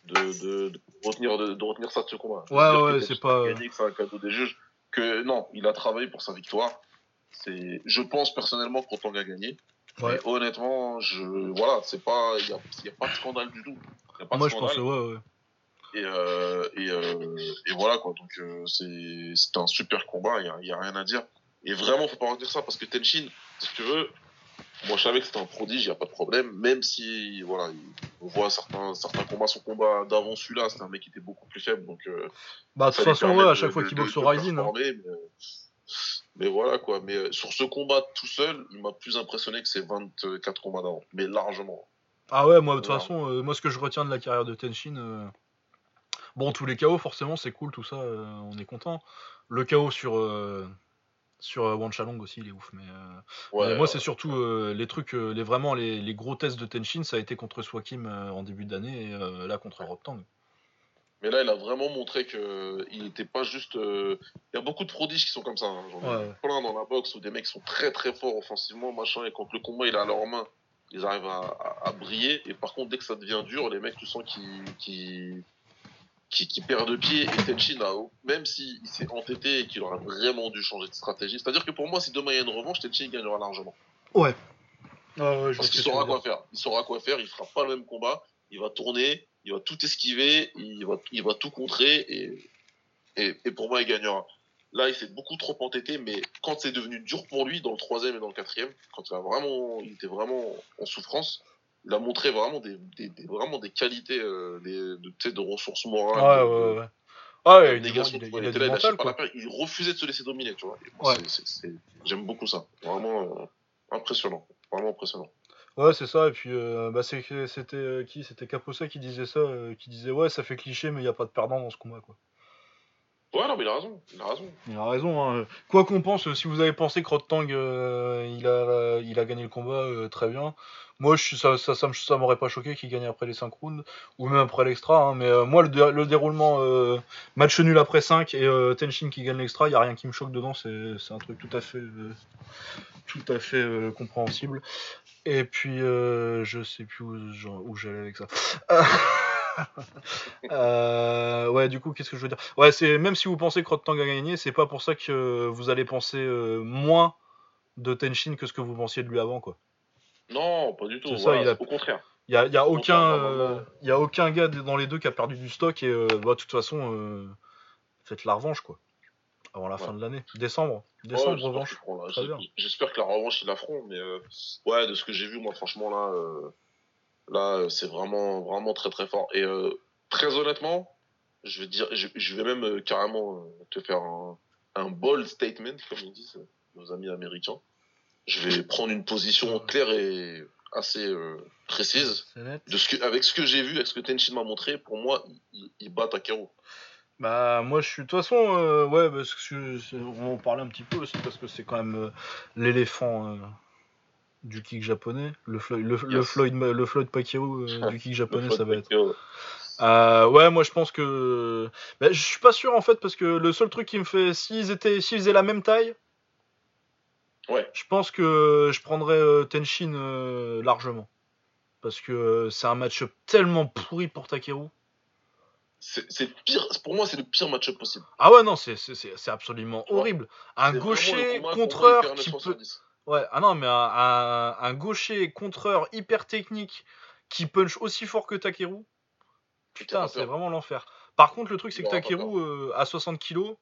de, de, retenir, de, retenir ça de ce combat. Ouais, ouais, c'est pas. Gagné, que c'est un cadeau des juges. Que non, il a travaillé pour sa victoire. C'est, je pense personnellement qu'on a gagné. Ouais. honnêtement, je, voilà, c'est pas, il n'y a, y a, pas de scandale du tout. Y a pas Moi, de je pense, ouais, ouais. Et, euh, et, euh, et, voilà quoi. Donc euh, c'est, un super combat. Il n'y a, a, rien à dire. Et vraiment, faut pas retenir ça parce que Tenshin, si tu veux, moi, je savais que c'était un prodige, il n'y a pas de problème, même si, voilà, on voit certains, certains combats, son combat d'avant celui-là, c'était un mec qui était beaucoup plus faible, donc. Euh, bah, de toute façon, ouais, à chaque fois qu'il boxe au Rising. Hein. Mais, voilà, quoi. Mais euh, sur ce combat tout seul, il m'a plus impressionné que ses 24 combats d'avant, mais largement. Ah ouais, moi, de toute façon, euh, moi, ce que je retiens de la carrière de Tenshin. Bon, tous les KO, forcément, c'est cool, tout ça, on est content. Le KO sur sur euh, Wanchalong aussi, il est ouf. Mais, euh, moi, c'est surtout euh, les trucs, les, vraiment les, gros tests de Tenshin, ça a été contre Swakim en début d'année et là contre Rotang. Mais là, il a vraiment montré que il n'était pas juste. Il y a beaucoup de prodiges qui sont comme ça. Hein. J'en plein dans la boxe où des mecs sont très très forts offensivement, machin, et quand le combat il est à leurs mains, ils arrivent à, briller. Et par contre, dès que ça devient dur, les mecs, tu sens qu'ils qui, perd de pied et Tenshin, même s'il s'est entêté et qu'il aurait vraiment dû changer de stratégie. C'est-à-dire que pour moi, si demain il y a une revanche, Tenshin gagnera largement. Ouais. Parce qu'il saura quoi faire. Il saura quoi faire, il fera pas le même combat, il va tourner, il va tout esquiver, il va, il va tout contrer et, et, pour moi, il gagnera. Là, il s'est beaucoup trop entêté, mais quand c'est devenu dur pour lui, dans le troisième et dans le quatrième, quand il, a vraiment, il était vraiment en souffrance, il a montré vraiment des, des, vraiment des qualités euh, des, de, de ressources morales. Ouais, ouais, ouais. Ah ouais, il, refusait de se laisser dominer, tu vois. Ouais. J'aime beaucoup ça. Vraiment euh, impressionnant. Vraiment impressionnant. Ouais, c'est ça. Et puis, euh, bah, c'était euh, qui? C'était Caposa qui disait ça, euh, qui disait ouais, ça fait cliché, mais il y a pas de perdant dans ce combat, quoi. Ouais, non, mais il a raison. Il a raison. Il a raison. Hein. Quoi qu'on pense, si vous avez pensé que Rotang euh, il a il a gagné le combat, euh, très bien. Moi, ça ça m'aurait pas choqué qu'il gagne après les 5 rounds ou même après l'extra. hein. Mais euh, moi, le, dé- le déroulement match nul après 5 et Tenshin qui gagne l'extra, il y a rien qui me choque dedans. C'est un truc tout à fait tout à fait compréhensible. Et puis, je sais plus où, où j'allais avec ça. Euh, ouais, du coup, qu'est-ce que je veux dire? Ouais, c'est même si vous pensez que Rotang a gagné, c'est pas pour ça que vous allez penser euh, moins de Tenshin que ce que vous pensiez de lui avant, quoi. Non, pas du tout. C'est ça, voilà, il a- Au contraire. Il y a, y a aucun, euh, y a aucun gars dans les deux qui a perdu du stock et euh, bah, de toute façon, faites la revanche, quoi. Avant la Ouais. fin de l'année, décembre, Ouais, décembre j'espère revanche. J'espère que la revanche, il la feront. Mais ouais, de ce que j'ai vu, moi, franchement, là, là euh, c'est vraiment, vraiment très, très fort. Et euh, très honnêtement, je vais, dire, je, je vais même euh, carrément euh, te faire un, un bold statement, comme ils disent nos amis américains. Je vais prendre une position claire et assez précise. De ce que, avec ce que j'ai vu, avec ce que Tenshin m'a montré, pour moi, il, il bat Takeru. Bah moi je suis de toute façon euh, ouais parce que on va en parler un petit peu aussi parce que c'est quand même euh, l'éléphant euh, du kick japonais le Floyd le. Floyd le Floyd Pacquiao euh, du kick japonais ça va être. Euh, ouais moi je pense que bah, je suis pas sûr en fait parce que le seul truc qui me fait s'ils étaient s'ils faisaient la même taille Ouais. je pense que je prendrais euh, Tenshin euh, largement parce que c'est un match tellement pourri pour Takeru C'est c'est pire. Pour moi, c'est le pire match-up possible. ah ouais non c'est c'est- c'est c'est absolument horrible un gaucher contreur qui 900 peut sur 10. Ouais, ah non, mais un, un, un gaucher contreur hyper technique qui punch aussi fort que Takeru, putain, c'est vraiment l'enfer. Par contre, le truc, c'est que Takeru, euh, à 60 kilos,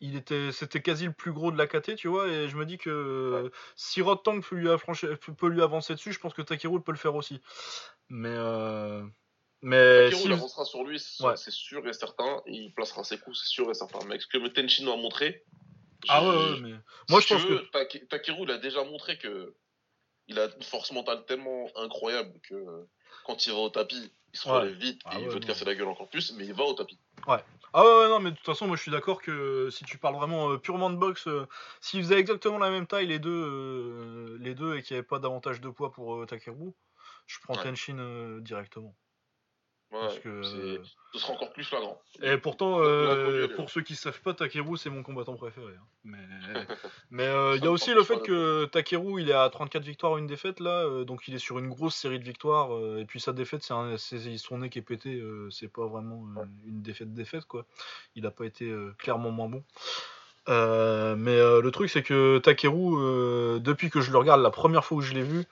il était, c'était quasi le plus gros de la KT, tu vois, et je me dis que Ouais. si Rod Tank peut lui, affranchir- peut lui avancer dessus, je pense que Takeru peut le faire aussi. Mais, euh, mais Takeru, si- il avancera sur lui, c'est Ouais. sûr et certain. Il placera ses coups, c'est sûr et certain. Mais ce que Tenshin m'a montré. Ah ouais, ouais, mais moi je pense que Takeru, il a déjà montré que il a une force mentale tellement incroyable que quand il va au tapis, il se Ouais. relève vite et Ah il ouais, veut te casser la gueule encore plus, mais il va au tapis. Ah ouais, ouais, non, mais de toute façon, moi je suis d'accord que euh, si tu parles vraiment euh, purement de boxe, euh, s'ils faisaient exactement la même taille les deux, euh, les deux et qu'il n'y avait pas davantage de poids pour euh, Takeru, je prends Ouais. Tenshin euh, directement. Ouais, Parce que, c'est- ce sera encore plus flagrant. Et pourtant, euh, pour ceux qui savent pas, Takeru c'est mon combattant préféré. hein. Mais mais euh, il y a aussi le fait que Takeru il est à 34 victoires, une défaite là, euh, donc il est sur une grosse série de victoires. et puis sa défaite, c'est un- c'est son nez qui est pété, c'est pas vraiment une défaite défaite quoi. Il a pas été clairement moins bon. Mais le truc c'est que Takeru, depuis que je le regarde la première fois où je l'ai vu,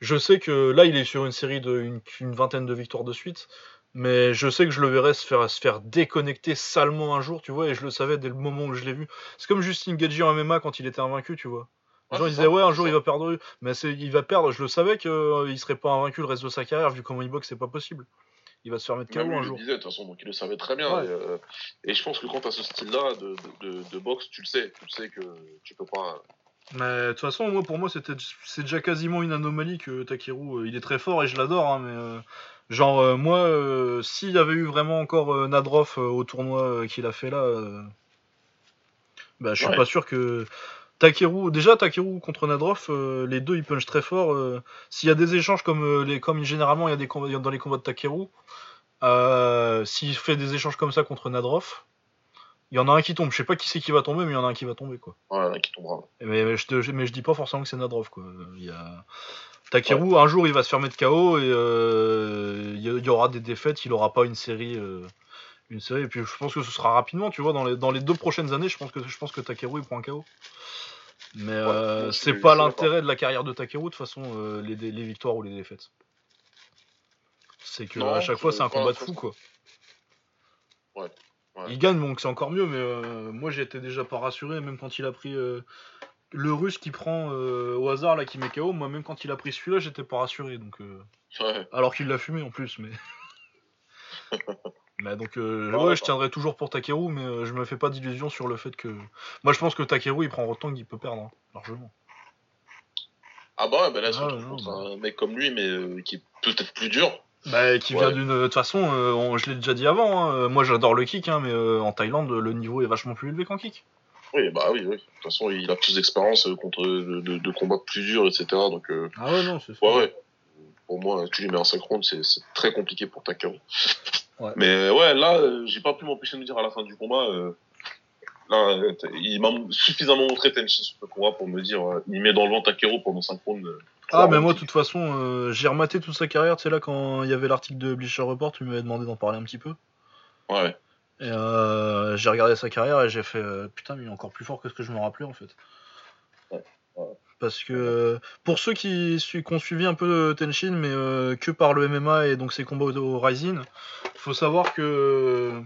je sais que là il est sur une série de une, une vingtaine de victoires de suite. Mais je sais que je le verrais se faire, se faire déconnecter salement un jour, tu vois, et je le savais dès le moment où je l'ai vu. C'est comme Justin Gagey en MMA quand il était invaincu, tu vois. Les gens ils disaient ouais un jour il va perdre, mais il va perdre. Je le savais qu'il il serait pas invaincu le reste de sa carrière vu comment il boxe c'est pas possible. Il va se faire mettre KO un il le jour. disait de toute façon, donc il le savait très bien. Ouais. Et, euh, et je pense que quand tu as ce style-là de, de, de- de boxe, tu le sais. Tu le sais que tu peux pas. Mais de toute façon moi pour moi c'était c'est déjà quasiment une anomalie que Takeru euh, il est très fort et je l'adore hein, mais euh, genre euh, moi s'il y avait eu vraiment encore euh, au tournoi qu'il a fait là bah je suis Ouais. pas sûr que Takeru déjà Takeru contre Nadrov euh, les deux ils punchent très fort s'il y a des échanges comme les comme généralement il y a des combats dans les combats de Takeru s'il fait des échanges comme ça contre Nadrov il y en a un qui tombe je sais pas qui c'est qui va tomber mais il y en a un qui va tomber quoi Voilà, qui tombera. mais, mais je te- mais je dis pas forcément que c'est Nadrov quoi. Il y a... Takeru, un jour il va se faire mettre KO et euh, il y, aura des défaites, il aura pas une série. euh, une série. Et puis je pense que ce sera rapidement, tu vois, dans les, dans les deux prochaines années, je pense que, je pense que Takeru il prend un KO. Mais euh, c'est pas l'intérêt de la carrière de Takeru de toute façon, euh, les, les victoires ou les défaites. C'est que Non, à chaque fois c'est un combat de fou quoi. Ouais, ouais. Il gagne, donc c'est encore mieux, mais euh, moi j'étais déjà pas rassuré, même quand il a pris euh, le russe qui prend euh, au hasard là qui met KO, moi même quand il a pris celui-là j'étais pas rassuré, donc euh, Ouais. alors qu'il l'a fumé en plus, mais. mais donc euh, Ouais, je tiendrai toujours pour Takeru, mais je me fais pas d'illusions sur le fait que. Moi je pense que Takeru il prend autant qu'il peut perdre, hein, largement. Ah bah ouais, bah là, Ah, non, contre bah. un mec comme lui, mais qui est peut-être plus dur. Bah, qui Ouais. vient d'une. De toute façon, euh, on- je l'ai déjà dit avant, hein, euh, moi j'adore le kick, hein, mais euh, en Thaïlande, le niveau est vachement plus élevé qu'en kick. Oui, bah oui, oui. De toute façon, il a plus d'expérience contre de, de, de combats plus durs, etc. Donc, euh, Ah ouais, non, c'est ouais, ouais. Pour moi, tu lui mets un 5 rounds, c'est très compliqué pour Takao. Ouais. Mais ouais, là, j'ai pas pu m'empêcher de me dire à la fin du combat. là, il m'a suffisamment montré Tenshin sur le combat pour me dire, il met dans le vent Takero pendant 5 rounds. Euh, Ah, mais moi, de toute façon, euh, j'ai rematé toute sa carrière, tu sais, là, quand il y avait l'article de Bleacher Report, tu m'avais demandé d'en parler un petit peu. Ouais. Et euh, j'ai regardé sa carrière et j'ai fait euh, putain, mais il est encore plus fort que ce que je me rappelais en fait. Ouais, ouais. Parce que euh, pour ceux qui, ont suivi un peu Tenshin, mais euh, que par le MMA et donc ses combats au, au Rising, faut savoir que.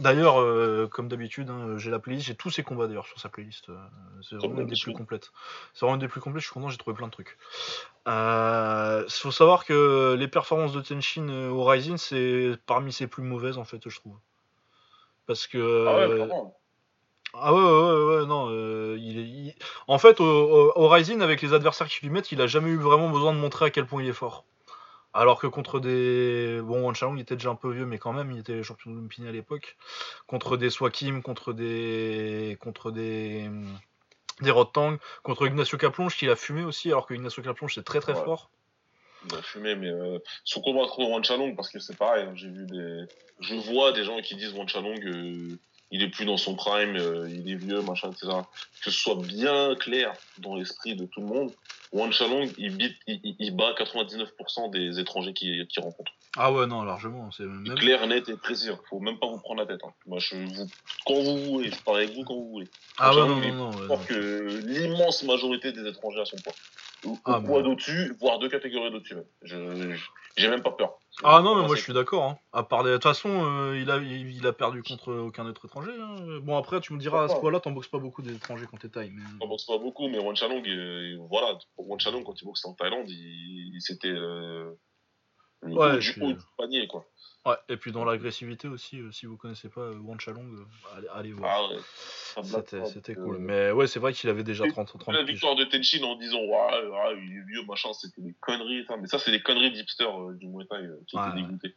D'ailleurs, euh, comme d'habitude, hein, j'ai la playlist, j'ai tous ses combats d'ailleurs sur sa playlist. euh, c'est vraiment une des plus complètes. C'est vraiment une des plus complètes, je suis content, j'ai trouvé plein de trucs. Euh, faut savoir que les performances de Tenshin au Rising, c'est parmi ses plus mauvaises en fait, je trouve. Parce que. Ah ouais, ah ouais, ouais, ouais, ouais, non. euh, il est, il- En fait, au, au, au Rising, avec les adversaires qu'il lui mettent, il a jamais eu vraiment besoin de montrer à quel point il est fort. Alors que contre des. Bon, Wan Chalong il était déjà un peu vieux, mais quand même, il était champion de Lumpini à l'époque. Contre des Swakim, contre des. Contre des. Des Rotang, contre Ignacio Caplonge, qu'il a fumé aussi, alors que Ignacio Caplonge c'est très très Ouais. fort. Il a fumé, mais euh, combat contre Wan Chalong, parce que c'est pareil, hein, j'ai vu des. Je vois des gens qui disent Wan Chalong, euh, il est plus dans son prime, euh, il est vieux, machin, etc. Que ce soit bien clair dans l'esprit de tout le monde, Wan Chalong, il, beat- il, bat 99% des étrangers qu'il rencontre. Ah ouais, non, largement. C'est même... Clair, net et précis. hein. Faut même pas vous prendre la tête. hein. Moi, je vous, quand vous voulez, je parle avec vous quand vous voulez. Ah ouais, non, non, non. ouais, que l'immense majorité des étrangers à son poids. Au, au Ah, poids d'au-dessus, voire deux catégories d'au-dessus. même. Je, j'ai même pas peur. Ah non, mais moi je suis d'accord. Hein. À part de toute façon, euh, il, a, il, a perdu contre aucun autre étranger. hein. Bon, après, tu me diras, à ce poids-là, t'en boxes pas beaucoup des étrangers quand t'es taille. Mais... On boxe pas beaucoup, mais Wan Chalong, euh, voilà, pour Wan Chalong, quand il boxait en Thaïlande, il, il- c'était euh, le Ouais, du, haut euh, du panier, quoi. Ouais, et puis dans l'agressivité aussi, euh, si vous connaissez pas euh, Wan Chalong, euh, allez, allez voir. Ah ouais, C'était euh, cool. Mais ouais, c'est vrai qu'il avait déjà Et 30 30 La victoire de Tenshin en disant, ouais, ouais, il est vieux, machin, c'était des conneries, ça. Mais ça, c'est des conneries d'hipsters euh, du Muay Thai euh, qui Ouais, étaient dégoûtés.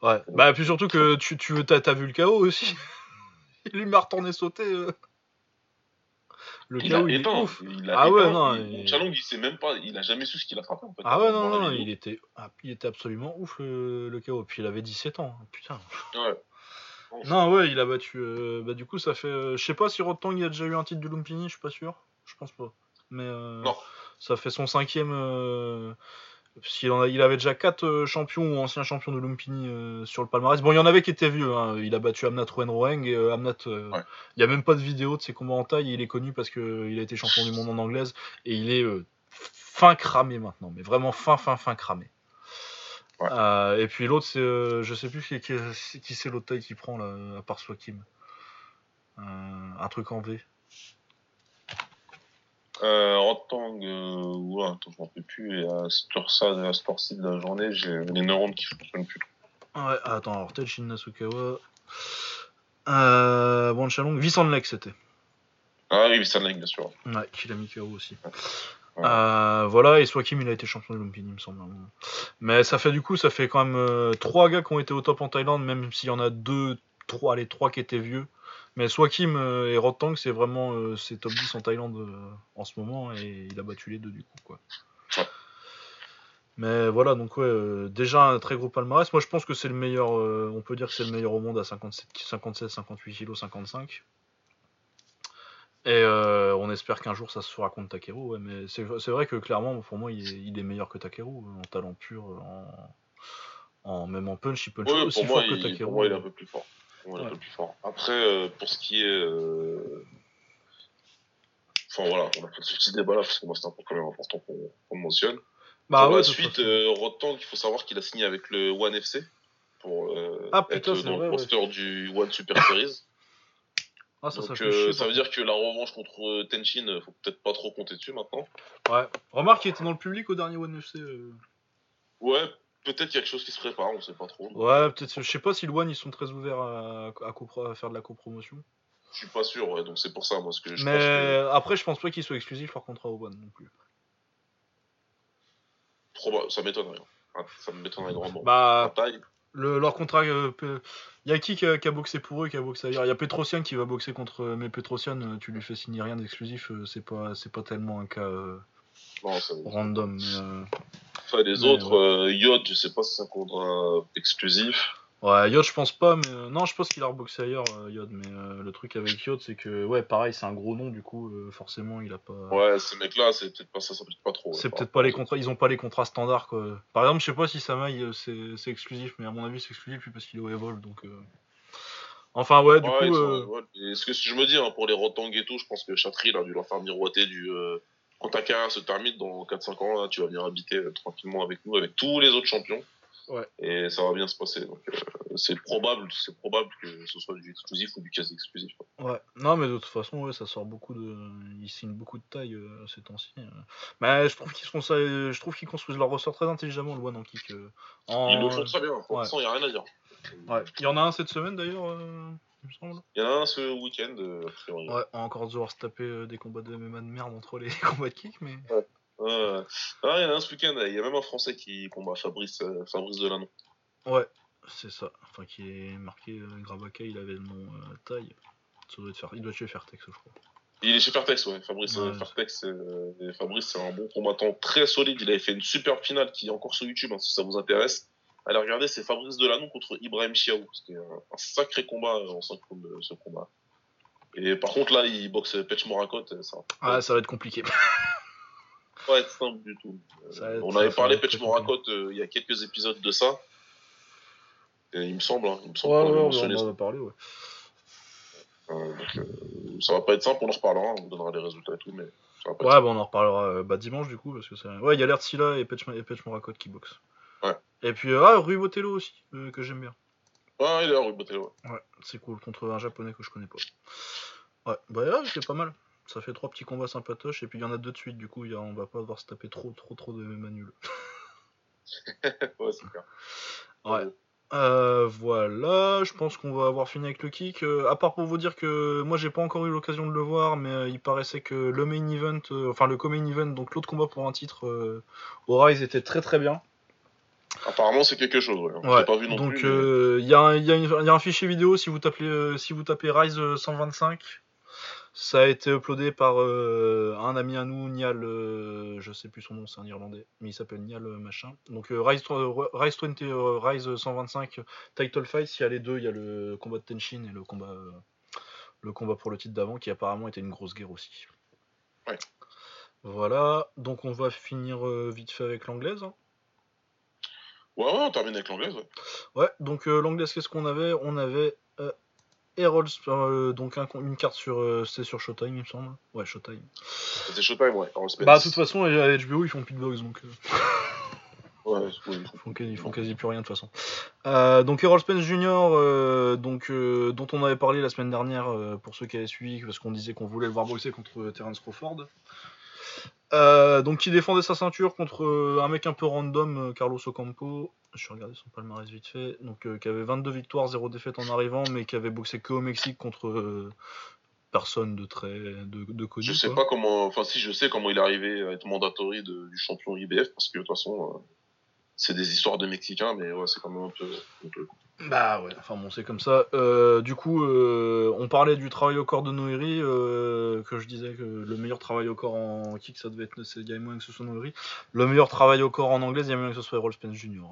Ouais. Bah, puis surtout que tu, tu t'as, t'as vu le KO aussi. il lui m'a retourné sauter. Euh. Le Il KO, il est éteint, ouf. il a Ah ouais, éteint, non, il- Chalong, il sait même pas, il a jamais su ce qu'il a frappé, en fait. Ah ouais, non, non, il était, ah, il était absolument ouf le, le KO. Puis il avait 17 ans, hein, putain. Ouais. Non, ouais, il a battu. euh, bah, du coup, ça fait. euh, je sais pas si Rotang il a déjà eu un titre de Lumpini, je suis pas sûr. Je pense pas. Mais euh, Non. ça fait son cinquième. Euh, parce qu'il en a, il avait déjà quatre champions ou anciens champions de Lumpini euh, sur le palmarès. Bon, il y en avait qui étaient vieux. hein. Il a battu Amnat Roeng et euh, Amnat. euh, Ouais. Il y a même pas de vidéo de ses combats en taille. Il est connu parce que euh, il a été champion du monde en anglaise et il est euh, fin cramé maintenant, mais vraiment fin, fin, fin cramé. Ouais. Euh, et puis l'autre, c'est, euh, je sais plus qui, qui- qui c'est l'autre taille qui prend là, à part Swakim. Euh, un truc en V. Euh, Rotang, euh, ouais, attends, je m'en peux plus, et à cette heure-ci, de la journée, j'ai les neurones qui fonctionnent plus. Ouais, attends, alors Tenshin Nasukawa. Euh, Wan Chalong, Vincent Lek c'était. Ah oui, Vissan Lake, bien sûr. Ouais, mis KO aussi. Ouais. Euh, voilà, et Swakim il a été champion de Lumpini, il me semble. Mais ça fait du coup, ça fait quand même euh, trois gars qui ont été au top en Thaïlande, même s'il y en a deux, trois, les trois qui étaient vieux. Mais Swakim euh, et Rotang, c'est vraiment euh, c'est top 10 en Thaïlande euh, en ce moment, et il a battu les deux du coup. quoi. Ouais. Mais voilà, donc ouais, déjà un très gros palmarès. Moi je pense que c'est le meilleur, on peut dire que c'est le meilleur au monde à 57, 57 58 kg, 55. Et euh, on espère qu'un jour ça se fera contre Takeru, ouais, mais c'est vrai que clairement pour moi il est, il est meilleur que Takeru en talent pur, en, en- même en punch, il punch Ouais, aussi moi, fort que il, Takeru. pour moi, il est un peu plus fort. Il un peu plus fort. Après, euh, pour ce qui est. euh, Enfin voilà, on a fait ce petit débat là, parce que moi c'est un peu quand même important qu'on mentionne. Bah pour ouais, la suite, euh, Rotang, il faut savoir qu'il a signé avec le One FC pour euh, Ah, putain, être dans vrai, le roster du One Super Series. ah, ça, Donc euh, ça veut dire que la revanche contre Tenshin, euh, faut peut-être pas trop compter dessus maintenant. Ouais. Remarque qu'il était dans le public au dernier One FC. euh. Ouais, peut-être qu'il y a quelque chose qui se prépare, on sait pas trop. Ouais, peut-être. Je sais pas si le One ils sont très ouverts à, à, copro- à faire de la copromotion. Je suis pas sûr, ouais, donc c'est pour ça, moi, ce que je mais pense que. après, je pense pas qu'ils soient exclusifs leur contrat au One non plus. Ça m'étonnerait. Hein. Ça m'étonnerait grandement. Bah, taille. Le, leur contrat. Il y a qui qui a, boxé pour eux, qui a boxé ailleurs? Il y a Petrosian qui va boxer contre. Mais Petrosian, tu lui fais signer rien d'exclusif, c'est pas, c'est pas tellement un cas random. Enfin, les autres, Yod, je sais pas si c'est un contrat exclusif. Ouais, Yod, je pense pas, mais euh, non, je pense qu'il a reboxé ailleurs, euh, Yod. Mais euh, le truc avec Yod, c'est que, ouais, pareil, c'est un gros nom, du coup, forcément, il a pas. Ouais, ces mecs-là, c'est peut-être pas ça, ça peut pas trop. c'est peut-être pas les contrats, ils ont pas les contrats standards, quoi. Par exemple, je sais pas si Samaï, c'est exclusif, mais à mon avis, c'est exclusif, parce qu'il est au Evolve, donc. Enfin, ouais, du coup. ce que si je me dis, hein, pour les Rotang et tout, je pense que Chatri, il a dû leur faire miroiter du. Quand ta carrière se termine dans 4-5 ans, hein, tu vas venir habiter tranquillement avec nous, avec tous les autres champions. Et ça va bien se passer. Donc, euh, c'est probable, c'est probable que ce soit du exclusif ou du quasi exclusif. Ouais. Non, mais de toute façon, ouais, ça sort beaucoup de, ils signent beaucoup de taille euh, ces temps-ci. Euh. Mais je trouve qu'ils sont, je trouve qu'ils construisent leur ressort très intelligemment, le one en kick. En... Ils le font très bien. Pour l'instant, il n'y a rien à dire. Ouais. Il y en a un cette semaine d'ailleurs. Il me semble. Il y en a un ce week-end, a priori. Ouais, on va encore devoir se taper des combats de MMA de merde entre les combats de kick, mais. Ouais. Ah, il y en a un ce week-end, il y a même un Français qui combat Fabrice, euh, Fabrice Delanon. Ouais, c'est ça. Enfin, qui est marqué euh, Gravaka, il avait le nom euh, taille. Ça doit être faire... Il doit être chez Fairtex, je crois. Il est chez Fairtex, ouais. Fabrice, ouais, euh, Fabrice, c'est un bon combattant très solide. Il avait fait une super finale qui est encore sur YouTube, hein, si ça vous intéresse. Allez regarder, c'est Fabrice Delanon contre Ibrahim Chiaou. C'était un, sacré combat en de ce combat. Et par contre, là, il boxe Petch Morakot. Ça, ah, ça va être compliqué. pas être simple du tout. Euh, on avait parlé Petch Morakot euh, il y a quelques épisodes de ça. Et il me semble, hein, il me semble ouais, ouais, on en a parlé, ouais. Euh, ça va pas être simple, on en reparlera, on vous donnera les résultats et tout, mais ça va pas Ouais, bon, on en reparlera bah, dimanche du coup, parce que c'est. Ouais, il y a Silla et Petch, et Morakot qui boxent. Ouais. Et puis, ah, Rui Botello aussi, que j'aime bien. Ouais, il est là, Rui Botello. Ouais, c'est cool, contre un japonais que je connais pas. Ouais, bah ouais, c'est pas mal. Ça fait trois petits combats sympatoches et puis il y en a deux de suite, du coup y a, on va pas devoir se taper trop trop trop de manuels. ouais, super. Ouais. Euh, voilà, je pense qu'on va avoir fini avec le kick. Euh, à part pour vous dire que moi j'ai pas encore eu l'occasion de le voir, mais euh, il paraissait que le main event, enfin le co-main event, donc l'autre combat pour un titre au Rise était très très bien. Apparemment c'est quelque chose, ouais. ouais. Pas vu non donc il y, a, y, a un fichier vidéo si vous tapez si vous tapez Rise 125 ça a été uploadé par euh, un ami à nous, Nial, euh, je sais plus son nom, c'est un Irlandais, mais il s'appelle Nial euh, machin. Donc Rise, Rise, 20, Rise 125 Title Fight, il y a les deux, il y a le combat de Tenshin et le combat, le combat pour le titre d'avant, qui apparemment était une grosse guerre aussi. Ouais. Voilà, donc on va finir vite fait avec l'anglaise. Ouais, ouais, on termine avec l'anglaise. Ouais. ouais, donc l'anglaise, qu'est-ce qu'on avait? On avait Herald, euh, donc une carte sur, euh, c'est sur Showtime, il me semble. Ouais, Showtime. C'est Showtime, ouais. Bah, de toute façon, à HBO, ils font plus de box, donc. Euh. ouais, ils, font ils font quasi plus rien de toute façon. donc Errol Spence Jr., donc, dont on avait parlé la semaine dernière, pour ceux qui avaient suivi, parce qu'on disait qu'on voulait le voir boxer contre Terence Crawford. Euh, donc qui défendait sa ceinture contre euh, un mec un peu random, euh, Carlos Ocampo. Je vais regarder son palmarès vite fait. Donc qui avait 22 victoires, 0 défaite en arrivant, mais qui avait boxé que au Mexique contre personne de très de, de connu. Je sais pas comment, enfin si je sais comment il est arrivé à être mandatory du champion IBF parce que de toute façon c'est des histoires de Mexicains, mais ouais c'est quand même un peu, Bah ouais, enfin bon, c'est comme ça. Euh, du coup, euh, on parlait du travail au corps de Noiri, euh, que je disais que le meilleur travail au corps en kick, ça devait être, moyen que ce soit Noiri. Le meilleur travail au corps en anglais, il y a moyen que ce soit Errol Spence Jr.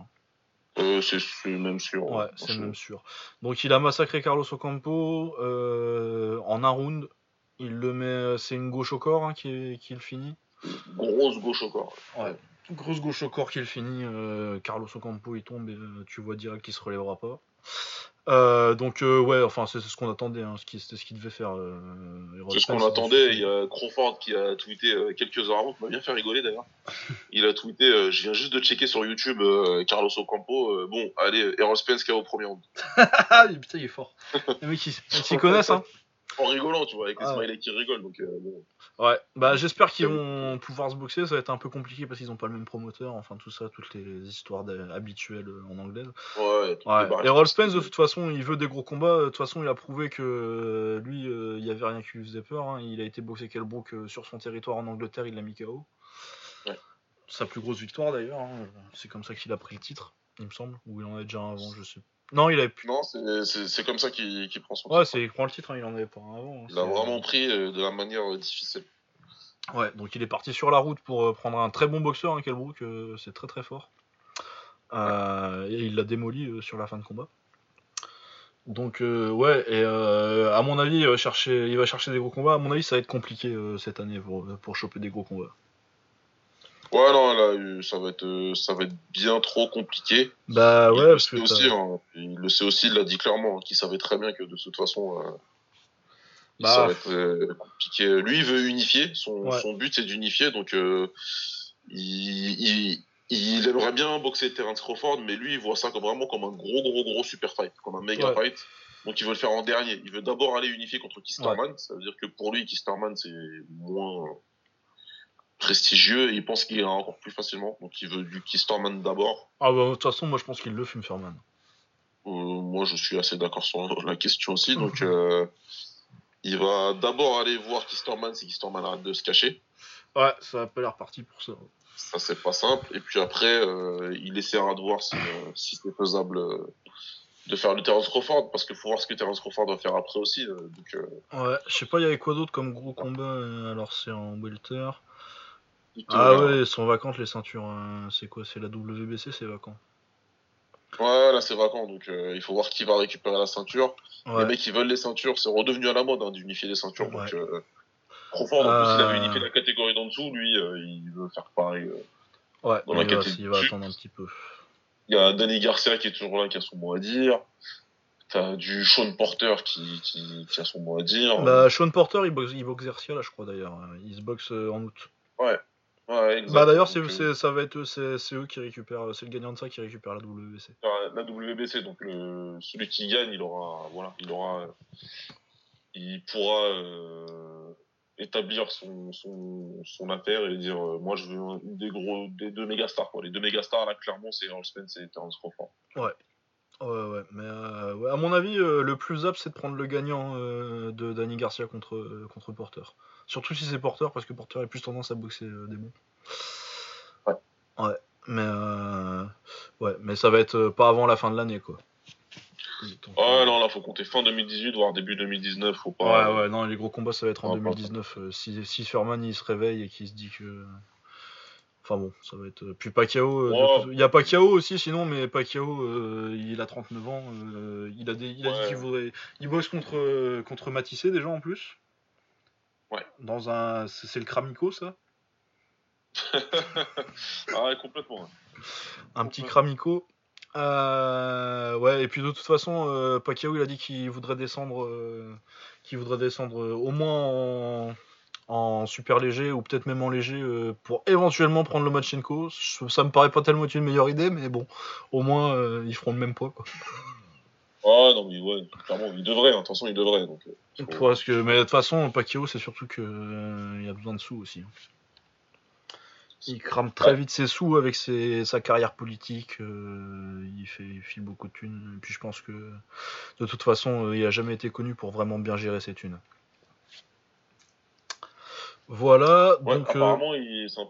Hein. c'est même sûr. Ouais, c'est même sûr. Donc il a massacré Carlos Ocampo en un round. Il le met, c'est une gauche au corps hein, qui, qui le finit. Grosse gauche au corps. Ouais. Grosse gauche au corps qu'il finit. Euh, Carlos Ocampo il tombe et euh, tu vois direct qu'il se relèvera pas. Euh, donc ouais, enfin c'est ce qu'on attendait, hein, c'était ce qu'il devait faire. c'est ce qu'on attendait. Il y a Crawford qui a tweeté quelques heures avant, qui m'a bien fait rigoler d'ailleurs. il a tweeté, je viens juste de checker sur YouTube Carlos Ocampo. bon, allez, Errol Spence qui a au premier round. Putain, il est fort. Les mecs, ils s'y connaissent, hein. En rigolant, tu vois, avec les ah, smileys qui rigolent. Donc, bon. Ouais, bah j'espère qu'ils vont pouvoir se boxer, ça va être un peu compliqué parce qu'ils ont pas le même promoteur, enfin tout ça, toutes les histoires habituelles en anglais. Ouais, ouais. Et Roll Spence de toute façon, il veut des gros combats, de toute façon il a prouvé que euh, lui, euh, il y avait rien qui lui faisait peur, hein. il a été boxé Kelbrook euh, sur son territoire en Angleterre, il l'a mis KO. Ouais. sa plus grosse victoire d'ailleurs. hein. C'est comme ça qu'il a pris le titre, il me semble. Ou il en avait déjà un avant, je sais. Non, il avait plus. Non, c'est- comme ça qu'il prend son Ouais, titre. c'est il prend le titre, hein, il en avait pas un avant. hein. Il a C'est- vraiment pris euh, de la manière euh, difficile. Ouais, donc il est parti sur la route pour euh, prendre un très bon boxeur, hein, Kelbrook, euh, c'est très très fort. Euh, et il l'a démoli euh, sur la fin de combat. Donc euh, ouais, et euh, à mon avis, il va, chercher, il va chercher des gros combats. À mon avis, ça va être compliqué euh, cette année pour, pour choper des gros combats. Ouais, non, là, euh, ça va être, euh, ça va être bien trop compliqué. Bah il ouais, le parce que aussi, hein. il le sait aussi, il l'a dit clairement, hein, qu'il savait très bien que de toute façon, euh, Bah. ça va être euh, compliqué. Lui, il veut unifier. Son, Ouais. son but, c'est d'unifier. Donc, euh, il, il, il aimerait bien boxer Terence Crawford, mais lui, il voit ça comme vraiment comme un gros, gros, gros super fight, comme un méga Ouais. fight. Donc, il veut le faire en dernier. Il veut d'abord aller unifier contre Kisterman. Ça veut dire que pour lui, Kisterman, c'est moins prestigieux et il pense qu'il ira encore plus facilement. Donc, il veut du Kisterman d'abord. Ah bah de toute façon, moi je pense qu'il le fume Furman. Euh, moi, je suis assez d'accord sur la question aussi. Donc, euh, il va d'abord aller voir Kisterman si Kisterman arrête de se cacher. Ouais, ça a pas l'air parti pour ça. Ça, c'est pas simple. Et puis après, euh, il essaiera de voir si, si c'est faisable de faire le Terence Crawford, parce qu'il faut voir ce que Terence Crawford va faire après aussi. donc, Ouais, je sais pas, il y avait quoi d'autre comme gros combat Alors c'est en welter. Ah ouais, elles sont vacantes les ceintures. hein. C'est quoi C'est la WBC, c'est vacant. Ouais, là, c'est vacant. Donc, euh, il faut voir qui va récupérer la ceinture. Les mecs qui veulent les ceintures, c'est redevenu à la mode hein, d'unifier les ceintures. Donc, euh, Crawford, en plus, il Euh. avait unifié la catégorie d'en dessous. Lui, euh, il veut faire pareil. euh. Ouais, Dans la il va, catégorie il va attendre un petit peu. Il y a Danny Garcia qui est toujours là, qui a son mot à dire. T'as du Sean Porter qui, qui, qui a son mot à dire. Bah, Sean Porter, il boxe, il boxe Garcia là, je crois d'ailleurs. Il se boxe en août. ouais, Bah d'ailleurs, c'est, euh, c'est- ça va être eux, c'est, c'est eux qui récupèrent, c'est le gagnant de ça qui récupère la WBC. la WBC, donc le, celui qui gagne, il aura, voilà, il aura, il pourra euh, établir son, son, son affaire et dire, euh, moi je veux un- une des gros, des deux méga stars quoi. Les deux méga stars là, clairement, c'est Earl Spence et Terence Crawford. Ouais, ouais, mais euh, ouais, à mon avis, euh, le plus apte, c'est de prendre le gagnant euh, de Danny Garcia contre, euh, contre Porter. Surtout si c'est Porter, parce que Porter a plus tendance à boxer euh, des bons. Ouais. Ouais, mais euh, ouais, mais ça va être euh, pas avant la fin de l'année, quoi. Donc, Ouais, euh, non, là, faut compter fin 2018, voire début 2019, faut pas. Ouais, ouais, non, les gros combats, ça va être en Ouais, pas 2019. euh, si, si Furman il se réveille et qu'il se dit que. Enfin bon, ça va être. Puis Pacquiao, euh, toute- il y a Pacquiao aussi, sinon, mais Pacquiao, euh, il a 39 ans. euh, il a, des... il a dit qu'il voudrait. Il bosse contre, euh, contre Matissé déjà en plus. Ouais. Dans un. C'est le Kramico, ça Ah ouais, complètement. Un petit. Euh, ouais, et puis de toute façon, euh, Pacquiao, il a dit qu'il voudrait descendre, euh, qu'il voudrait descendre euh, au moins en, en super léger ou peut-être même en léger euh, pour éventuellement prendre le Lomachenko. Ça ça me paraît pas tellement être une meilleure idée, mais bon, au moins euh, ils feront le même poids. Quoi. Ah non, mais ouais, clairement, il devrait, hein. façon, il devrait. Donc, euh, faut- Parce que, mais de toute façon, Pacquiao, c'est surtout que euh, il a besoin de sous aussi. hein. Il crame très Ouais. vite ses sous avec ses- sa carrière politique. euh, il, fait, il file beaucoup de thunes. Et puis je pense que de toute façon, il a jamais été connu pour vraiment bien gérer ses thunes. Voilà. Ouais, donc, euh, apparemment, il un-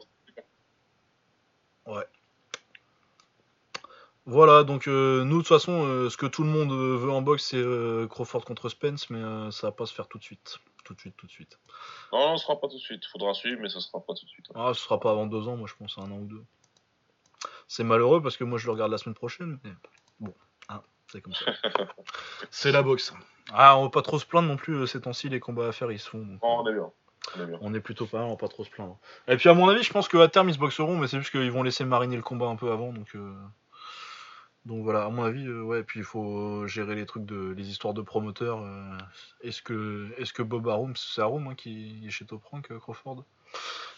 Voilà, donc euh, nous de toute façon, euh, ce que tout le monde veut en boxe, c'est euh, Crawford contre Spence, mais ça va pas se faire tout de suite. Tout de suite, tout de suite. Non, non, ce sera pas tout de suite. Faudra suivre, mais ça sera pas tout de suite. Ah, ce sera pas avant deux ans, moi je pense un an ou deux. C'est malheureux parce que moi je le regarde la semaine prochaine, mais bon, hein, c'est comme ça. c'est la boxe. Ah, on va pas trop se plaindre non plus ces temps-ci, les combats à faire ils se font. donc, Non, on est bien. On est est plutôt pas mal, on va pas trop se plaindre. Et puis à mon avis, je pense qu'à terme ils se boxeront, mais c'est juste qu'ils vont laisser mariner le combat un peu avant, donc. euh, Donc voilà, à mon avis, euh, ouais, puis il faut gérer les trucs de les histoires de promoteurs. euh, est-ce que est-ce que Bob Arum, c'est Arum hein, qui est chez Top Rank, euh, Crawford?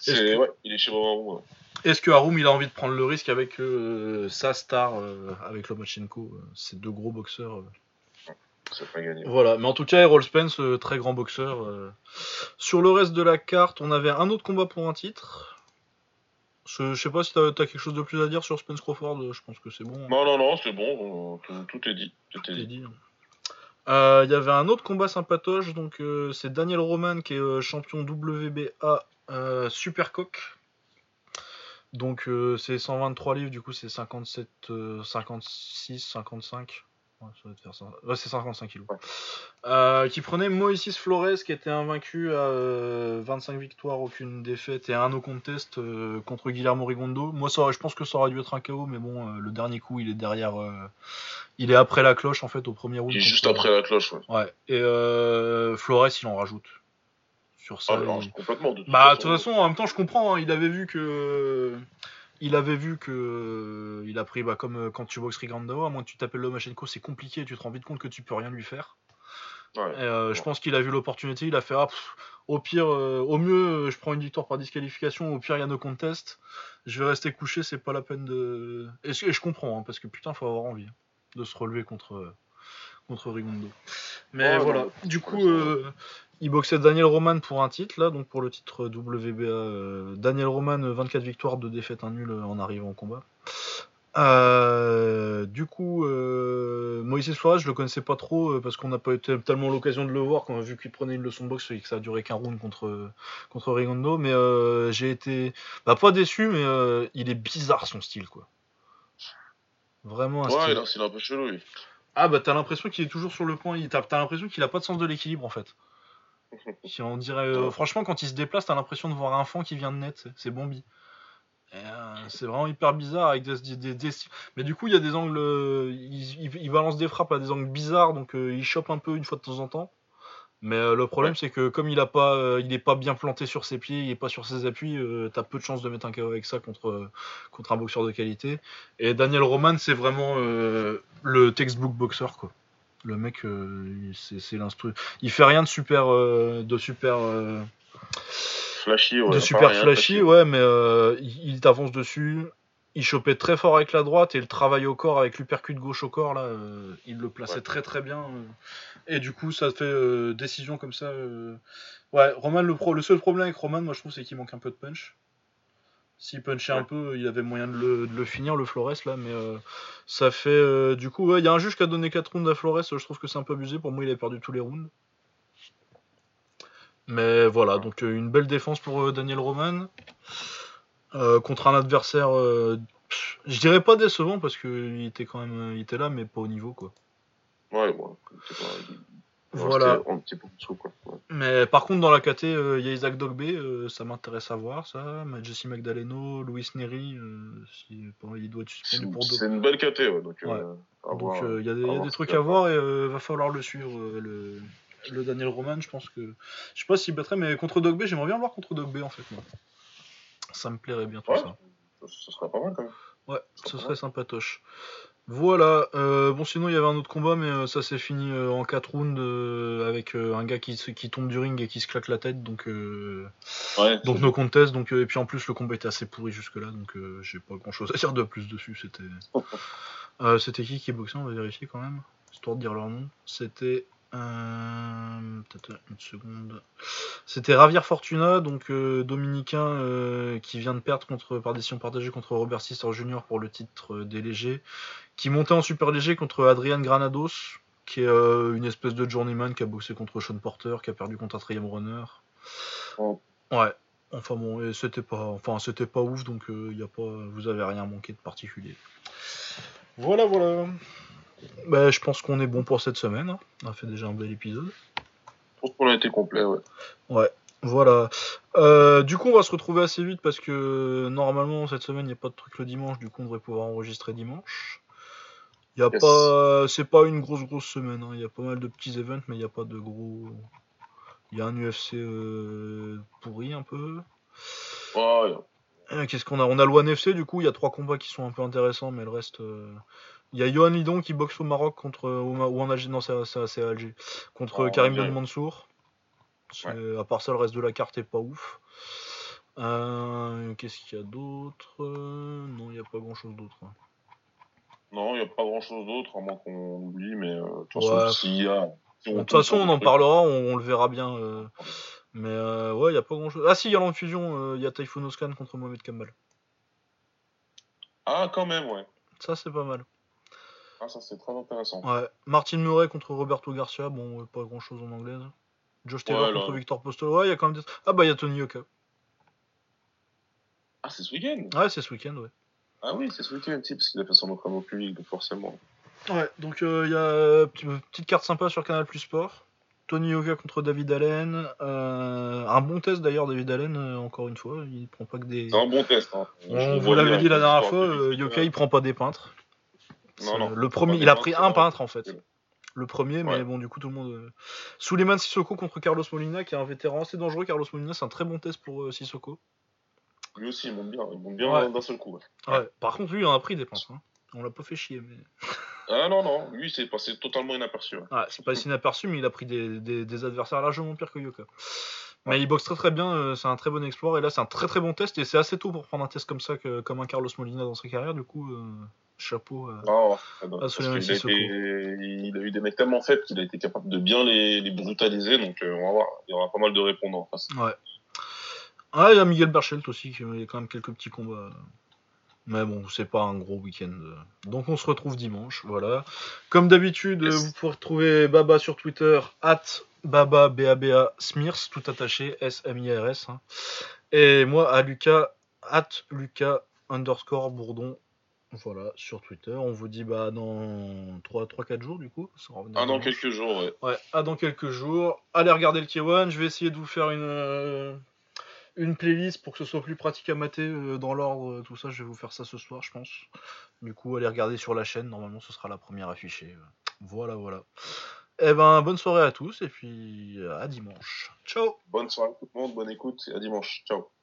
Est-ce C'est, que- ouais, il est chez Boba ouais. Est-ce que Haroum il a envie de prendre le risque avec euh, sa star, euh, avec Lomachenko, euh, ces deux gros boxeurs C'est pas gagné. Voilà, mais en tout cas, Errol Spence, euh, très grand boxeur. euh. Sur le reste de la carte, on avait un autre combat pour un titre. Je, je sais pas si t'as as quelque chose de plus à dire sur Spence Crawford, euh, je pense que c'est bon. hein. Non, non, non, c'est bon. Tout, tout est dit. Tout est Tout est dit. dit. hein. Euh, Il y avait un autre combat sympatoche, donc euh, c'est Daniel Roman qui est euh, champion WBA Supercock. Donc c'est 123 livres, du coup c'est 57, 56, 55. Ça doit faire ça. Ouais, c'est 55 kilos. Euh, qui prenait Moïse Flores, qui était invaincu à 25 victoires, aucune défaite et un no contest contre Guillermo Rigondo. Moi, ça, je pense que ça aurait dû être un KO, mais bon, le dernier coup, il est derrière. il est après la cloche, en fait, au premier round. Il est juste après la cloche, ouais. Ouais. Et Flores, il en rajoute sur ça. Ah, complètement. De toute bah, de toute façon, en même temps, je comprends. Hein, il avait vu que. Il avait vu que. Il a pris, bah, comme euh, quand tu boxes Rigando, à moins que tu t'appelles Lomachenko, c'est compliqué. Tu te rends vite compte que tu peux rien lui faire. Euh, je pense qu'il a vu l'opportunité. Il a fait, ah, au pire, euh, au mieux, je prends une victoire par disqualification. Au pire, il y a no contest. Je vais rester couché. C'est pas la peine de. Et, je comprends, hein, parce que putain, faut avoir envie de se relever contre contre Rigondo. Mais voilà, du coup, il boxait Daniel Roman pour un titre, là, donc pour le titre WBA. Euh, Daniel Roman, 24 victoires, 2 défaites, un nul euh, en arrivant au combat. Euh, du coup, Moïse Flores, je le connaissais pas trop parce qu'on n'a pas eu tellement l'occasion de le voir quand on a vu qu'il prenait une leçon de boxe et que ça a duré qu'un round contre, contre Rigondo. Mais j'ai été, bah, pas déçu, mais il est bizarre son style, quoi. Vraiment un ouais, style. Un peu chelou, lui. Ah, bah t'as l'impression qu'il est toujours sur le point. T'as as, l'impression qu'il a pas de sens de l'équilibre en fait. On dirait, euh, franchement, quand il se déplace, t'as l'impression de voir un enfant qui vient de naître. C'est Bambi. Euh, c'est vraiment hyper bizarre avec des, mais du coup il y a des angles euh, il, balance des frappes à des angles bizarres donc il chope un peu une fois de temps en temps mais le problème c'est que comme il a pas il est pas bien planté sur ses pieds il est pas sur ses appuis t'as peu de chances de mettre un KO avec ça contre contre un boxeur de qualité et Daniel Roman c'est vraiment le textbook boxeur quoi le mec, euh, c'est l'instru. Il fait rien de super, euh, de super. Euh, flashy, ouais. De super flashy, ouais, mais il, t'avance dessus. Il chopait très fort avec la droite et le travail au corps avec l'uppercut gauche au corps là, il le plaçait très très bien. et du coup, ça fait décision comme ça. Ouais, Roman, le, pro, le seul problème avec Roman, moi je trouve, c'est qu'il manque un peu de punch. S'il punchait un peu, il avait moyen de le, finir, le Flores, là, mais euh, ça fait. Euh, du coup, il y a un juge qui a donné 4 rounds à Flores, je trouve que c'est un peu abusé. Pour moi, il a perdu tous les rounds. Mais voilà, donc euh, une belle défense pour Daniel Roman. contre un adversaire, je dirais pas décevant parce qu'il était quand même il était là, mais pas au niveau, quoi. Ouais, ouais. Voilà. Mais par contre, dans la KT, euh, il y a Isaac Dogbe, euh, ça m'intéresse à voir ça. Jesse Magdaleno, Louis Neri, euh, si, il doit être suspendu pour C'est une belle KT, donc il y a des, trucs à voir et va falloir le suivre, le, Daniel Roman. Je pense que. Je sais pas s'il battrait, mais contre Dogbe, j'aimerais bien voir contre Dogbe en fait. Ça me plairait bien tout ça. Ça serait pas mal quand même. Ouais, ce serait sympatoche. Voilà, euh, bon sinon il y avait un autre combat mais euh, ça s'est fini euh, en 4 rounds avec un gars qui, qui tombe du ring et qui se claque la tête donc ouais, donc nos contests donc et puis en plus le combat était assez pourri jusque là donc j'ai pas grand chose à dire de plus dessus c'était c'était qui qui est boxé on va vérifier quand même histoire de dire leur nom c'était euh, peut-être une seconde. C'était Ravier Fortuna, donc euh, dominicain euh, qui vient de perdre contre, par décision partagée contre Robert Sister Jr. pour le titre des légers, qui montait en super léger contre Adrian Granados, qui est une espèce de journeyman qui a boxé contre Sean Porter, qui a perdu contre un runner. Ouais. Enfin bon, c'était pas, enfin c'était pas ouf, donc il y a pas, vous avez rien manqué de particulier. Voilà, voilà. Bah, je pense qu'on est bon pour cette semaine. Hein. On a fait déjà un bel épisode. Je pense qu'on a été complet, ouais. Ouais, voilà. Euh, du coup, on va se retrouver assez vite parce que normalement, cette semaine, il n'y a pas de truc le dimanche. Du coup, on devrait pouvoir enregistrer dimanche. Y a pas, c'est pas une grosse grosse semaine. Hein. Il y a pas mal de petits events, mais il n'y a pas de gros. Il y a un UFC euh, pourri un peu. Euh, qu'est-ce qu'on a? On a le One FC, du coup, il y a trois combats qui sont un peu intéressants, mais le reste, il y a Johan Lidon qui boxe au Maroc contre ou en Algérie, non c'est à Alger, contre Karim Ben Mansour. À part ça, le reste de la carte est pas ouf. Euh, qu'est-ce qu'il y a d'autre? Non, il n'y a pas grand chose d'autre. Hein. Non, il n'y a pas grand chose d'autre, à moins qu'on oublie, mais euh, de toute façon, s'il y a. de toute façon, on en parlera, on, le verra bien. Euh. mais ouais, il n'y a pas grand chose. Ah si, il y a l'enfusion, il y a Typhoon Oscan contre Mohamed Kamal. Ah, quand même, ouais. Ça, c'est pas mal. Ah, ça c'est très intéressant. Ouais. Martin Murray contre Roberto Garcia, bon, pas grand chose en anglaise. Josh Taylor contre Victor Postol, ouais, il y a quand même des. Ah bah, il y a Tony Yoka. Ah, c'est ce week-end? Ouais, c'est ce week-end, ouais. Ah oui, c'est ce week-end, parce qu'il a fait son entraînement public, donc forcément. Ouais, donc il y a une petite carte sympa sur Canal Plus Sport. Tony Yoka contre David Allen. Euh, un bon test d'ailleurs, David Allen, euh, encore une fois. Il prend pas que des. C'est un bon test. Hein. On vous l'avait dit la dernière fois, euh, Yoka il prend pas des peintres. Non, non. Le premier, il a pris un peintre en fait. Le premier, mais bon, du coup, tout le monde. Suleiman Sissoko contre Carlos Molina, qui est un vétéran assez dangereux. Carlos Molina, c'est un très bon test pour Sissoko. Lui aussi, il monte bien, il monte bien d'un seul coup. Ouais. Par contre, lui, il en a pris des peintres. Hein. On l'a pas fait chier, mais. Ah non, non, lui c'est passé totalement inaperçu. Ouais, c'est pas inaperçu, mais il a pris des, des, adversaires largement pires que Yoka. Mais il boxe très très bien, euh, c'est un très bon exploit, et là c'est un très très bon test, et c'est assez tôt pour prendre un test comme ça, que, comme un Carlos Molina dans sa carrière, du coup, euh, chapeau à, oh, à il, a eu des mecs tellement faibles qu'il a été capable de bien les, les brutaliser, donc euh, on va voir, il y aura pas mal de répondants en face. Ouais. Ah, il y a Miguel Berchelt aussi, qui a quand même quelques petits combats. Mais bon, c'est pas un gros week-end. Donc on se retrouve dimanche, voilà. Comme d'habitude, vous pouvez retrouver Baba sur Twitter, at Baba, B-A-B-A, Smirs, tout attaché, S-M-I-R-S. Hein. Et moi à Lucas, at Lucas, underscore Bourdon, voilà, sur Twitter. On vous dit bah dans 3-4 jours du coup. Ah, dans quelques jours, ouais. Ouais, ah, dans quelques jours. Allez regarder le K1. Je vais essayer de vous faire une, euh, une playlist pour que ce soit plus pratique à mater euh, dans l'ordre, euh, tout ça. Je vais vous faire ça ce soir, je pense. Du coup, allez regarder sur la chaîne. Normalement, ce sera la première affichée. Voilà, voilà. Eh ben, bonne soirée à tous et puis à dimanche. Ciao. Bonne soirée tout le monde, bonne écoute et à dimanche. Ciao.